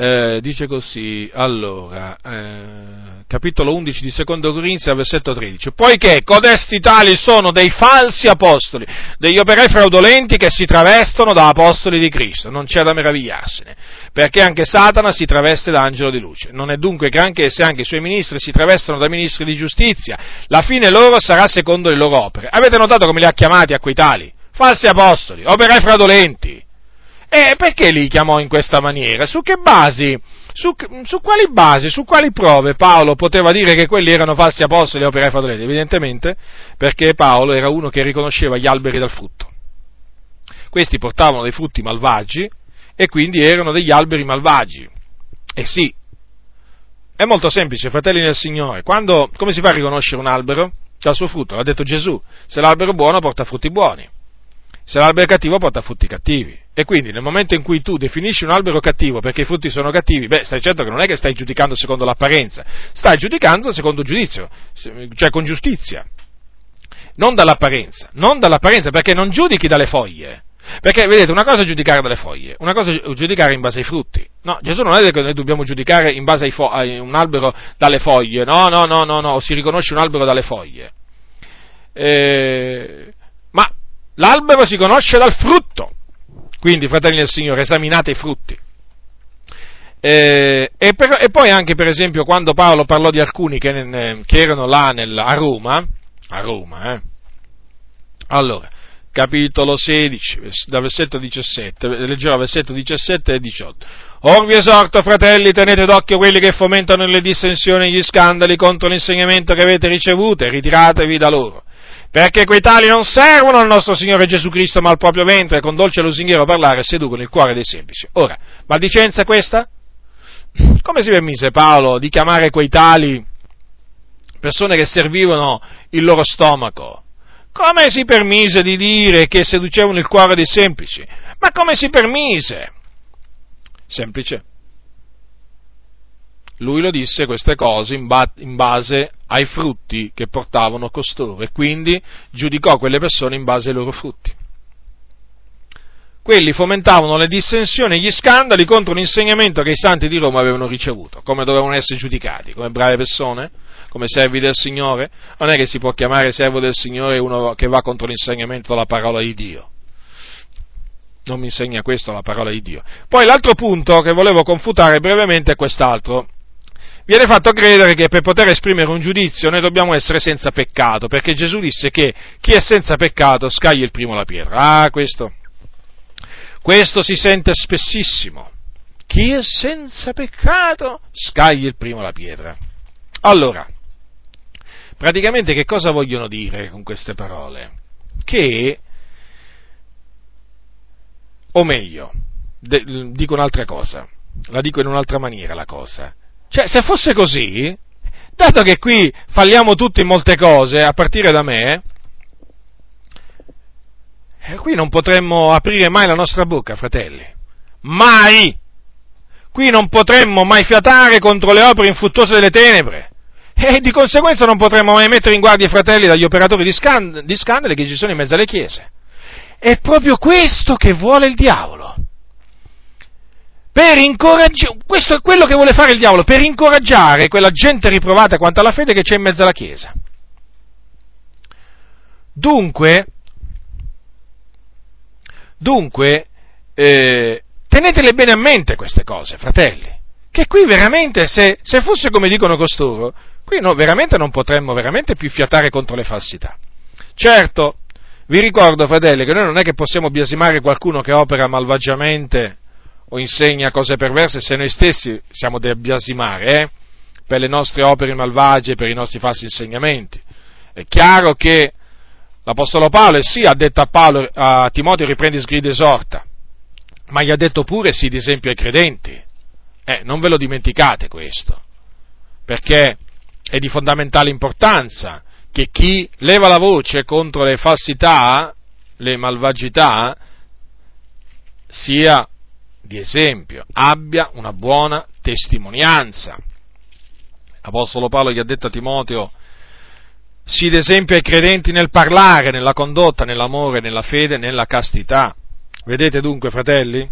eh, dice così, allora, eh, capitolo 11 di secondo Corinzi, versetto 13, poiché codesti tali sono dei falsi apostoli, degli operai fraudolenti che si travestono da apostoli di Cristo, non c'è da meravigliarsene, perché anche Satana si traveste da angelo di luce, non è dunque granché se anche i suoi ministri si travestono da ministri di giustizia, la fine loro sarà secondo le loro opere. Avete notato come li ha chiamati a quei tali? falsi apostoli, operai fraudolenti. E perché li chiamò in questa maniera? Su che basi? Su, su, quali basi, su quali prove Paolo poteva dire che quelli erano falsi apostoli e operai fraudolenti? Evidentemente perché Paolo era uno che riconosceva gli alberi dal frutto. Questi portavano dei frutti malvagi e quindi erano degli alberi malvagi. E sì, è molto semplice, fratelli del Signore. Quando, come si fa a riconoscere un albero? Dal suo frutto, l'ha detto Gesù. Se l'albero è buono porta frutti buoni se l'albero è cattivo porta frutti cattivi. E quindi nel momento in cui tu definisci un albero cattivo perché i frutti sono cattivi, beh, stai certo che non è che stai giudicando secondo l'apparenza, stai giudicando secondo giudizio, cioè con giustizia. Non dall'apparenza, non dall'apparenza, perché non giudichi dalle foglie. Perché, vedete, una cosa è giudicare dalle foglie, una cosa è giudicare in base ai frutti. No, Gesù non è che noi dobbiamo giudicare in base fo- a un albero dalle foglie, no, no, no, no, no, si riconosce un albero dalle foglie. Eh, ma L'albero si conosce dal frutto. Quindi, fratelli del Signore, esaminate i frutti. Eh, e, per, e, poi anche, per esempio, quando Paolo parlò di alcuni che, che erano là nel, a Roma, a Roma, eh, allora, capitolo 16, da versetto 17, leggerò versetto 17 e 18. Or vi esorto, fratelli, tenete d'occhio quelli che fomentano le dissensioni e gli scandali contro l'insegnamento che avete ricevuto e ritiratevi da loro perché quei tali non servono al nostro Signore Gesù Cristo, ma al proprio ventre, con dolce lusinghiero parlare seducono il cuore dei semplici. Ora, maldicenza questa? Come si permise Paolo di chiamare quei tali persone che servivano il loro stomaco? Come si permise di dire che seducevano il cuore dei semplici? Ma come si permise? Semplice. Lui lo disse queste cose in, ba- in base ai frutti che portavano costoro e quindi giudicò quelle persone in base ai loro frutti. Quelli fomentavano le dissensioni e gli scandali contro l'insegnamento che i santi di Roma avevano ricevuto, come dovevano essere giudicati, come brave persone, come servi del Signore. Non è che si può chiamare servo del Signore uno che va contro l'insegnamento della parola di Dio. Non mi insegna questo la parola di Dio. Poi l'altro punto che volevo confutare brevemente è quest'altro. Viene fatto credere che per poter esprimere un giudizio noi dobbiamo essere senza peccato, perché Gesù disse che chi è senza peccato scaglia il primo la pietra. Ah, questo, questo si sente spessissimo. Chi è senza peccato scaglia il primo la pietra. Allora, praticamente che cosa vogliono dire con queste parole? Che o meglio, de, dico un'altra cosa, la dico in un'altra maniera la cosa. Cioè, se fosse così, dato che qui falliamo tutti in molte cose, a partire da me, eh, qui non potremmo aprire mai la nostra bocca, fratelli. Mai! Qui non potremmo mai fiatare contro le opere infruttuose delle tenebre. E di conseguenza non potremmo mai mettere in guardia i fratelli dagli operatori di, scand- di scandali che ci sono in mezzo alle chiese. È proprio questo che vuole il diavolo. Per incoraggiare, questo è quello che vuole fare il diavolo, per incoraggiare quella gente riprovata quanto alla fede che c'è in mezzo alla Chiesa. Dunque, dunque, eh, tenetele bene a mente queste cose, fratelli, che qui veramente, se, se fosse come dicono costoro, qui no, veramente non potremmo veramente più fiatare contro le falsità. Certo, vi ricordo, fratelli, che noi non è che possiamo biasimare qualcuno che opera malvagiamente o insegna cose perverse se noi stessi siamo da biasimare, eh? per le nostre opere malvagie, per i nostri falsi insegnamenti. È chiaro che l'Apostolo Paolo sì ha detto a, Paolo, a Timoteo riprendi, sgrida, esorta, ma gli ha detto pure sì di esempio ai credenti. Eh, non ve lo dimenticate questo, perché è di fondamentale importanza che chi leva la voce contro le falsità, le malvagità, sia di esempio, abbia una buona testimonianza. L'Apostolo Paolo gli ha detto a Timoteo, sii d'esempio ai credenti nel parlare, nella condotta, nell'amore, nella fede, nella castità. Vedete dunque, fratelli?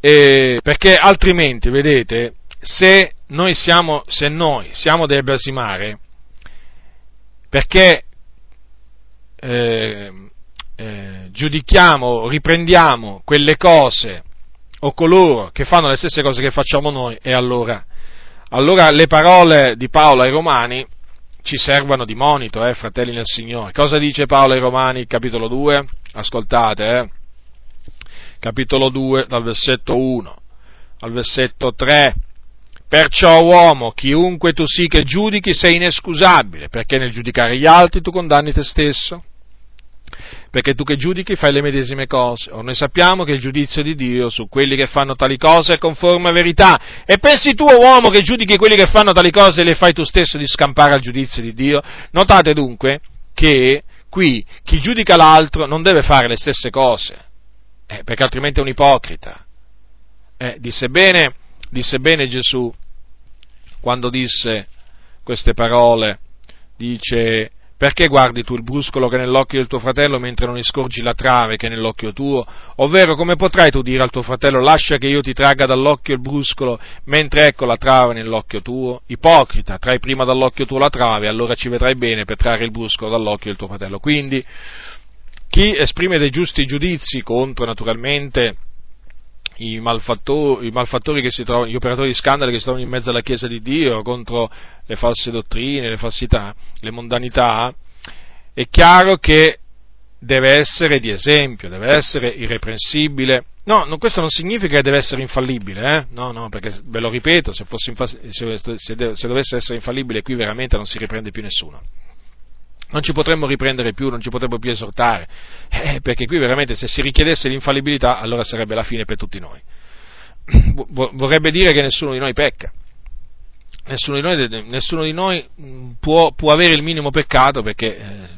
E perché altrimenti, vedete, se noi siamo, se noi siamo da basimare, perché eh, eh, giudichiamo, riprendiamo quelle cose o coloro che fanno le stesse cose che facciamo noi e allora, allora le parole di Paolo ai Romani ci servono di monito, eh, fratelli nel Signore. Cosa dice Paolo ai Romani, capitolo 2? Ascoltate, eh. Capitolo 2, dal versetto 1 al versetto 3. Perciò, uomo, chiunque tu sì che giudichi, sei inescusabile, perché nel giudicare gli altri tu condanni te stesso. Perché tu che giudichi fai le medesime cose. Or noi sappiamo che il giudizio di Dio su quelli che fanno tali cose è conforme a verità. E pensi tu, uomo, che giudichi quelli che fanno tali cose e le fai tu stesso di scampare al giudizio di Dio? Notate dunque che qui chi giudica l'altro non deve fare le stesse cose, eh, perché altrimenti è un ipocrita. Eh, disse bene disse bene Gesù quando disse queste parole, dice perché guardi tu il bruscolo che è nell'occhio del tuo fratello mentre non iscorgi la trave che è nell'occhio tuo? Ovvero come potrai tu dire al tuo fratello lascia che io ti tragga dall'occhio il bruscolo mentre ecco la trave nell'occhio tuo? Ipocrita, trai prima dall'occhio tuo la trave, allora ci vedrai bene per trarre il bruscolo dall'occhio del tuo fratello. Quindi chi esprime dei giusti giudizi contro naturalmente i malfattori, i malfattori trovano, gli operatori di scandalo che si trovano in mezzo alla Chiesa di Dio contro le false dottrine, le falsità, le mondanità, è chiaro che deve essere di esempio, deve essere irreprensibile. No, no questo non significa che deve essere infallibile, eh? no, no, perché ve lo ripeto, se, infa- se, se, se dovesse essere infallibile qui veramente non si riprende più nessuno non ci potremmo riprendere più, non ci potremmo più esortare, eh, perché qui veramente se si richiedesse l'infallibilità allora sarebbe la fine per tutti noi. Vorrebbe dire che nessuno di noi pecca, nessuno di noi, nessuno di noi mm, può, può, avere il minimo peccato perché eh,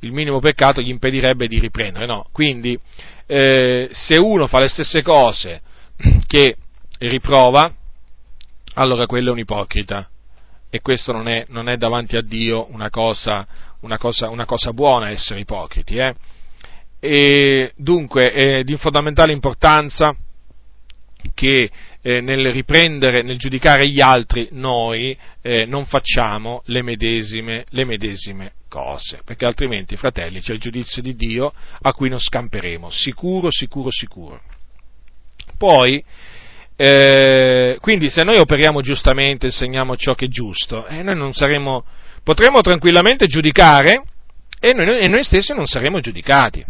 il minimo peccato gli impedirebbe di riprendere, no? Quindi eh, se uno fa le stesse cose che riprova, allora quello è un ipocrita e questo non è, non è davanti a Dio una cosa una cosa, una cosa buona essere ipocriti. Eh? E dunque è di fondamentale importanza che eh, nel riprendere, nel giudicare gli altri, noi eh, non facciamo le medesime, le medesime cose, perché altrimenti, fratelli, c'è il giudizio di Dio a cui non scamperemo, sicuro, sicuro, sicuro. Poi, eh, quindi se noi operiamo giustamente, insegniamo ciò che è giusto, eh, noi non saremo, potremo tranquillamente giudicare e noi, e noi stessi non saremo giudicati.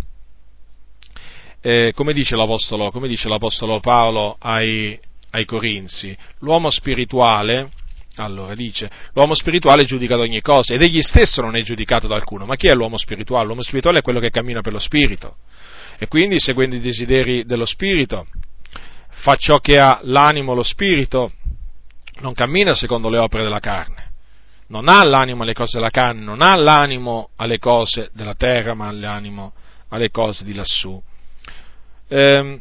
Eh, come, dice come, dice l'Apostolo, Paolo ai, ai Corinzi, l'uomo spirituale, allora dice, l'uomo spirituale giudica ad ogni cosa ed egli stesso non è giudicato da alcuno. Ma chi è l'uomo spirituale? L'uomo spirituale è quello che cammina per lo spirito e quindi seguendo i desideri dello spirito fa ciò che ha l'animo, lo spirito, non cammina secondo le opere della carne, non ha l'animo alle cose della carne, non ha l'animo alle cose della terra, ma l'animo alle cose di lassù. Ehm,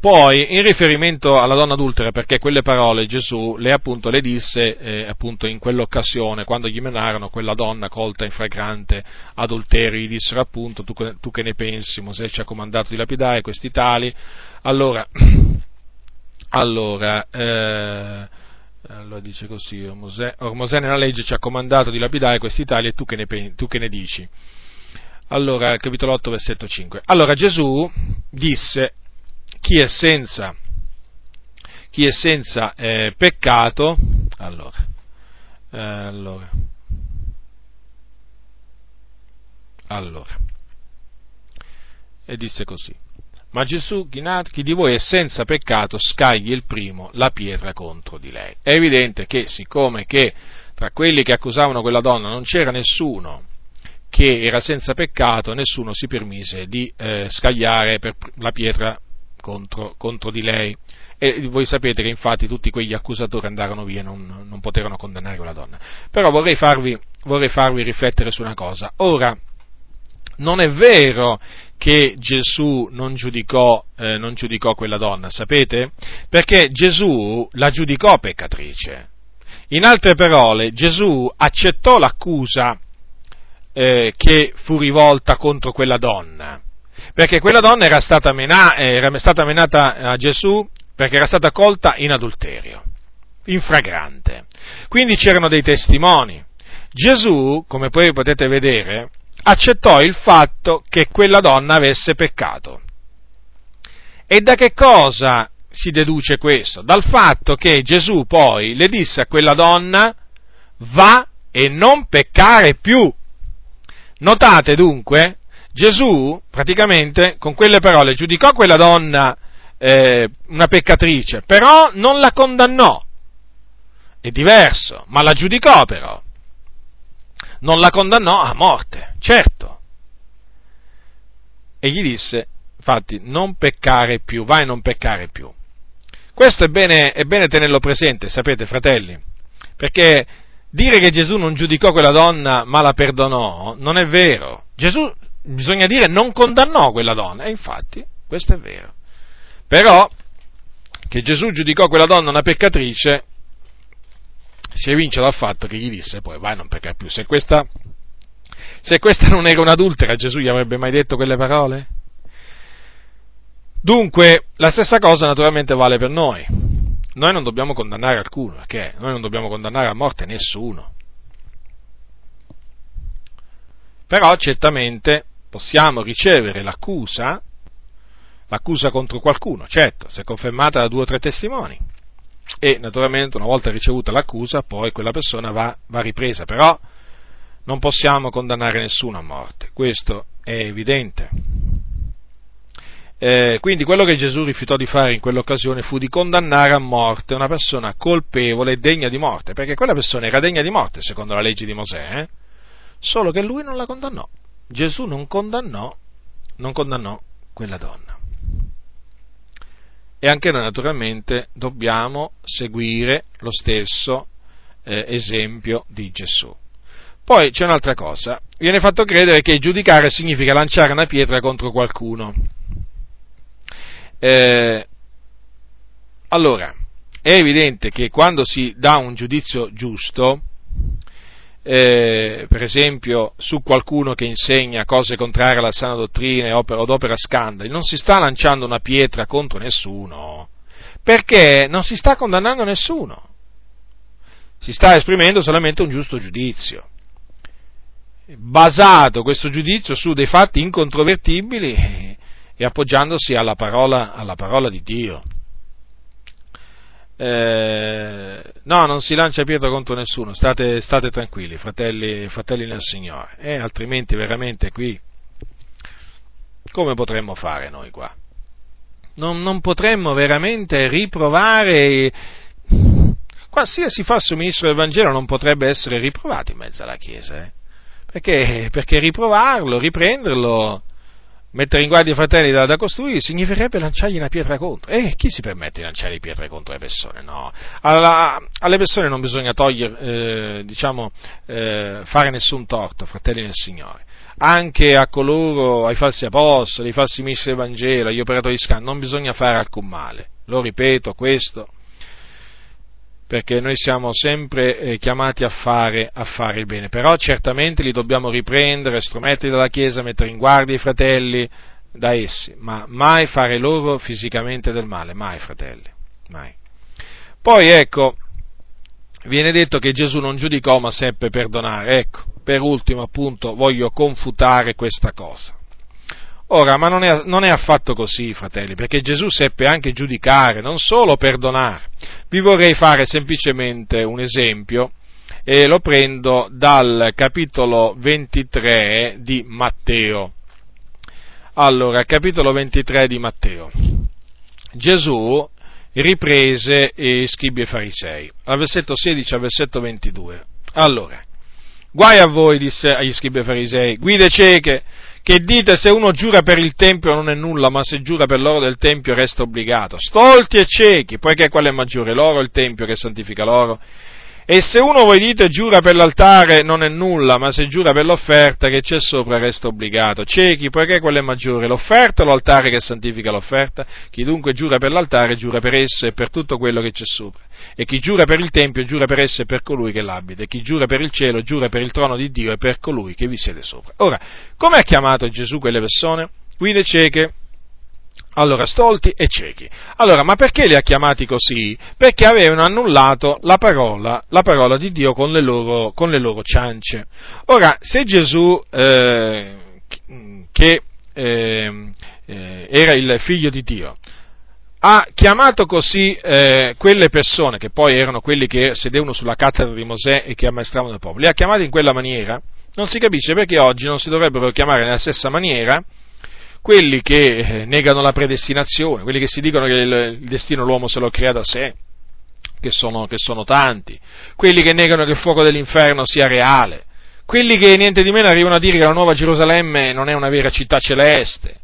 poi, in riferimento alla donna adultera, perché quelle parole Gesù le, appunto, le disse eh, appunto in quell'occasione, quando gli menarono quella donna colta in fragrante adulterio, gli dissero appunto, tu, tu che ne pensi, Mosè ci ha comandato di lapidare questi tali, allora, allora, eh, allora dice così, Mosè, or Mosè nella legge ci ha comandato di lapidare questi tali e tu che ne, tu che ne dici? Allora, capitolo 8, versetto 5. Allora Gesù disse chi è senza, chi è senza eh, peccato, allora, eh, allora, allora, e disse così, ma Gesù, chi di voi è senza peccato, scagli il primo la pietra contro di lei. È evidente che, siccome che tra quelli che accusavano quella donna non c'era nessuno che era senza peccato, nessuno si permise di eh, scagliare la pietra contro, contro, di lei. E voi sapete che infatti tutti quegli accusatori andarono via, non, non poterono condannare quella donna. Però vorrei farvi, vorrei farvi riflettere su una cosa. Ora, non è vero che Gesù non giudicò, eh, non giudicò quella donna, sapete? Perché Gesù la giudicò peccatrice. In altre parole, Gesù accettò l'accusa eh, che fu rivolta contro quella donna perché quella donna era stata, mena, era stata menata a Gesù perché era stata colta in adulterio, in fragrante. Quindi c'erano dei testimoni. Gesù, come poi potete vedere, accettò il fatto che quella donna avesse peccato. E da che cosa si deduce questo? Dal fatto che Gesù poi le disse a quella donna va e non peccare più. Notate dunque Gesù praticamente con quelle parole giudicò quella donna eh, una peccatrice, però non la condannò. È diverso, ma la giudicò però. Non la condannò a morte, certo. E gli disse, infatti, non peccare più, vai non peccare più. Questo è bene, è bene tenerlo presente, sapete, fratelli, perché dire che Gesù non giudicò quella donna ma la perdonò non è vero. Gesù bisogna dire non condannò quella donna, e infatti questo è vero. Però che Gesù giudicò quella donna una peccatrice si evince dal fatto che gli disse poi vai non peccare più. Se questa, se questa non era un'adultera Gesù gli avrebbe mai detto quelle parole? Dunque, la stessa cosa naturalmente vale per noi. Noi non dobbiamo condannare alcuno, perché noi non dobbiamo condannare a morte nessuno. Però certamente possiamo ricevere l'accusa, l'accusa contro qualcuno, certo, se confermata da due o tre testimoni. E naturalmente una volta ricevuta l'accusa, poi quella persona va, va ripresa, però non possiamo condannare nessuno a morte, questo è evidente. Eh, quindi quello che Gesù rifiutò di fare in quell'occasione fu di condannare a morte una persona colpevole e degna di morte, perché quella persona era degna di morte secondo la legge di Mosè, eh? solo che lui non la condannò. Gesù non condannò, non condannò quella donna. E anche noi naturalmente dobbiamo seguire lo stesso eh, esempio di Gesù. Poi c'è un'altra cosa, viene fatto credere che giudicare significa lanciare una pietra contro qualcuno. Eh, allora, è evidente che quando si dà un giudizio giusto, eh, per esempio, su qualcuno che insegna cose contrarie alla sana dottrina o opera scandali, non si sta lanciando una pietra contro nessuno, perché non si sta condannando nessuno, si sta esprimendo solamente un giusto giudizio, basato questo giudizio su dei fatti incontrovertibili e appoggiandosi alla parola, alla parola di Dio. Eh, no, non si lancia pietra contro nessuno, state, state tranquilli, fratelli, fratelli nel Signore, eh, altrimenti veramente qui come potremmo fare noi qua? Non, non potremmo veramente riprovare, qualsiasi falso ministro del Vangelo non potrebbe essere riprovato in mezzo alla Chiesa, eh? perché, perché riprovarlo, riprenderlo, Mettere in guardia i fratelli da, da, costruire significherebbe lanciargli una pietra contro. E chi si permette di lanciare pietre contro le persone? No. Alla, alle persone non bisogna togliere, eh, diciamo, eh, fare nessun torto, fratelli nel Signore. Anche a coloro, ai falsi apostoli, ai falsi ministri del Vangelo, agli operatori di scambio, non bisogna fare alcun male. Lo ripeto, questo perché noi siamo sempre eh, chiamati a fare, a fare, il bene, però certamente li dobbiamo riprendere, strometterli dalla Chiesa, mettere in guardia i fratelli da essi, ma mai fare loro fisicamente del male, mai fratelli, mai. Poi ecco, viene detto che Gesù non giudicò ma seppe perdonare, ecco, per ultimo appunto voglio confutare questa cosa. Ora, ma non è, non è, affatto così, fratelli, perché Gesù seppe anche giudicare, non solo perdonare. Vi vorrei fare semplicemente un esempio e lo prendo dal capitolo 23 di Matteo. Allora, capitolo 23 di Matteo. Gesù riprese i scribi e farisei, al versetto 16 al versetto 22. Allora, guai a voi, disse agli scribi e farisei, guide cieche, che dite se uno giura per il Tempio non è nulla, ma se giura per l'oro del Tempio resta obbligato. Stolti e ciechi, poiché qual è maggiore, l'oro o il Tempio che santifica l'oro? E se uno voi dite giura per l'altare non è nulla, ma se giura per l'offerta che c'è sopra resta obbligato. Ciechi, poiché quella è maggiore, l'offerta o l'altare che santifica l'offerta? Chi dunque giura per l'altare giura per esso e per tutto quello che c'è sopra. E chi giura per il Tempio giura per esso e per colui che l'abita. E chi giura per il cielo giura per il trono di Dio e per colui che vi siede sopra. Ora, come ha chiamato Gesù quelle persone? Guide cieche, allora, stolti e ciechi. Allora, ma perché li ha chiamati così? Perché avevano annullato la parola, la parola di Dio con le, loro, con le loro ciance. Ora, se Gesù, eh, che eh, eh, era il figlio di Dio, ha chiamato così eh, quelle persone, che poi erano quelli che sedevano sulla cattedra di Mosè e che ammaestravano il popolo, li ha chiamati in quella maniera, non si capisce perché oggi non si dovrebbero chiamare nella stessa maniera quelli che eh, negano la predestinazione, quelli che si dicono che il, il destino l'uomo se lo crea da sé, che sono, che sono tanti, quelli che negano che il fuoco dell'inferno sia reale, quelli che niente di meno arrivano a dire che la nuova Gerusalemme non è una vera città celeste,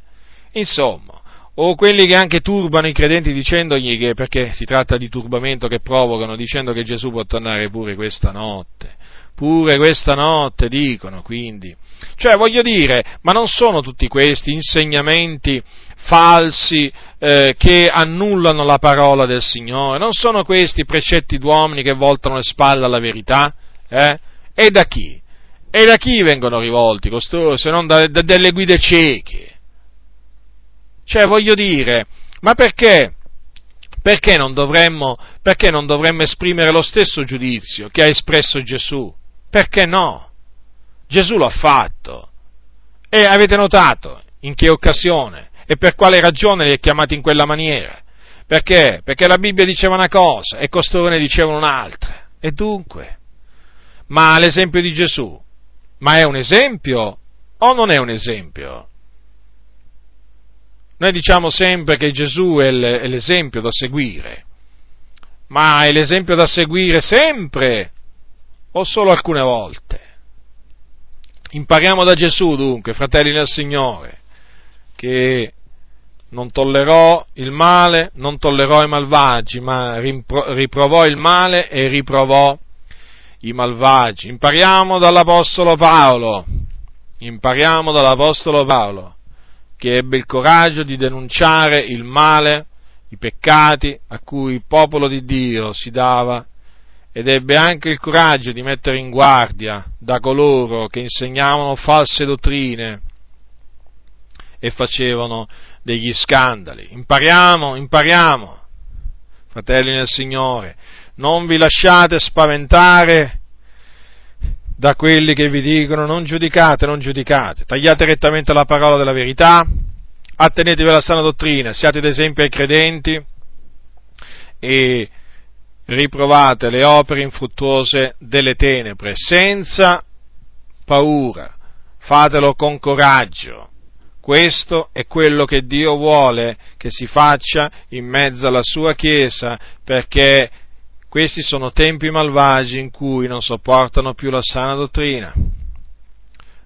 insomma, o quelli che anche turbano i credenti dicendogli che, perché si tratta di turbamento che provocano, dicendo che Gesù può tornare pure questa notte, pure questa notte dicono, quindi, cioè, voglio dire, ma non sono tutti questi insegnamenti falsi eh, che annullano la parola del Signore? Non sono questi precetti d'uomini che voltano le spalle alla verità? Eh? E da chi? E da chi vengono rivolti costoro se non da, da, delle guide cieche? Cioè, voglio dire, ma perché? Perché non, dovremmo, perché non dovremmo esprimere lo stesso giudizio che ha espresso Gesù? Perché no? Gesù lo ha fatto. E avete notato in che occasione e per quale ragione li ha chiamati in quella maniera? Perché? Perché la Bibbia diceva una cosa e costoro ne dicevano un'altra. E dunque? Ma l'esempio di Gesù? Ma è un esempio o non è un esempio? Noi diciamo sempre che Gesù è l'esempio da seguire, ma è l'esempio da seguire sempre o solo alcune volte? Impariamo da Gesù dunque, fratelli nel Signore, che non tollerò il male, non tollerò i malvagi, ma riprovò il male e riprovò i malvagi. Impariamo dall'Apostolo Paolo, impariamo dall'Apostolo Paolo, che ebbe il coraggio di denunciare il male, i peccati a cui il popolo di Dio si dava ed ebbe anche il coraggio di mettere in guardia da coloro che insegnavano false dottrine e facevano degli scandali. Impariamo, impariamo, fratelli nel Signore, non vi lasciate spaventare da quelli che vi dicono non giudicate, non giudicate, tagliate rettamente la parola della verità, attenetevi alla sana dottrina, siate d'esempio ai credenti e riprovate le opere infruttuose delle tenebre senza paura, fatelo con coraggio. Questo è quello che Dio vuole che si faccia in mezzo alla sua Chiesa, perché questi sono tempi malvagi in cui non sopportano più la sana dottrina.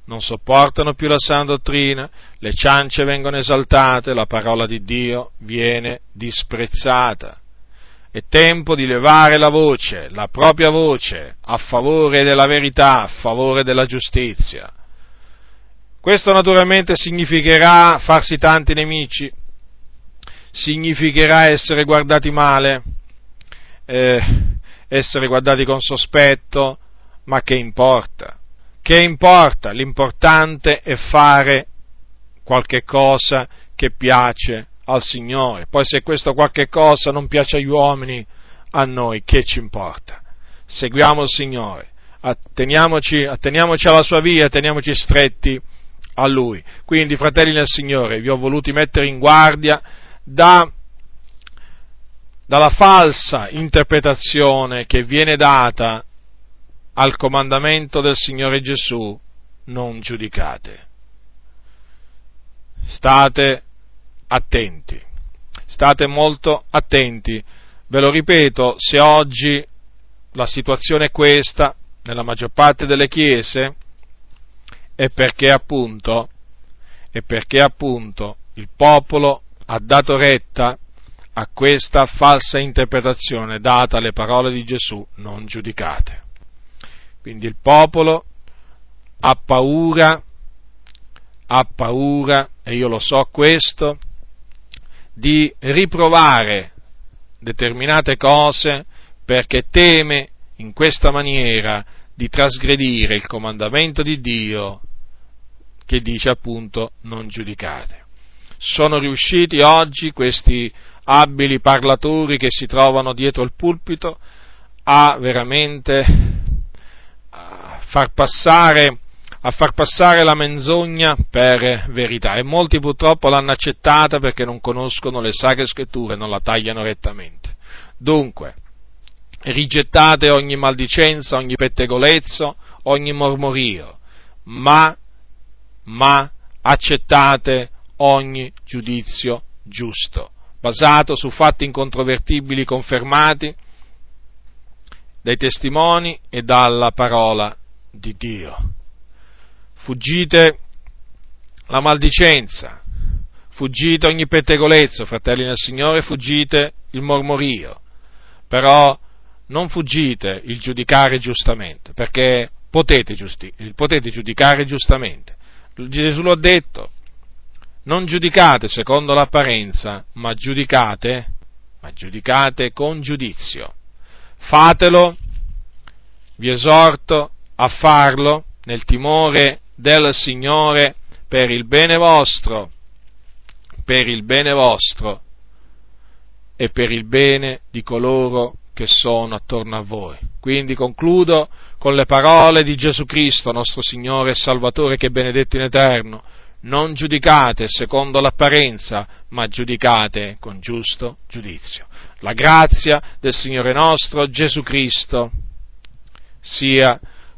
Non sopportano più la sana dottrina, le ciance vengono esaltate, la parola di Dio viene disprezzata. È tempo di levare la voce, la propria voce, a favore della verità, a favore della giustizia. Questo naturalmente significherà farsi tanti nemici, significherà essere guardati male, eh, essere guardati con sospetto, ma che importa? Che importa? L'importante è fare qualche cosa che piace al Signore. Poi se questo qualche cosa non piace agli uomini, a noi che ci importa? Seguiamo il Signore, atteniamoci, atteniamoci alla sua via, teniamoci stretti a Lui. Quindi, fratelli nel Signore, vi ho voluti mettere in guardia da, dalla falsa interpretazione che viene data al comandamento del Signore Gesù, non giudicate. State attenti, state molto attenti. Ve lo ripeto, se oggi la situazione è questa, nella maggior parte delle chiese, è perché appunto, è perché appunto il popolo ha dato retta a questa falsa interpretazione data alle parole di Gesù, non giudicate. Quindi il popolo ha paura, ha paura, e io lo so questo, di riprovare determinate cose perché teme in questa maniera di trasgredire il comandamento di Dio che dice appunto non giudicate. Sono riusciti oggi questi abili parlatori che si trovano dietro il pulpito a veramente far passare a far passare la menzogna per verità e molti purtroppo l'hanno accettata perché non conoscono le sacre scritture non la tagliano rettamente. Dunque, rigettate ogni maldicenza, ogni pettegolezzo, ogni mormorio, ma, ma accettate ogni giudizio giusto, basato su fatti incontrovertibili confermati dai testimoni e dalla parola di Dio fuggite la maldicenza, fuggite ogni pettegolezzo, fratelli nel Signore, fuggite il mormorio, però non fuggite il giudicare giustamente, perché potete, giusti, potete giudicare giustamente. Gesù lo ha detto, non giudicate secondo l'apparenza, ma giudicate, ma giudicate con giudizio. Fatelo, vi esorto a farlo nel timore del Signore per il bene vostro, per il bene vostro e per il bene di coloro che sono attorno a voi. Quindi concludo con le parole di Gesù Cristo, nostro Signore e Salvatore, che è benedetto in eterno. Non giudicate secondo l'apparenza, ma giudicate con giusto giudizio. La grazia del Signore nostro Gesù Cristo sia